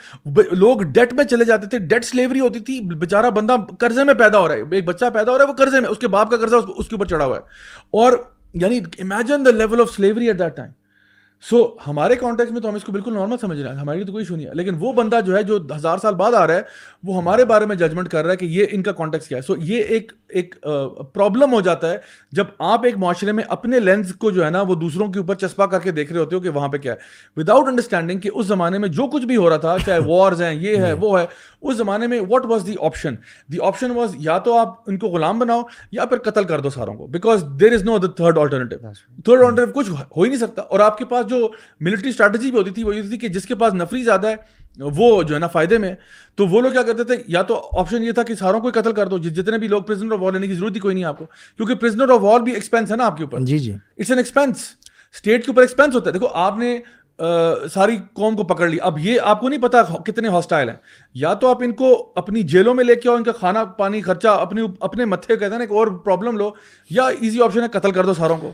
لوگ ڈیٹ میں چلے جاتے تھے ڈیٹ سلیوری ہوتی تھی بےچارا بندہ قرضے میں پیدا ہو رہا ہے، ایک بچہ پیدا ہو رہا ہے، وہ قرضے میں، اس کے باپ کا قرضہ اس کے اوپر چڑھا ہوا ہے۔ اور یعنی imagine the level of slavery at that time so ہمارے کانٹیکٹ میں تو ہم اس کو بالکل نارمل سمجھ رہے ہیں، ہماری تو کوئی ایشو نہیں ہے۔ لیکن وہ بندہ جو ہے، جو ہزار سال بعد آ رہا ہے، وہ ہمارے بارے میں ججمنٹ کر رہا ہے کہ یہ ان کا کانٹیکٹ کیا ہے۔ سو یہ ایک ایک پرابلم ہو جاتا ہے جب آپ ایک معاشرے میں اپنے لینس کو جو ہے نا وہ دوسروں کے اوپر چسپا کر کے دیکھ رہے ہوتے ہو کہ وہاں پہ کیا ہے۔ وداؤٹ انڈرسٹینڈنگ کہ اس زمانے میں جو کچھ بھی ہو رہا تھا چاہے وارز ہیں یہ ہے وہ ہے اس زمانے میں what was the option the option was یا تو آپ ان کو غلام بناؤ یا پھر قتل کر دو ساروں کو because there is no the third alternative third alternative کچھ ہو ہی نہیں سکتا۔ اور آپ کے پاس جو ملٹری اسٹریٹجی بھی ہوتی تھی وہ یہ تھی کہ جس کے پاس نفری زیادہ ہے وہ جو ہے نا فائدے میں تو وہ لوگ کیا کرتے تھے یا تو آپشن یہ تھا کہ ساروں کو قتل کر دو جتنے بھی لوگ پرزنر آف وار لینے کی ضرورت ہی کوئی نہیں آپ کو کیونکہ پرزنر آف وار بھی ایکسپینس ہے نا آپ کے اوپر۔ جی جی۔ اٹس این ایکسپینس اسٹیٹ کے اوپر ایکسپینس ہوتا ہے۔ دیکھو آپ نے ساری قوم کو پکڑ لی۔ اب یہ آپ کو نہیں پتا کتنے ہاسٹائل ہیں۔ یا تو آپ ان کو اپنی جیلوں میں لے کے آؤ ان کا کھانا پانی خرچہ اپنے اپنے متھے کہتے ہیں نا ایک اور پرابلم لو یا ایزی آپشن ہے قتل کر دو ساروں کو۔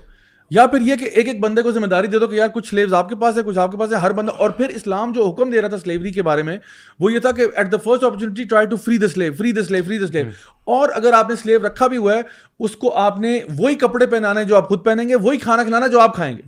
یا پھر یہ کہ ایک ایک بندے کو ذمہ داری دے دو کہ یار کچھ سلیوز آپ کے پاس ہے کچھ آپ کے پاس ہے ہر بندہ اور پھر اسلام جو حکم دے رہا تھا سلیوری کے بارے میں وہ یہ تھا کہ at the first opportunity try to free the slave free the slave free the slave اور اگر آپ نے سلیو رکھا بھی ہوا ہے اس کو آپ نے وہی کپڑے پہنانے جو آپ خود پہنیں گے وہی کھانا کھلانا جو آپ کھائیں گے۔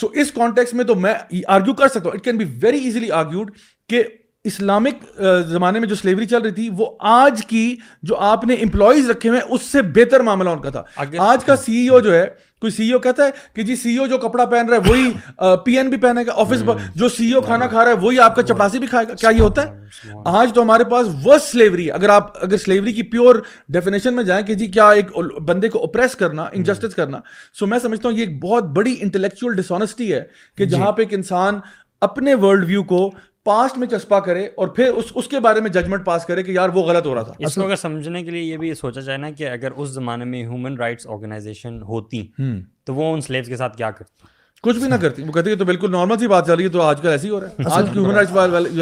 سو اس کانٹیکس میں تو میں آرگیو کر سکتا ہوں۔ It can be very easily argued کہ اسلامک زمانے میں جو سلیوری چل رہی تھی وہ آج کی جو آپ نے امپلائیز رکھے ہوئے اس سے بہتر معاملہ ان کا تھا۔ آج کا سی ای او جو ہے کوئی سی او کہتا ہے کہ جی سی او جو کپڑا پہن رہا ہے وہی پی این بھی پہنے گا آفس جو سی او کھانا کھا رہا ہے وہی آپ کا چپڑاسی بھی کھائے گا کیا یہ ہوتا ہے؟ آج تو ہمارے پاس وہ سلیوری اگر آپ اگر سلیوری کی پیور ڈیفینیشن میں جائیں کہ جی کیا ایک بندے کو اوپریس کرنا انجسٹس کرنا سو میں سمجھتا ہوں یہ ایک بہت بڑی انٹلیکچوئل ڈسونیسٹی ہے کہ جہاں پہ ایک انسان اپنے ورلڈ ویو کو پاسٹ میں چسپا کرے اور پھر اس اس کے بارے میں ججمنٹ پاس کرے کہ یار وہ غلط ہو رہا تھا۔ اس کو اگر سمجھنے کے لیے یہ بھی سوچا جائے نا کہ اگر اس زمانے میں ہیومن رائٹس آرگنائزیشن ہوتی تو وہ ان سلیوز کے ساتھ کیا کرتی کچھ بھی نہ کرتی۔ وہ کہتی ہے تو بالکل نارمل سی بات چل رہی ہے تو آج کل ایسی ہو رہا ہے۔ آج کی ہیومن رائٹس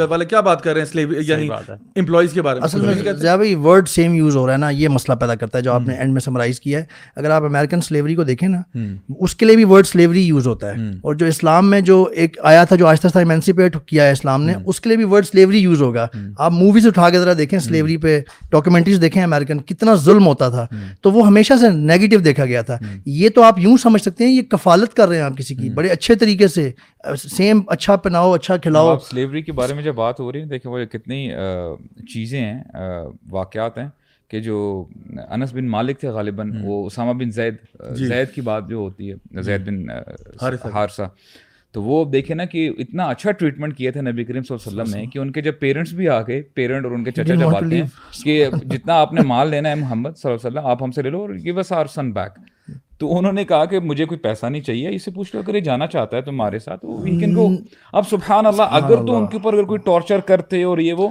والے کیا بات کر رہے ہیں؟ یعنی امپلائیز کے بارے میں۔ اصل میں بھائی ورڈ سیم یوز ہو رہا ہے نا یہ مسئلہ پیدا کرتا ہے جو آپ نے اینڈ میں سمرائز کیا ہے۔ اگر آپ امیرکن سلیوری کو دیکھیں نا اس کے لیے بھی ورڈ سلیوری یوز ہوتا ہے۔ اور جو اسلام میں جو ایک آیا تھا جو آہستہ آہستہ ایمینسیپیٹ کیا ہے اسلام نے اس کے لیے بھی ورڈ سلیوری یوز ہوگا۔ آپ موویز اٹھا کے ذرا دیکھیں سلیوری پہ ڈاکومنٹریز دیکھیں امیرکن کتنا ظلم ہوتا تھا۔ تو وہ ہمیشہ سے نیگیٹو دیکھا گیا تھا۔ یہ تو آپ یوں سمجھ سکتے ہیں یہ کفالت کر رہے ہیں آپ کسی کی۔ بڑے اچھے طریقے سے سیم اچھا پہناؤ اچھا کھلاؤ۔ سلیوری کے بارے میں جب بات ہو رہی ہے دیکھیں وہ کتنی چیزیں ہیں واقعات ہیں کہ جو انس بن مالک تھے غالباً وہ اسامہ بن زید زید کی بات جو ہوتی ہے زید بن ہارسا تو وہ دیکھیں نا کہ اتنا اچھا ٹریٹمنٹ کیا تھا نبی کریم صلی اللہ علیہ وسلم نے کہ ان کے جب پیرنٹس بھی آ گئے پیرنٹ اور ان کے چچا جب آتے ہیں کہ جتنا آپ نے مال لینا ہے محمد صلی اللہ علیہ وسلم آپ ہم سے لے لو اور give us our sunnah back تو انہوں نے کہا کہ مجھے کوئی پیسہ نہیں چاہیے اسے پوچھ لو اگر یہ جانا چاہتا ہے تمہارے ساتھ وی کین گو اب سبحان اللہ اگر تو ان کے اوپر اگر کوئی ٹارچر کرتے اور یہ وہ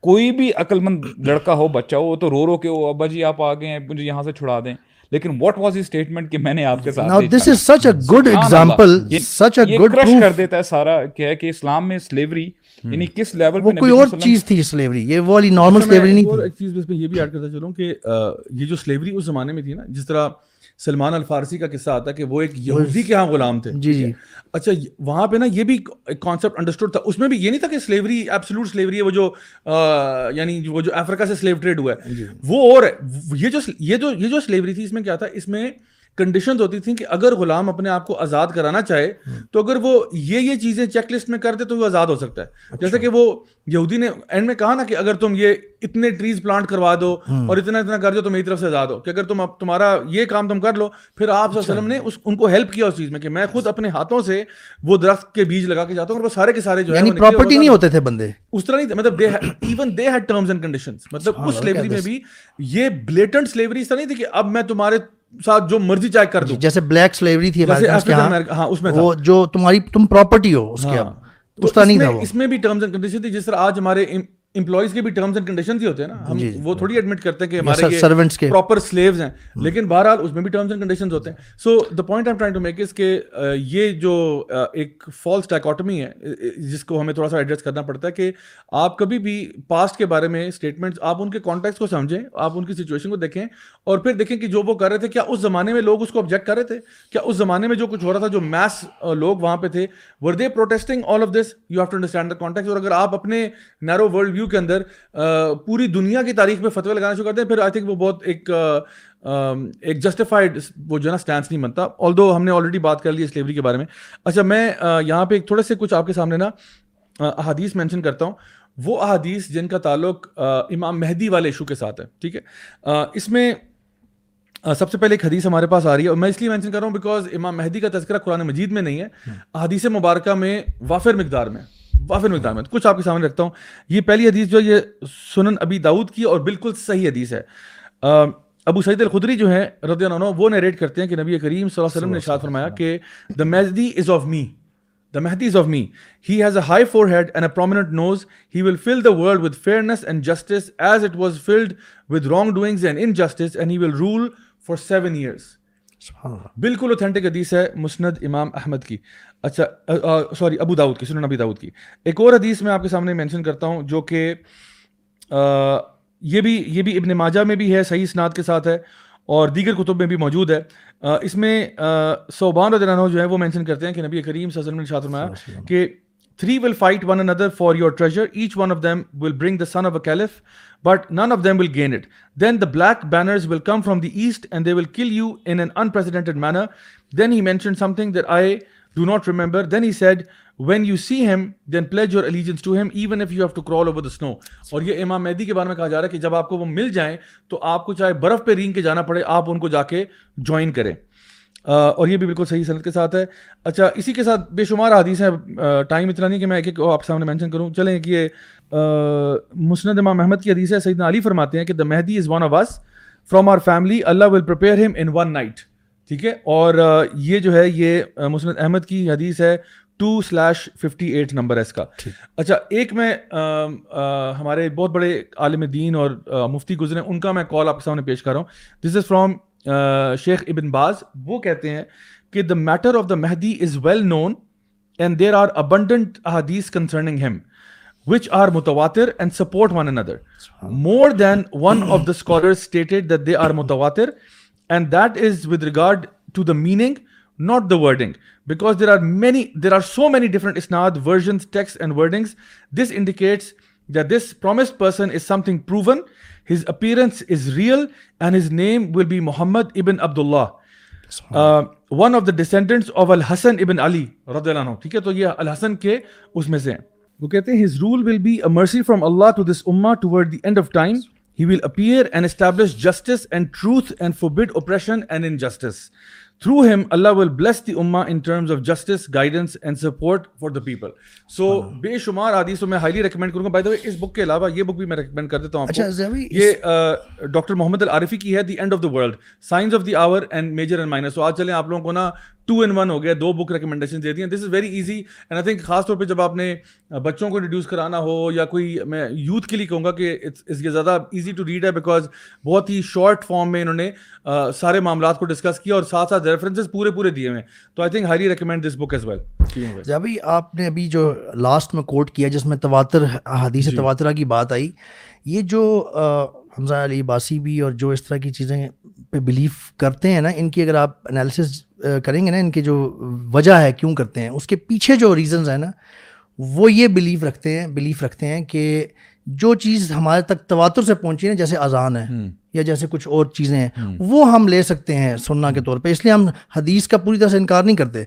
کوئی بھی عقل مند لڑکا ہو بچہ ہو تو رو رو کے ہو ابا جی آپ آ گئے ہیں مجھے یہاں سے چھڑا دیں۔ لیکن واٹ واز اسٹیٹمنٹ کہ میں نے آپ کے ساتھ this is such a good example such a good crush کر دیتا ہے سارا کیا ہے کہ اسلام میں سلیوری یعنی کس لیول وہ کوئی اور چیز تھی سلیوری یہ والی نارمل سلیوری نہیں تھی۔ ایک چیز میں یہ بھی ایڈ کرتا چلوں کہ یہ جو سلیوری اس زمانے میں تھی نا جس طرح سلمان الفارسی کا قصہ آتا ہے کہ وہ ایک یہودی کے ہاں غلام تھے جی جی۔ اچھا وہاں پہ نا یہ بھی کانسیپٹ انڈرسٹوڈ تھا۔ اس میں بھی یہ نہیں تھا کہ سلیوری ایبسلوٹ سلیوری ہے وہ جو یعنی وہ جو افریقہ سے سلیو ٹریڈ ہوا ہے۔ وہ اور ہے یہ جو یہ جو یہ جو سلیوری تھی اس میں کیا تھا؟ اس میں کنڈیشن ہوتی تھیں کہ اگر غلام اپنے آپ کو آزاد کرانا چاہے تو اگر وہ یہ یہ چیزیں چیک لسٹ میں کر دے تو وہ آزاد ہو سکتا ہے. جیسے کہ وہ یہودی نے اینڈ میں کہا نا کہ اگر تم یہ اتنے ٹریز پلانٹ کروا دو اور اتنا اتنا کر دو تو میری طرف سے آزاد ہو. کہ اگر تم تمہارا یہ کام تم کر لو پھر آپ وسلم نے اس ان کو ہیلپ کیا اس چیز میں کہ میں خود اپنے ہاتھوں سے وہ درخت کے بیج لگا کے جاتا ہوں اور وہ سارے کے سارے جو یعنی پراپرٹی نہیں ہوتے تھے بندے. اس طرح نہیں مطلب even they had terms and conditions مطلب اس سلیوری میں بھی یہ بلیٹنٹ سلیوری اس طرح نہیں تھی کہ اب میں تمہارے ساتھ جو مرضی چیک کر دوں جیسے بلیک سلیوری تھی ہاں اس میں وہ جو تمہاری تم پراپرٹی ہو اس کے اس طرح نہیں تھا اس میں بھی ٹرمز اینڈ کنڈیشن تھی جس طرح آج ہمارے امپلائیز کے بھی ٹرمز اینڈ کنڈیشنز ہی ہوتے ہیں نا۔ ہم وہ تھوڑی ایڈمٹ کرتے ہیں کہ ہمارے کے۔ پراپر سلیوز ہیں۔ لیکن بہرحال اس میں بھی ٹرمز اینڈ کنڈیشنز ہوتے ہیں۔ So the point I trying to make is کہ یہ جو ایک فالس ڈائکاٹمی ہے جس کو ہمیں تھوڑا سا ایڈریس کرنا پڑتا ہے کہ آپ کبھی بھی پاسٹ کے بارے میں اسٹیٹمنٹس آپ ان کے کانٹیکس کو سمجھیں آپ ان کی سچویشن کو دیکھیں اور پھر دیکھیں کہ جو وہ کر رہے تھے کیا اس زمانے میں لوگ اس کو آبجیکٹ کر رہے تھے؟ کیا اس زمانے میں جو کچھ ہو رہا تھا جو میس لوگ وہاں پہ تھے were they protesting all of this you have to understand the context اور اگر آپ اپنے نیرو ورلڈ ویو کے اندر پوری دنیا کی تاریخ میں فتوے لگانا شروع کرتے ہیں پھر آئی تھنک وہ بہت ایک ایک جسٹیفائڈ وہ جو ہے نا اسٹینس نہیں بنتا آل دو ہم نے آلریڈی بات کر لی سلیوری کے بارے میں۔ اچھا میں یہاں پہ تھوڑے سے کچھ آپ کے سامنے نا احادیث مینشن کرتا ہوں۔ وہ احادیث جن کا تعلق امام مہدی والے ایشو کے ساتھ ہے ٹھیک ہے؟ اس میں سب سے پہلے ایک حدیث ہمارے پاس آ رہی ہے اور میں اس لیے مینشن کر رہا ہوں بیکاز امام مہدی کا تذکرہ قرآن مجید میں نہیں ہے۔ حدیث مبارکہ میں وافر مقدار میں۔ وافر مقدار میں کچھ آپ کے سامنے رکھتا ہوں۔ یہ پہلی حدیث جو یہ سنن ابی داود کی اور بالکل صحیح حدیث ہے۔ ابو سعید الخدری جو ہے رضی اللہ عنہ وہ نیریٹ کرتے ہیں کہ نبی کریم صلی اللہ علیہ وسلم نے ارشاد فرمایا کہ the Mahdi is of me the Mahdi is of me he has a high forehead and a prominent nose he will fill the world with fairness and justice as it was filled with wrong doings and injustice and he will rule for seven years بالکل authentic حدیث ہے مسند امام احمد کی۔ اچھا sorry, ابو داود کی، سنن ابی داود کی۔ ایک اور حدیث میں آپ کے سامنے مینشن کرتا ہوں جو کہ یہ بھی یہ بھی ابن ماجہ میں بھی ہے، صحیح اسناد کے ساتھ ہے اور دیگر کتب میں بھی موجود ہے۔ اس میں صوبان رضی اللہ عنہ جو ہے وہ مینشن کرتے ہیں کہ نبی کریم صلی اللہ علیہ وسلم نے فرمایا کہ three will fight one another for your treasure each one of them will bring the son of a caliph but none of them will gain it then the black banners will come from the east and they will kill you in an unprecedented manner then he mention something that I do not remember then he said when you see him then pledge your allegiance to him even if you have to crawl over the snow اور یہ امام مہدی کے بارے میں کہا جا رہا ہے کہ جب آپ کو وہ مل جائیں تو آپ کو چاہے برف پہ رینگ کے جانا پڑے، آپ ان کو جا کے جوائن کریں۔ اور یہ بھی بالکل صحیح صنعت کے ساتھ ہے۔ اچھا اسی کے ساتھ بے شمار حدیث ہیں۔ ٹائم اتنا نہیں کہ میں ایک ایک آپ سامنے مینشن کروں۔ چلیں کہ یہ مسند امام محمد کی حدیث ہے۔ سیدنا علی فرماتے ہیں کہ the Mahdi is one of us from our family Allah will prepare him in one night ٹھیک ہے؟ اور یہ جو ہے یہ مسند احمد کی حدیث ہے two slash fifty eight number ہے اس کا۔ اچھا ایک میں ہمارے بہت بڑے عالم دین اور مفتی گزرے ان کا میں کال آپ کے سامنے پیش کر رہا ہوں۔ This is from Sheikh Ibn Baz وہ کہتے ہیں کہ the matter of the Mahdi is well known and there are abundant احادیث concerning him which are mutawatir and support one another. More than one of the scholars stated that they are mutawatir, and that is with regard to the meaning, not the wording. Because there are many, there are so many different isnad, versions, texts, and wordings. This indicates that this promised person is something proven, his appearance is real, and his name will be Muhammad ibn Abdullah. Uh, one of the descendants of Al-Hasan ibn Ali رضی اللہ عنہ ٹھیک ہے تو یہ الحسن کے اس میں سے ہیں وہ کہتے ہیں his rule will be a mercy from Allah to this ummah toward the end of he will appear and establish justice and truth and forbid oppression and injustice through him Allah will bless the ummah in terms of justice guidance and support for the people so بے شمار آدھی سو میں یہ بک بھی میں recommend کر دیتا ہوں یہ ڈاکٹر محمد العارفی کی ہے the end of the world signs of the hour and major and minor آج چلیں آپ لوگوں کو نا ٹو ان ون ہو گیا دو بک ریکمنڈیشن دے دی ہیں this is very easy and I think خاص طور پہ جب آپ نے بچوں کو انٹروڈیوس کرانا ہو یا کوئی میں یوتھ کے لیے کہوں گا کہ کے زیادہ ایزی ٹو ریڈ ہے بیکاز بہت ہی شارٹ فارم میں انہوں نے سارے معاملات کو ڈسکس کیا اور ساتھ ساتھ ریفرنسز پورے پورے دیے ہوئے تو I think highly recommend this book as well ابھی آپ نے ابھی جو لاسٹ میں کوٹ کیا جس میں تواتر حدیث تواترہ کی بات آئی یہ جو حمزہ علی باسی بھی اور جو اس طرح کی چیزیں پہ بلیو کرتے ہیں نا ان کی اگر آپ انالیسس کریں گے نا ان کی جو وجہ ہے کیوں کرتے ہیں اس کے پیچھے جو ریزنز ہیں نا وہ یہ بلیو رکھتے ہیں بلیف رکھتے ہیں کہ جو چیز ہمارے تک تواتر سے پہنچی ہے جیسے اذان ہے یا جیسے کچھ اور چیزیں ہیں وہ ہم لے سکتے ہیں سننا کے طور پہ۔ اس لیے ہم حدیث کا پوری طرح سے انکار نہیں کرتے۔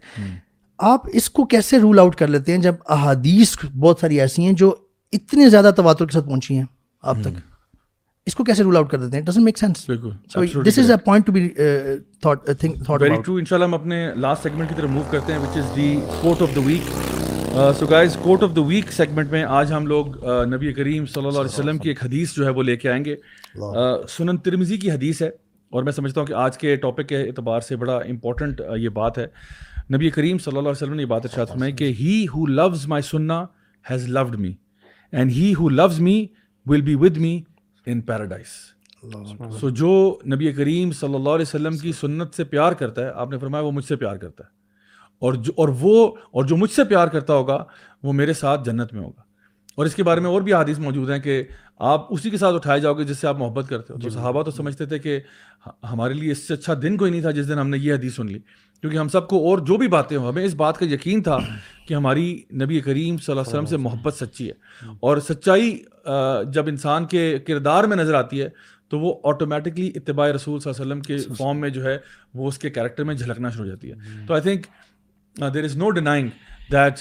آپ اس کو کیسے رول آؤٹ کر لیتے ہیں جب احادیث بہت ساری ایسی ہیں جو اتنے زیادہ تواتر کے ساتھ پہنچی ہیں آپ تک؟ اس کو کیسے رول آؤٹ کر دیتے ہیں؟ Doesn't make sense this is a point to be thought think thought very true انشاءاللہ ہم اپنے لاسٹ سیگمنٹ کی طرف موو کرتے ہیں which is the quote of the week so guys quote of the week segment میں آج ہم لوگ نبی کریم صلی اللہ علیہ وسلم کی ایک حدیث جو ہے وہ لے کے آئیں گے۔ سنن ترمزی کی حدیث ہے اور میں سمجھتا ہوں کہ آج کے ٹاپک کے اعتبار سے بڑا امپورٹنٹ یہ بات ہے۔ نبی کریم صلی اللہ علیہ وسلم نے یہ بات ارشاد فرمائی کہ ہی who loves my sunnah has loved me and he who loves me will be with me in paradise so جو نبی کریم صلی اللہ علیہ وسلم کی سنت سے پیار کرتا ہے آپ نے فرمایا وہ مجھ سے پیار کرتا ہے۔ اور جو اور وہ اور جو مجھ سے پیار کرتا ہوگا وہ میرے ساتھ جنت میں ہوگا۔ اور اس کے بارے میں اور بھی حادث موجود ہیں کہ آپ اسی کے ساتھ اٹھائے جاؤ گے جس سے آپ محبت کرتے ہو۔ تو صحابہ تو سمجھتے تھے کہ ہمارے لیے اس سے اچھا دن کوئی نہیں تھا جس دن ہم نے یہ حدیث سن لی۔ کیونکہ ہم سب کو اور جو بھی باتیں ہوں ہمیں اس بات کا یقین تھا کہ ہماری نبی کریم صلی اللہ علیہ وسلم سے محبت سچی ہے۔ اور سچائی جب انسان کے کردار میں نظر آتی ہے تو وہ آٹومیٹکلی اتباع رسول صلی اللہ علیہ وسلم کے فارم میں جو ہے وہ اس کے کیریکٹر میں جھلکنا شروع ہو جاتی ہے۔ تو I think there is no denying that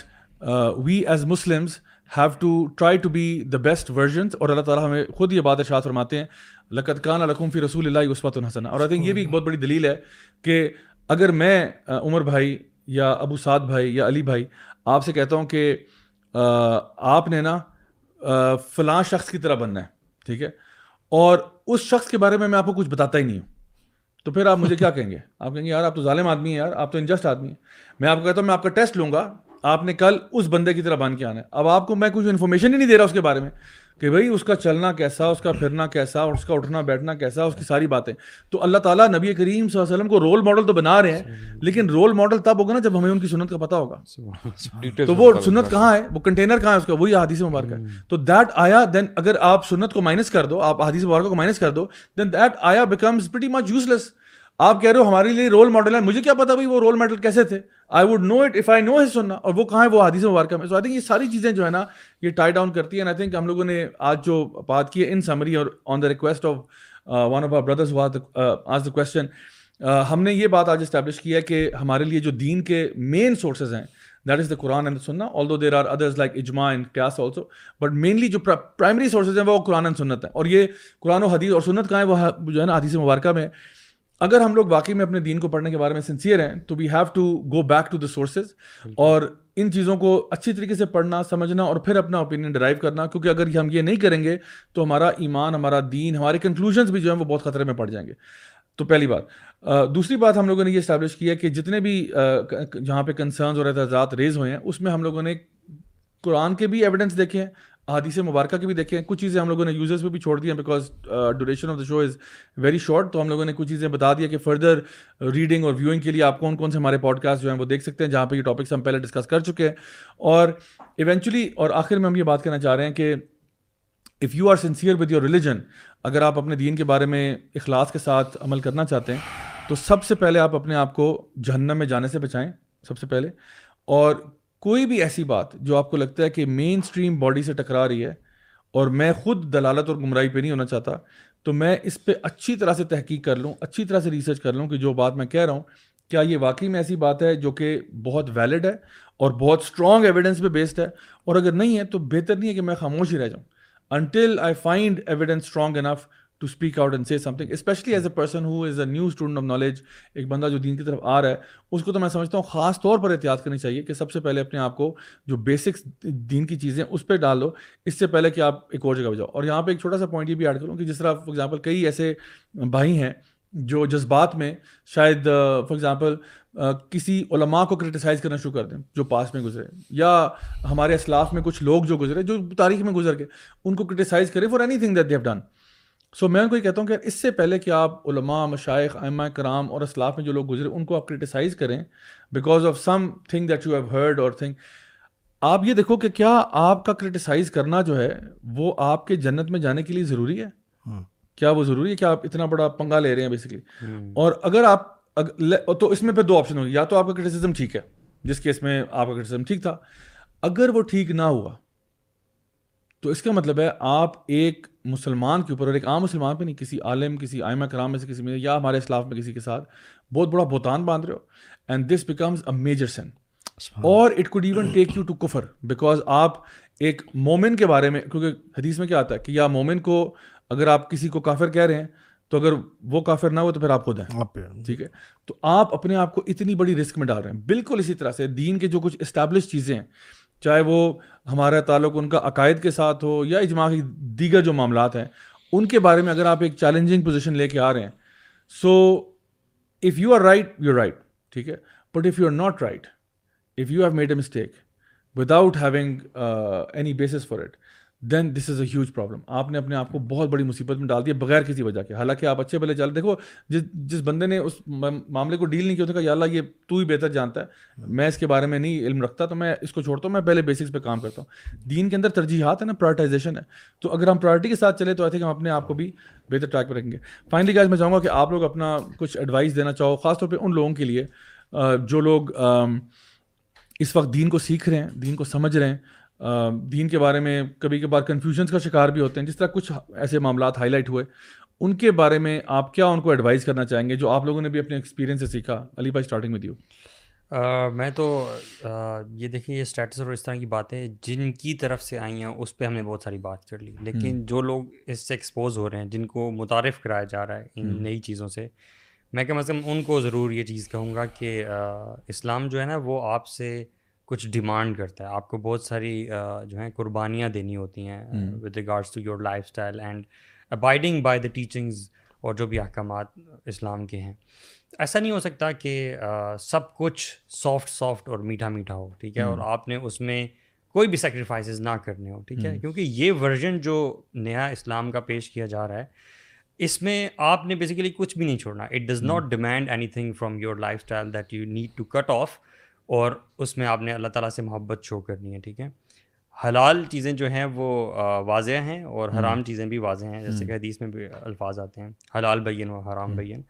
we as Muslims have to try to be the best versions اور اللہ تعالیٰ ہمیں خود یہ بات ارشاد فرماتے ہیں لقت کان القم فی رسول اللہ عصمت الحسن اور آئی تھنک یہ بھی ایک بہت بڑی دلیل ہے کہ اگر میں عمر بھائی یا ابو سعد بھائی یا علی بھائی، آپ سے کہتا ہوں کہ آپ نے نا فلاں شخص کی طرح بننا ہے، ٹھیک ہے؟ اور اس شخص کے بارے میں میں آپ کو کچھ بتاتا ہی نہیں ہوں۔ تو پھر آپ مجھے کیا کہیں گے؟ آپ کہیں گے، یار آپ تو ظالم آدمی ہیں یار، آپ تو انجسٹ آدمی ہیں۔ میں آپ کو کہتا ہوں، میں آپ کا ٹیسٹ لوں گا۔ آپ نے کل اس بندے کی طرح بن کے آنا ہے۔ اب آپ کو میں کچھ انفارمیشن ہی نہیں دے رہا اس کے بارے میں کہ بھائی اس کا چلنا کیسا اس کا پھرنا کیسا اور اس کا اٹھنا بیٹھنا کیسا اس کی ساری باتیں۔ تو اللہ تعالیٰ نبی کریم صلی اللہ علیہ وسلم کو رول ماڈل تو بنا رہے ہیں لیکن رول ماڈل تب ہوگا نا جب ہمیں ان کی سنت کا پتا ہوگا۔ تو وہ سنت کہاں ہے؟ وہ کنٹینر کہاں ہے اس کا؟ وہی حادث مبارک ہے تو دیٹ آیا دین اگر آپ سنت کو مائنس کر دو آپ حادث مبارکہ کو مائنس کر دو دین دیٹ آیا becomes pretty much useless آپ کہہ رہے ہو ہمارے لیے رول ماڈل ہے مجھے کیا پتا بھائی وہ رول ماڈل کیسے تھے؟ I would know it if I know his sunnah, اور وہ کہاں ہے؟ وہ حادث مبارکہ میں۔ سو آئی تھنک یہ ساری چیزیں جو ہے نا، یہ ٹائی ڈاؤن کرتی ہیں آئی تھنک ہم لوگوں نے آج جو بات کی ہے ان سمری اور on the request of one of our brothers آج دا کوشچن ہم نے یہ بات آج اسٹیبلش کی ہے کہ ہمارے لیے جو دین کے مین سورسز ہیں that is the Quran and sunnah although there are others like ijma and qiyas also but mainly جو پرائمری سورسز ہیں وہ قرآن اینڈ سنت ہیں۔ اور یہ قرآن و حدیث اور سنت کہاں ہے؟ وہ جو ہے نا حدیث مبارکہ میں۔ اگر ہم لوگ واقعی میں اپنے دین کو پڑھنے کے بارے میں سنسیئر ہیں تو we have to go back to the sources اور ان چیزوں کو اچھی طریقے سے پڑھنا سمجھنا اور پھر اپنا اوپینین ڈرائیو کرنا کیونکہ اگر ہم یہ نہیں کریں گے تو ہمارا ایمان ہمارا دین ہمارے کنکلوژنس بھی جو ہیں وہ بہت خطرے میں پڑ جائیں گے۔ تو پہلی بات۔ دوسری بات ہم لوگوں نے یہ اسٹیبلش کی ہے کہ جتنے بھی جہاں پہ کنسرنز اور اعتراضات ریز ہوئے ہیں اس میں ہم لوگوں نے قرآن کے بھی ایویڈنس دیکھے ہیں حدیث مبارکہ کی بھی دیکھیں کچھ چیزیں ہم لوگوں نے یوزرس پہ بھی چھوڑ دی ہیں because duration of the show is very short تو ہم لوگوں نے کچھ چیزیں بتا دیا کہ فردر ریڈنگ اور ویوئنگ کے لیے آپ کون کون سے ہمارے پوڈ کاسٹ جو ہیں وہ دیکھ سکتے ہیں، جہاں پہ یہ ٹاپکس ہم پہلے ڈسکس کر چکے ہیں۔ اور ایونچولی اور آخر میں ہم یہ بات کہنا چاہ رہے ہیں کہ if you are sincere with your religion اگر آپ اپنے دین کے بارے میں اخلاص کے ساتھ عمل کرنا چاہتے ہیں، تو سب سے پہلے آپ اپنے آپ کو جہنم میں جانے سے بچائیں، سب سے پہلے۔ اور کوئی بھی ایسی بات جو آپ کو لگتا ہے کہ مین اسٹریم باڈی سے ٹکرا رہی ہے اور میں خود دلالت اور گمراہی پہ نہیں ہونا چاہتا، تو میں اس پہ اچھی طرح سے تحقیق کر لوں، اچھی طرح سے ریسرچ کر لوں کہ جو بات میں کہہ رہا ہوں، کیا یہ واقعی میں ایسی بات ہے جو کہ بہت ویلڈ ہے اور بہت اسٹرانگ ایویڈنس پہ بیسڈ ہے؟ اور اگر نہیں ہے تو بہتر نہیں ہے کہ میں خاموش ہی رہ جاؤں۔ Until I find evidence strong enough to speak out and say something especially as a person who is a new student of knowledge ایک بندہ جو دین کی طرف آ رہا ہے، اس کو تو میں سمجھتا ہوں خاص طور پر احتیاط کرنی چاہیے کہ سب سے پہلے اپنے آپ کو جو بیسکس دین کی چیزیں اس پہ ڈال دو، اس سے پہلے کہ آپ ایک اور جگہ پہ جاؤ۔ اور یہاں پہ ایک چھوٹا سا پوائنٹ یہ بھی ایڈ کروں کہ جس طرح فار ایگزامپل کئی ایسے بھائی ہیں جو جذبات میں شاید فار ایگزامپل کسی علماء کو کرٹیسائز کرنا شروع کر دیں جو پاس میں گزرے، یا ہمارے اسلاف میں کچھ لوگ جو گزرے، جو تاریخ میں گزر گئے ان کو کرٹیسائز کریں for anything that they've done so میں ان کو یہ کہتا ہوں کہ اس سے پہلے کہ آپ علماء مشائق ائمہ کرام اور اسلاف میں جو لوگ گزرے ان کو آپ کرٹیسائز کریں because of something that you have heard اور تھنگ آپ یہ دیکھو کہ کیا آپ کا کرٹیسائز کرنا جو ہے وہ آپ کے جنت میں جانے کے لیے ضروری ہے؟ کیا وہ ضروری ہے کہ آپ اتنا بڑا پنگا لے رہے ہیں بیسکلی اور اگر آپ تو اس میں پھر دو آپشن ہوگی یا تو آپ کا کرٹیسزم ٹھیک ہے جس کیس میں آپ کا کرٹیسزم ٹھیک تھا اگر وہ ٹھیک نہ ہوا تو اس کا مطلب ہے آپ ایک مسلمان کے اوپر اور ایک عام مسلمان پہ نہیں کسی عالم کسی آئمہ کرام میں سے کسی میں یا ہمارے اسلاف میں کسی کے ساتھ بہت بڑا بہتان باندھ رہے ہو and this becomes a major sin اور it could even take you to کفر بیکاز آپ ایک مومن کے بارے میں کیونکہ حدیث میں کیا آتا ہے کہ یا مومن کو اگر آپ کسی کو کافر کہہ رہے ہیں تو اگر وہ کافر نہ ہو تو پھر آپ خود ہیں ٹھیک ہے؟ تو آپ اپنے آپ کو اتنی بڑی رسک میں ڈال رہے ہیں۔ بالکل اسی طرح سے دین کے جو کچھ اسٹیبلش چیزیں ہیں چاہے وہ ہمارا تعلق ان کا عقائد کے ساتھ ہو یا اجماع کی دیگر جو معاملات ہیں، ان کے بارے میں اگر آپ ایک چیلنجنگ پوزیشن لے کے آ رہے ہیں so if you are right you right ٹھیک ہے؟ But if you are not right if you have made a mistake without having any basis for it then this is a huge problem آپ نے اپنے آپ کو بہت بڑی مصیبت میں ڈال دیا بغیر کسی وجہ کے. حالانکہ آپ اچھے بھلے چل، دیکھو، جس جس بندے نے اس معاملے کو ڈیل نہیں کیا کہا، یا اللہ، یہ تو ہی بہتر جانتا ہے. میں اس کے بارے میں نہیں علم رکھتا، تو میں اس کو چھوڑتا ہوں، میں پہلے بیسکس پہ کام کرتا ہوں. دین کے اندر ترجیحات ہیں نا پرائرٹائزیشن ہے تو اگر ہم پرائرٹی کے ساتھ چلے، تو آئی تھنک ہم اپنے آپ کو بھی بہتر ٹریک پہ رکھیں گے. فائنلی گائز میں چاہوں گا کہ آپ لوگ اپنا کچھ ایڈوائس دینا چاہو، خاص طور پہ ان لوگوں کے لیے جو لوگ اس وقت دین کو سیکھ رہے ہیں، دین کو سمجھ رہے ہیں دین کے بارے میں کبھی کبھار کنفیوژنس کا شکار بھی ہوتے ہیں جس طرح کچھ ایسے معاملات ہائی لائٹ ہوئے ان کے بارے میں آپ کیا ان کو ایڈوائز کرنا چاہیں گے جو آپ لوگوں نے بھی اپنے ایکسپیرینس سے سیکھا؟ علی بھائی اسٹارٹنگ میں دیو میں تو یہ دیکھیں یہ اسٹیٹس اور اس طرح کی باتیں جن کی طرف سے آئی ہیں اس پہ ہم نے بہت ساری بات کر لی۔ لیکن جو لوگ اس سے ایکسپوز ہو رہے ہیں جن کو متعارف کرایا جا رہا ہے ان نئی چیزوں سے میں کم از کم ان کو ضرور یہ چیز کہوں گا کہ اسلام جو ہے نا وہ آپ سے کچھ ڈیمانڈ کرتا ہے۔ آپ کو بہت ساری جو ہیں قربانیاں دینی ہوتی ہیں with regards to your lifestyle and abiding by the teachings اور جو بھی احکامات اسلام کے ہیں۔ ایسا نہیں ہو سکتا کہ سب کچھ سافٹ سافٹ اور میٹھا میٹھا ہو ٹھیک ہے؟ اور آپ نے اس میں کوئی بھی سیکریفائسز نہ کرنے ہو ٹھیک ہے؟ کیونکہ یہ ورژن جو نیا اسلام کا پیش کیا جا رہا ہے اس میں آپ نے بیسیکلی کچھ بھی نہیں چھوڑنا۔ It does not demand anything from your lifestyle that you need to cut off اور اس میں آپ نے اللہ تعالیٰ سے محبت شو کرنی ہے ٹھیک ہے؟ حلال چیزیں جو ہیں وہ واضح ہیں اور حرام چیزیں بھی واضح ہیں جیسے کہ حدیث میں بھی الفاظ آتے ہیں حلال بین و حرام بین۔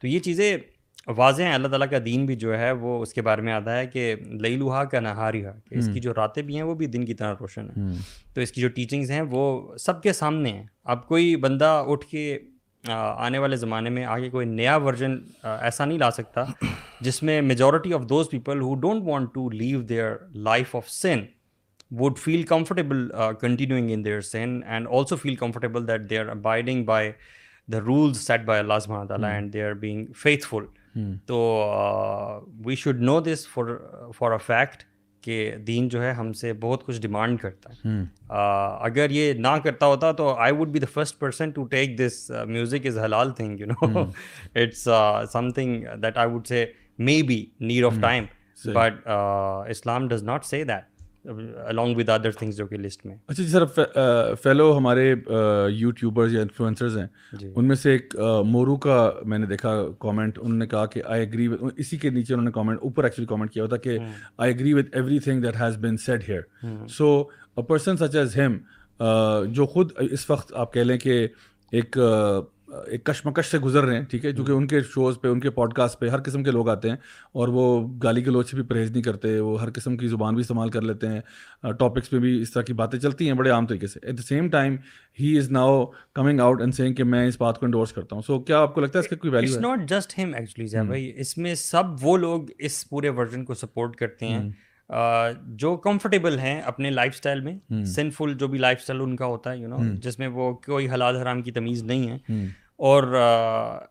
تو یہ چیزیں واضح ہیں اللہ تعالیٰ کا دین بھی جو ہے وہ اس کے بارے میں آتا ہے کہ لئی لوہا کا نہاری ہے کہ اس کی جو راتیں بھی ہیں وہ بھی دن کی طرح روشن ہیں۔ تو اس کی جو ٹیچنگز ہیں وہ سب کے سامنے ہیں۔ اب کوئی بندہ اٹھ کے آنے والے زمانے میں آگے کوئی نیا ورژن ایسا نہیں لا سکتا [CLEARS THROAT] جس میں majority of those people who don't want to leave their life of sin would feel comfortable continuing in their sin and also feel comfortable that they are abiding by the rules set by Allah سبحانہ تعالیٰ and they are being faithful تو we should know this for for a fact کہ دین جو ہے ہم سے بہت کچھ ڈیمانڈ کرتا ہے۔ اگر یہ نہ کرتا ہوتا تو I would be the first person to take this music is حلال thing you know it's something that I would say maybe need of time but Islam does not say that along with other things جو کہ list میں. اچھا جی sir fellow ہمارے YouTubers یا influencers ہیں جی۔ ان میں سے ایک مورو کا میں نے دیکھا کامنٹ انہوں نے کہا کہ آئی ایگری اسی کے نیچے انہوں نے کامنٹ اوپر ایکچولی کامنٹ کیا ہوتا کہ I agree with everything that has been said here so person such as him جو خود اس وقت آپ کہہ لیں کہ ایک ایک کشمکش سے گزر رہے ہیں ٹھیک ہے؟ جو کہ ان کے شوز پہ ان کے پوڈ کاسٹ پہ ہر قسم کے لوگ آتے ہیں اور وہ گالی کے لوچ سے بھی پرہیز نہیں کرتے وہ ہر قسم کی زبان بھی استعمال کر لیتے ہیں۔ ٹاپکس پہ بھی اس طرح کی باتیں چلتی ہیں بڑے عام طریقے سے۔ At the same time he is now coming out and saying کہ میں اس بات کو انڈورس کرتا ہوں۔ سو کیا آپ کو لگتا ہے اس کا کوئی ویلیو ناٹ جسٹ ہم ایکچولی بھائی۔ اس میں سب وہ لوگ اس پورے ورژن کو سپورٹ کرتے ہیں۔ جو کمفرٹیبل ہیں اپنے لائف اسٹائل میں سنفل جو بھی لائف اسٹائل ان کا ہوتا ہے یو نو جس میں وہ کوئی حلال حرام کی تمیز نہیں ہے۔ اور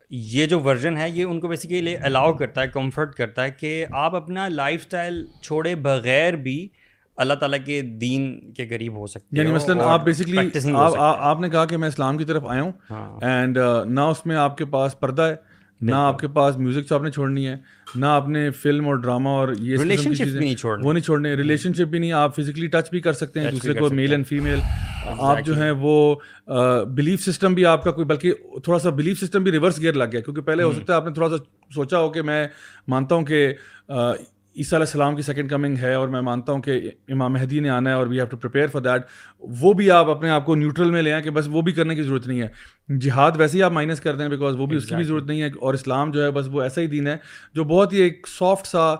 یہ جو ورژن ہے یہ ان کو بیسیکلی الاؤ کرتا ہے کمفرٹ کرتا ہے کہ آپ اپنا لائف اسٹائل چھوڑے بغیر بھی اللہ تعالیٰ کے دین کے قریب ہو سکتے یعنی مثلاً آپ بیسکلی آپ نے کہا کہ میں اسلام کی طرف آیا ہوں اینڈ نہ اس میں آپ کے پاس پردہ ہے۔ نہ آپ کے پاس میوزک آپ نے چھوڑنی ہے نہ آپ نے فلم اور ڈراما اور یہ وہ نہیں چھوڑنے ریلیشن شپ بھی نہیں آپ فزیکلی ٹچ بھی کر سکتے ہیں دوسرے کو میل اینڈ فیمیل آپ جو ہیں وہ بلیف سسٹم بھی آپ کا کوئی بلکہ تھوڑا سا بلیف سسٹم بھی ریورس گیئر لگ گیا۔ کیونکہ پہلے ہو سکتا ہے آپ نے تھوڑا سا سوچا ہو کہ میں مانتا ہوں کہ عیسیٰ علیہ السلام کی سیکنڈ کمنگ ہے اور میں مانتا ہوں کہ امام مہدی نے آنا ہے اور we have to prepare for that وہ بھی آپ اپنے آپ کو نیوٹرل میں لے آئیں کہ بس وہ بھی کرنے کی ضرورت نہیں ہے۔ جہاد ویسے ہی آپ مائنس کر دیں بیکاز وہ بھی اس کی بھی ضرورت نہیں ہے اور اسلام جو ہے بس وہ ایسا ہی دین ہے جو بہت ہی ایک سافٹ سا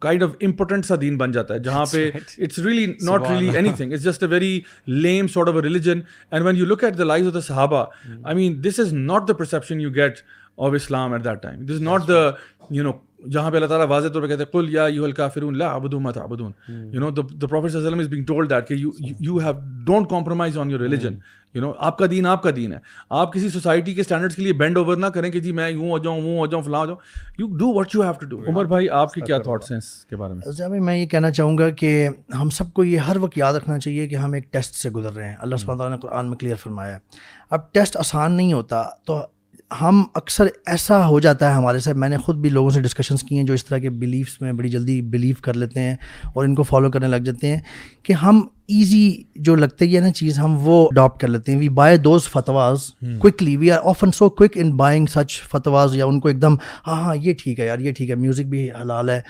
کائنڈ آف امپورٹنٹ سا دین بن جاتا ہے جہاں پہ it's really not really anything it's just a very lame sort of a religion and when you look at the life of the Sahaba I mean this is not the perception you get of Islam at that time this is not the you know جہاں پہ اللہ تعالیٰ واضح طور پہ کہتے ہیں قل یا یو الکافرون لا عبدو ما تعبدون۔ یو نو the prophet صلی اللہ علیہ وسلم is being told that کہ you you have don't compromise on your religion. You know آپ کا دین آپ کا دین ہے۔ آپ کسی سوسائٹی کے اسٹینڈرڈس کے لیے بینڈ اوور نہ کریں کہ جی میں یوں ہو جاؤں وہ ہو جاؤں فلاں ہو جاؤں۔ You do what you have to do Umar بھائی آپ کے کیا تھاٹس ہیں اس کے بارے میں؟ جی میں یہ کہنا چاہوں گا کہ ہم سب کو یہ ہر وقت یاد رکھنا چاہیے کہ ہم ایک ٹیسٹ سے گزر رہے ہیں۔ اللہ سبحانہ تعالیٰ نے قرآن میں کلیئر فرمایا ہے۔ اب ٹیسٹ آسان نہیں ہوتا تو ہم اکثر ایسا ہو جاتا ہے ہمارے سے میں نے خود بھی لوگوں سے ڈسکشنس کی ہیں جو اس طرح کے بلیفس میں بڑی جلدی بلیو کر لیتے ہیں اور ان کو فالو کرنے لگ جاتے ہیں کہ ہم ایزی جو لگتے ہی ہے نا چیز ہم وہ اڈاپٹ کر لیتے ہیں۔ We buy those fatwas quickly we are often so quick in buying such fatwas یا ان کو ایک دم ہاں ہاں یہ ٹھیک ہے یار یہ ٹھیک ہے میوزک بھی حلال ہے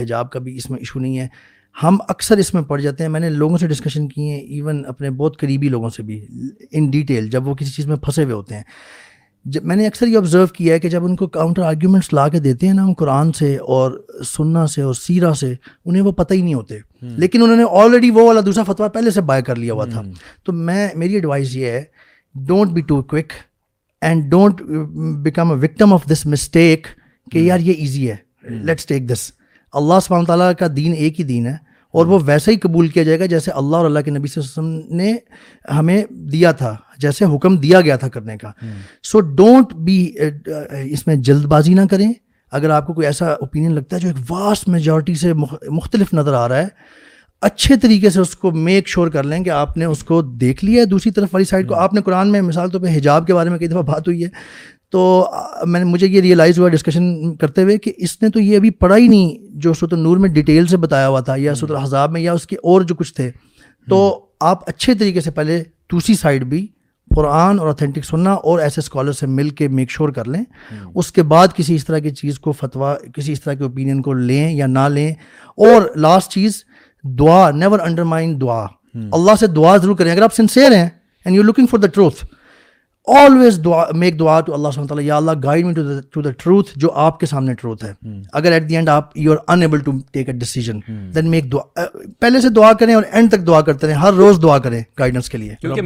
حجاب کا بھی اس میں ایشو نہیں ہے۔ ہم اکثر اس میں پڑ جاتے ہیں۔ میں نے لوگوں سے ڈسکشن کی ہیں ایون اپنے بہت قریبی لوگوں سے بھی ان ڈیٹیل جب وہ کسی چیز میں پھنسے ہوئے ہوتے ہیں۔ جب میں نے اکثر یہ آبزرو کیا ہے کہ جب ان کو کاؤنٹر آرگیومنٹس لا کے دیتے ہیں نا ہم قرآن سے اور سننا سے اور سیرا سے انہیں وہ پتہ ہی نہیں ہوتے۔ لیکن انہوں نے آلریڈی وہ والا دوسرا فتویٰ پہلے سے بائی کر لیا ہوا تھا۔ تو میں میری ایڈوائز یہ ہے don't be too quick and don't become a victim of this mistake کہ یار یہ ایزی ہے۔ لیٹس ٹیک دس اللہ سبحانہ تعالیٰ کا دین ایک ہی دین ہے۔ اور وہ ویسا ہی قبول کیا جائے گا جیسے اللہ اور اللہ کے نبی صلی اللہ علیہ وسلم نے ہمیں دیا تھا جیسے حکم دیا گیا تھا کرنے کا۔ سو ڈونٹ بی اس میں جلد بازی نہ کریں۔ اگر آپ کو کوئی ایسا اوپینین لگتا ہے جو ایک واسٹ میجورٹی سے مختلف نظر آ رہا ہے اچھے طریقے سے اس کو میک شور کر لیں کہ آپ نے اس کو دیکھ لیا ہے دوسری طرف والی سائڈ کو۔ آپ نے قرآن میں مثال طور پہ حجاب کے بارے میں کئی دفعہ بات ہوئی ہے۔ تو میں نے مجھے یہ ریئلائز ہوا ڈسکشن کرتے ہوئے کہ اس نے تو یہ ابھی پڑھا ہی نہیں جو سوت نور میں ڈیٹیل سے بتایا ہوا تھا یا سوت الحضاب میں یا اس کے اور جو کچھ تھے۔ تو آپ اچھے طریقے سے پہلے دوسری سائڈ بھی قرآن اور اتھینٹک سننا اور ایسے اسکالر سے مل کے میک شور کر لیں۔ اس کے بعد کسی اس طرح کی چیز کو فتویٰ کسی اس طرح کے اوپینین کو لیں یا نہ لیں۔ اور لاسٹ چیز دعا نیور انڈر مائنڈ دعا اللہ سے دعا ضرور کریں۔ اگر آپ سنسیئر ہیں and you looking for the truth always dua make dua to Allah تعالیٰ یا Allah guide me to the truth جو آپ کے سامنے ٹروتھ ہے۔ اگر ایٹ دی اینڈ آپ you are unable to take a decision then make dua پہلے سے دعا کریں اور اینڈ تک دعا کرتے رہیں۔ ہر روز دعا کریں گائیڈنس کے لیے۔ کیونکہ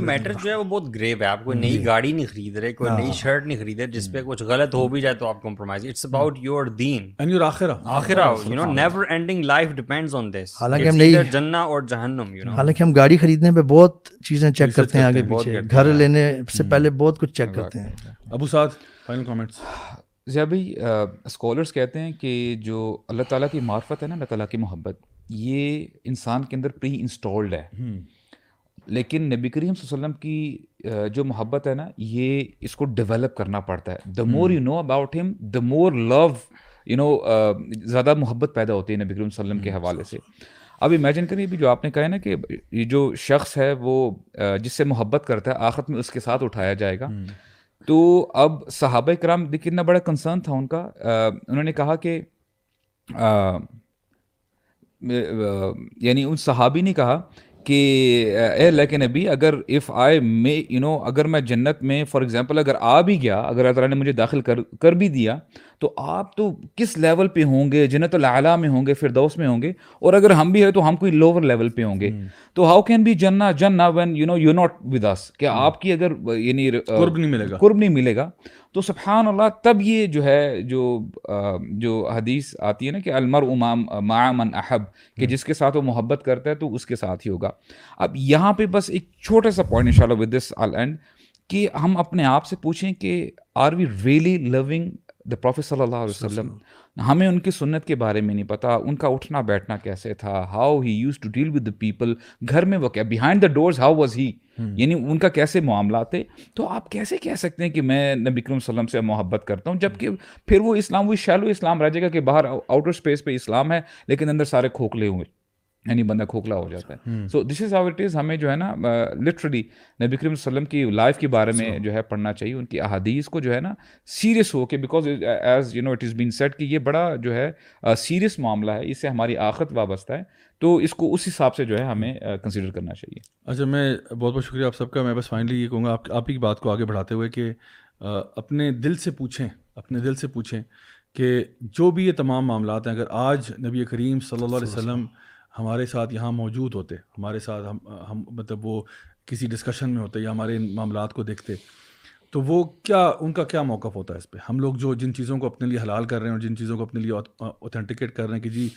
میٹر جو ہے وہ بہت گریو ہے۔ آپ کوئی نئی گاڑی نہیں خرید رہے کوئی نئی شرٹ نہیں خرید رہے جس پہ کچھ غلط ہو بھی جائے تو آپ compromise it's about your deen and your akhirah. Akhirah you know never ending life depends on this حالانکہ ہم نہیں جنہ اور جہنم یو نو حالانکہ ہم گاڑی خریدنے پہ بہت چیزیں چیک کرتے ہیں آگے پیچھے۔ گھر لینے سے پہلے بہت کچھ چیک کرتے ہیں۔ ابو سعد فائنل کامنٹس ضیاء بھائی اسکالرس کہتے ہیں کہ جو اللہ تعالیٰ کی معرفت ہے نا اللہ تعالیٰ کی محبت یہ انسان کے اندر پری انسٹالڈ ہے لیکن نبی کریم صلی اللہ علیہ وسلم کی جو محبت ہے نا یہ اس کو ڈیولپ کرنا پڑتا ہے۔ The more you know about him the more love you know زیادہ محبت پیدا ہوتی ہے نبی کریم صلی اللہ علیہ وسلم کے حوالے سے۔ اب امیجن کریے بھی جو آپ نے کہا ہے نا کہ یہ جو شخص ہے وہ جس سے محبت کرتا ہے آخرت میں اس کے ساتھ اٹھایا جائے گا۔ تو اب صحابہ کرام دیکھیے کتنا بڑا کنسرن تھا ان کا۔ انہوں نے کہا کہ یعنی ان صحابی نے کہا کہ اے اللہ کے نبی اگر if I may you know اگر میں جنت میں فار ایگزامپل اگر آ بھی گیا اگر اللہ تعالیٰ نے مجھے داخل کر کر بھی دیا تو آپ تو کس لیول پہ ہوں گے؟ جنت العلیٰ میں ہوں گے فردوس میں ہوں گے؟ اور اگر ہم بھی ہیں تو ہم کوئی لوور لیول پہ ہوں گے۔ تو ہاؤ کین بی جنا جنا when you know you not with us کہ آپ کی اگر یعنی قرب نہیں ملے گا۔ قرب نہیں ملے گا۔ تو سبحان اللہ تب یہ جو ہے جو جو حدیث آتی ہے نا کہ المر امام من احب کہ جس کے ساتھ وہ محبت کرتا ہے تو اس کے ساتھ ہی ہوگا۔ اب یہاں پہ بس ایک چھوٹا سا پوائنٹ ان شاء اللہ ود دس آل اینڈ کہ ہم اپنے آپ سے پوچھیں کہ are we really loving the prophet صلی اللہ علیہ وسلم ہمیں ان کی سنت کے بارے میں نہیں پتا ان کا اٹھنا بیٹھنا کیسے تھا؟ How he use to deal with the people گھر میں وہ کیا behind the doors how was he یعنی ان کا کیسے معاملات تھے؟ تو آپ کیسے کہہ سکتے ہیں کہ میں نبی کرم صلی اللہ علیہ وسلم سے محبت کرتا ہوں؟ جبکہ پھر وہ اسلام وہ شیلو اسلام رہ جائے گا کہ باہر آؤٹر اسپیس پہ اسلام ہے لیکن اندر سارے کھوکھلے ہوئے۔ یعنی بندہ کھوکھلا ہو جاتا ہے۔ So this is how it is ہمیں جو ہے نا لٹرلی نبی کریم وسلم کی لائف کے بارے میں جو ہے پڑھنا چاہیے۔ ان کی احادیث کو جو ہے نا سیریس ہو کے because as you know it is been set کہ یہ بڑا جو ہے سیریس معاملہ ہے۔ اس سے ہماری آخت وابستہ ہے۔ تو اس کو اس حساب سے جو ہے ہمیں کنسیڈر کرنا چاہیے۔ اچھا میں بہت بہت شکریہ آپ سب کا۔ میں بس فائنلی یہ کہوں گا آپ آپ کی بات کو آگے بڑھاتے ہوئے کہ اپنے دل سے پوچھیں اپنے دل سے پوچھیں کہ جو بھی یہ تمام معاملات ہیں اگر آج نبی کریم صلی اللہ علیہ وسلم ہمارے ساتھ یہاں موجود ہوتے، ہمارے ساتھ ہم ہم مطلب وہ کسی ڈسکشن میں ہوتے یا ہمارے ان معاملات کو دیکھتے، تو وہ کیا، ان کا کیا موقف ہوتا ہے اس پہ؟ ہم لوگ جو جن چیزوں کو اپنے لیے حلال کر رہے ہیں اور جن چیزوں کو اپنے لیے اوتھینٹیکیٹ کر رہے ہیں کہ جی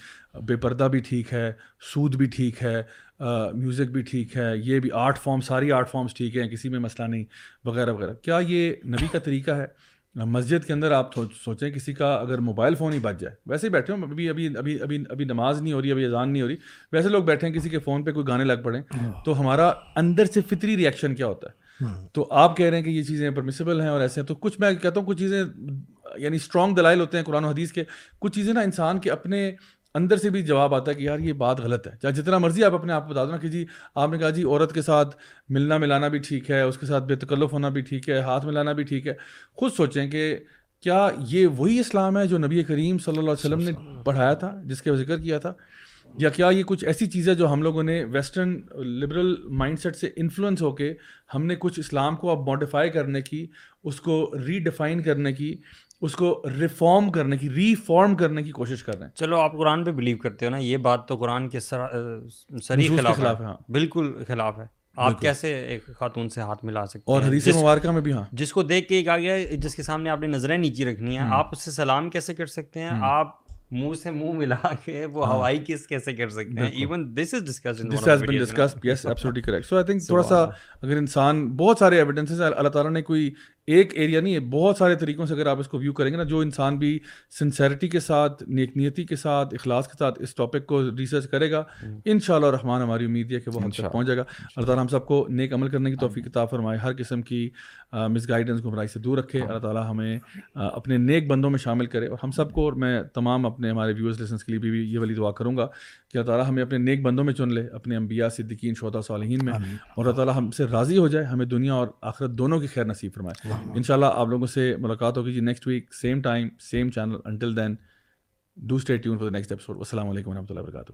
بے پردہ بھی ٹھیک ہے، سود بھی ٹھیک ہے میوزک بھی ٹھیک ہے، یہ بھی آرٹ فارم ساری آرٹ فارمس ٹھیک ہیں، کسی میں مسئلہ نہیں، وغیرہ وغیرہ۔ کیا یہ نبی کا طریقہ ہے؟ مسجد کے اندر آپ سوچیں کسی کا اگر موبائل فون ہی بچ جائے ویسے ہی بیٹھے ہوں ابھی ابھی ابھی ابھی ابھی نماز نہیں ہو رہی ابھی اذان نہیں ہو رہی ویسے لوگ بیٹھے ہیں کسی کے فون پہ کوئی گانے لگ پڑیں تو ہمارا اندر سے فطری ریئیکشن کیا ہوتا ہے؟ تو آپ کہہ رہے ہیں کہ یہ چیزیں پرمیسیبل ہیں اور ایسے ہیں تو کچھ میں کہتا ہوں کچھ چیزیں یعنی اسٹرانگ دلائل ہوتے ہیں قرآن و حدیث کے کچھ چیزیں نا انسان کے اپنے اندر سے بھی جواب آتا ہے کہ یار یہ بات غلط ہے۔ چاہے جتنا مرضی آپ اپنے آپ کو بتا دو نا کہ جی آپ نے کہا جی عورت کے ساتھ ملنا ملانا بھی ٹھیک ہے اس کے ساتھ بے تکلف ہونا بھی ٹھیک ہے ہاتھ ملانا بھی ٹھیک ہے۔ خود سوچیں کہ کیا یہ وہی اسلام ہے جو نبی کریم صلی اللہ علیہ وسلم نے پڑھایا تھا جس کے ذکر کیا تھا؟ یا کیا یہ کچھ ایسی چیزیں جو ہم لوگوں نے ویسٹرن لبرل مائنڈ سیٹ سے انفلوئنس ہو کے ہم نے کچھ اسلام کو اب ماڈیفائی کرنے کی اس کو ری ڈیفائن کرنے کی اس کو ریفارم کرنے کی ری فارم کرنے کی کوشش کر رہے ہیں۔ چلو آپ قرآن پہ بلیو کرتے ہو نا یہ بات تو قرآن کے سری خلاف ہے۔ ہاں۔ بالکل خلاف ہے۔ آپ کیسے ایک خاتون سے ہاتھ ملا سکتے اور حدیث مبارکہ میں بھی ہاں۔ جس کو دیکھ کے ایک آ گیا جس کے سامنے آپ نے نظریں نیچی رکھنی ہیں آپ اس سے سلام کیسے کر سکتے ہیں؟ آپ منہ سے منہ ملا کے وہ ہوائی کس کیسے کر سکتے ہیں؟ Even this is discuss this has been discuss yes absolutely correct so I think تھوڑا سا اگر انسان بہت سارے ایویڈنسز اللہ تعالیٰ نے کوئی ایک ایریا نہیں ہے بہت سارے طریقوں سے اگر آپ اس کو ویو کریں گے نا جو انسان بھی سنسیرٹی کے ساتھ نیک نیتی کے ساتھ اخلاص کے ساتھ اس ٹاپک کو ریسرچ کرے گا ان شاء اللہ رحمان ہماری امید ہے کہ وہ ہم تک پہنچ جائے گا۔ اللہ تعالیٰ ہم سب کو نیک عمل کرنے کی توفیق کتاب فرمائے۔ ہر قسم کی مس گائیڈنس گمراہی سے دور رکھے۔ اللہ تعالیٰ ہمیں اپنے نیک بندوں میں شامل کرے۔ اور ہم سب کو اور میں تمام اپنے ہمارے ویورز لیسنس کے لیے بھی یہ والی دعا کروں گا کہ اللہ تعالیٰ ہمیں اپنے نیک بندوں میں چن لے اپنے انبیاء صدیقین شہدا صالحین میں۔ اور اللہ تعالیٰ ہم سے راضی ہو جائے ہمیں دنیا اور آخرت دونوں کی خیر نصیب فرمائے۔ ان شاء اللہ آپ لوگوں سے ملاقات ہوگی جی next week same time same channel until then do stay tune for the next episode السلام علیکم و رحمۃ اللہ وبرکاتہ